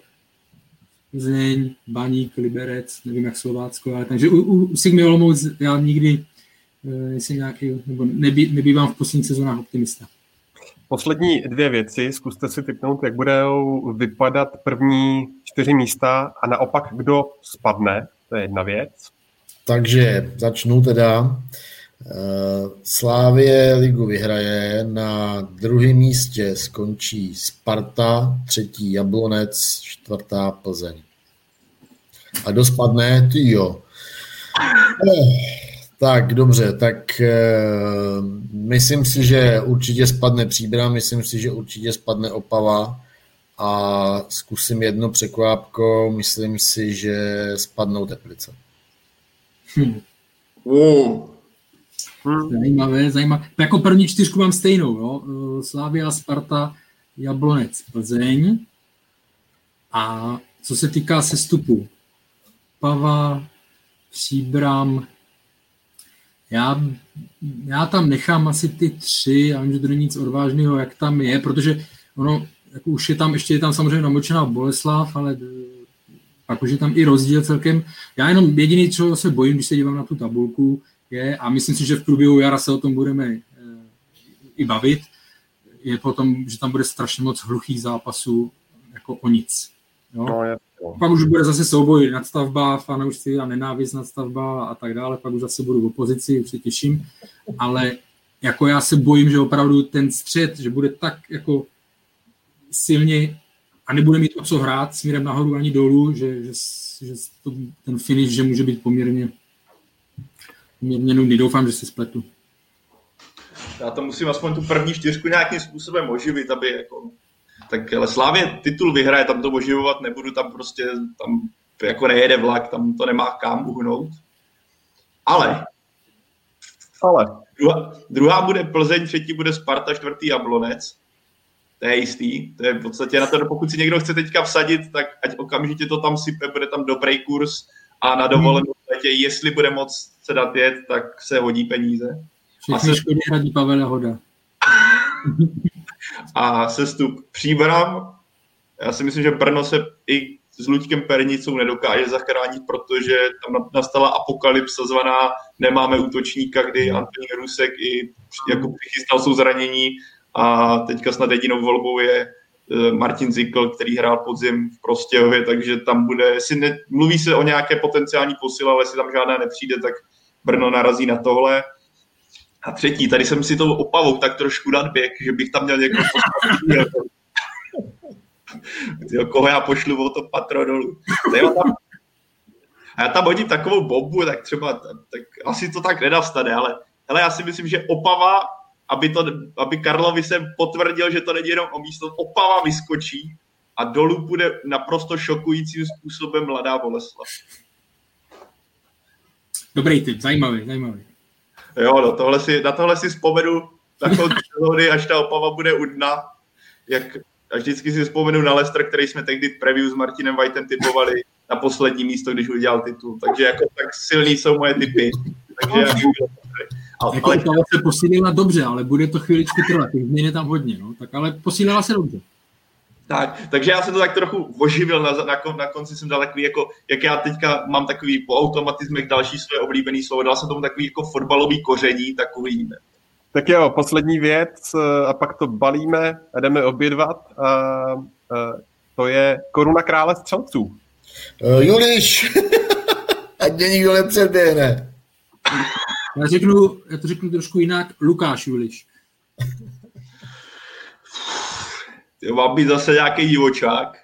Zneň, Baník, Liberec, nevím jak Slovácko, ale takže u, u Sigmy Olomouc já nikdy eh, jsem nějaký, nebo nebý, nebývám v posledních sezónách optimista. Poslední dvě věci, zkuste si typnout, jak budou vypadat první čtyři místa a naopak, kdo spadne to je jedna věc. Takže začnu teda. Eh, Slávě ligu vyhraje, na druhém místě skončí Sparta, třetí Jablonec, čtvrtá Plzeň. A kdo spadne? Ty jo. Eh, tak, dobře, tak e, myslím si, že určitě spadne Příbram, myslím si, že určitě spadne Opava, a zkusím jedno překvápko, myslím si, že spadnou Teplice. Hm. Uh. Zajímavé, zajímavé. Jako první čtyřku mám stejnou, jo? Eh, Slávia, Sparta, Jablonec, Plzeň. A co se týká sestupu, Pava, Příbram, já, já tam nechám asi ty tři, já vím, že to není nic odvážného, jak tam je, protože ono, jako už je tam, ještě je tam samozřejmě namočená Boleslav, ale eh, pak už je tam i rozdíl celkem. Já jenom jediný, co se bojím, když se dívám na tu tabulku, je, a myslím si, že v průběhu jara se o tom budeme e, i bavit, je potom, že tam bude strašně moc hluchých zápasů jako o nic. Jo? No, je, jo. Pak už bude zase souboj nadstavba, fanoušci a nenávist nadstavba a tak dále, pak už zase budu v opozici, už se těším, ale jako já se bojím, že opravdu ten střed, že bude tak jako silně a nebude mít o co hrát směrem nahoru ani dolů, že, že, že to, ten finish, že může být poměrně, poměrně nudný. Doufám, že se spletu. Já to musím aspoň tu první čtyřku nějakým způsobem oživit, aby jako... Tak ale Slávě titul vyhraje, tam to oživovat nebudu, tam prostě tam jako nejede vlak, tam to nemá kam uhnout. Ale, ale. Druhá, druhá bude Plzeň, třetí bude Sparta, čtvrtý Jablonec to je jistý. To je v podstatě na to, pokud si někdo chce teďka vsadit, tak ať okamžitě to tam sype, bude tam dobrý kurz a na dovolenou letě, jestli bude moc se dát jet, tak se hodí peníze. Všechny se... škody hradí Pavel Hoda. (laughs) a sestup Příbram, já si myslím, že Brno se i s Luďkem Pernicou nedokáže zachránit, protože tam nastala apokalypsa zvaná nemáme útočníka, kdy Antonín Rusek i jako přichystal jsou zranění a teďka snad jedinou volbou je eh, Martin Zikl, který hrál podzim v Prostějově, takže tam bude, jestli ne, mluví se o nějaké potenciální posile, ale jestli tam žádná nepřijde, tak Brno narazí na tohle. A třetí, tady jsem si to opavou tak trošku dát běh, že bych tam měl někoho Tyjo, (laughs) koho já pošlu o to patro dolů. tam, a já tam hodím takovou bombu, tak třeba, tak asi to tak nedastane, ale hele, já si myslím, že Opava aby, to, aby Karlovi se potvrdil, že to není jenom o místo, Opava vyskočí a dolů bude naprosto šokujícím způsobem mladá Boleslav. Dobrý tip, zajímavý, zajímavý. Jo, no, tohle si, na tohle si vzpomenu na konci (laughs) sezóny, až ta Opava bude u dna. Jak, a vždycky si vzpomenu na Lester, který jsme tehdy v preview s Martinem Whiteem typovali na poslední místo, když udělal titul. Takže jako tak silný jsou moje typy. Takže (laughs) ale, jako ale... se posílila dobře, ale bude to chvíličku trvat, těch změn je tam hodně, no. tak ale posílila se dobře. Tak, takže já jsem to tak trochu oživil, na, na, na konci jsem dal takový, jako, jak já teďka mám takový po automatismech další své oblíbený slovo, dal jsem tomu takový jako fotbalový koření, tak uvidíme. Tak jo, poslední věc a pak to balíme a jdeme obědvat. A, a to je koruna krále střelců. Uh, Juliš, (laughs) ať mě nikdo nepředběhne. Já, řeknu, já to řeknu trošku jinak, Lukáš Juliš. Mám být zase nějaký divočák.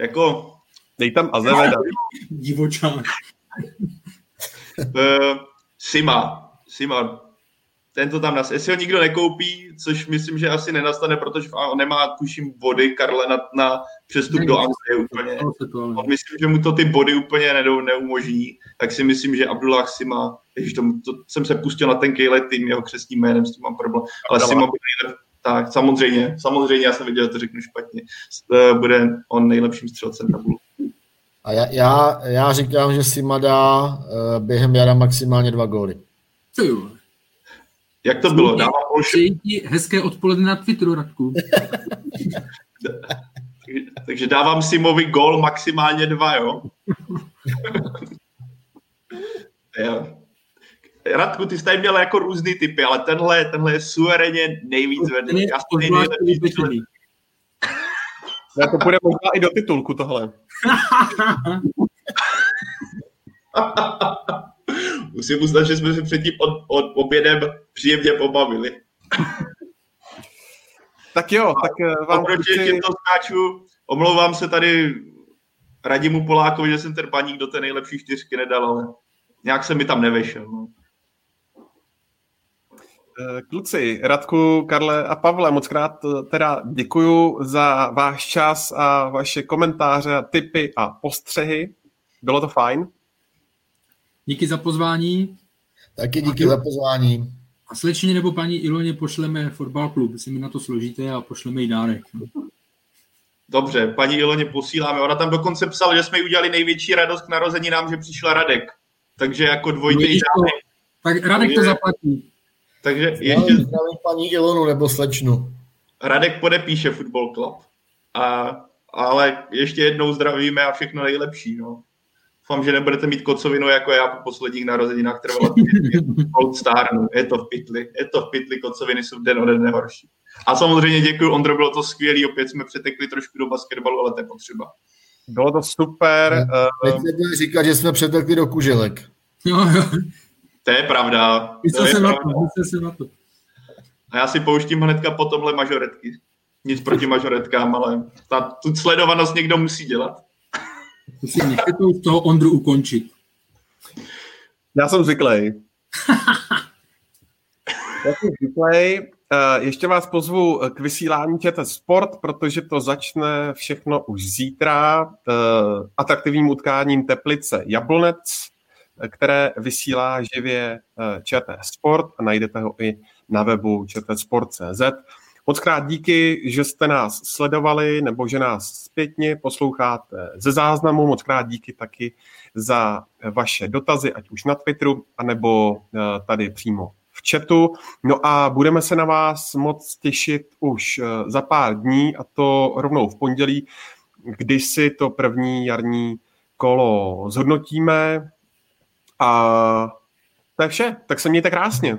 Jako... Dej tam Azeveda. divočák. uh, Sima. Sima. Ten to tam nas. Jestli ho nikdo nekoupí, což myslím, že asi nenastane, protože on nemá, tuším, body Karle na, na přestup ne, do Anglie úplně. On myslím, že mu to ty body úplně nedou, neumožní, tak si myslím, že Abdullah Sima, když to, to, jsem se pustil na ten Kejle tým, jeho křesním jménem, s tím mám problém, ale Abdullah. Sima bude tak samozřejmě, samozřejmě, já jsem viděl, že to řeknu špatně. Bude on nejlepším střelcem tabulu. A já, já, já říkám, že Sima dá uh, během jara maximálně dva góly. Jak to bylo? Dává Přeji hezké odpoledne na Twitteru, Radku. (laughs) Takže dávám Simovi gól maximálně dva, jo? (laughs) jo. Radku, ty jsi tady měl jako různý typy, ale tenhle, tenhle je suverénně nejvíc vedný. Já (laughs) Já to půjde možná i do titulku tohle. (laughs) Musím uznat, že jsme se předtím od, od obědem příjemně pobavili. (laughs) tak jo, tak eh, vám Oproti chci... těmto skáčů, omlouvám se tady Radimu Polákovi, že jsem ten paník do té nejlepší čtyřky nedal, ale nějak se mi tam nevešel. No. Eh, kluci, Radku, Karle a Pavle, moc krát eh, teda děkuju za váš čas a vaše komentáře, tipy a postřehy. Bylo to fajn. Díky za pozvání. Taky díky a za pozvání. A slečně nebo paní Iloně pošleme fotbal klub, si mi na to složíte a pošleme jí dárek. Dobře, paní Iloně posíláme. Ona tam dokonce psala, že jsme jí udělali největší radost k narozeninám, že přišla Radek. Takže jako dvojitý dárek. Tak Radek to zaplatí. Takže ještě... Zdravím paní Ilonu nebo slečnu. Radek podepíše Football Club. A, ale ještě jednou zdravíme a všechno nejlepší. No. Doufám, že nebudete mít kocovinu jako já po posledních narozeninách trvalo (laughs) Old Star. No. Je to v pytli. Je to v pytli, kocoviny jsou den ode dne horší. A samozřejmě děkuji, Ondro, bylo to skvělý, opět jsme přetekli trošku do basketbalu, ale to je potřeba. Bylo to super. Teď se říkat, že jsme přetekli do kuželek. Jo, jo. To je pravda. Myslel jsem na to, myslel na to. A já si pouštím hnedka po tomhle mažoretky. Nic proti mažoretkám, ale ta, tu sledovanost někdo musí dělat. Musím nechte to z toho Ondru ukončit. Já jsem zvyklý. (laughs) Já jsem zvyklý. Eh, ještě vás pozvu k vysílání ČT Sport, protože to začne všechno už zítra eh, atraktivním utkáním Teplice Jablonec které vysílá živě eh, ČT Sport a najdete ho i na webu čtsport.cz. Moc krát díky, že jste nás sledovali nebo že nás zpětně posloucháte ze záznamu. Moc krát díky taky za vaše dotazy, ať už na Twitteru, anebo eh, tady přímo v chatu. No a budeme se na vás moc těšit už eh, za pár dní, a to rovnou v pondělí, kdy si to první jarní kolo zhodnotíme, a to je vše, tak se mějte krásně.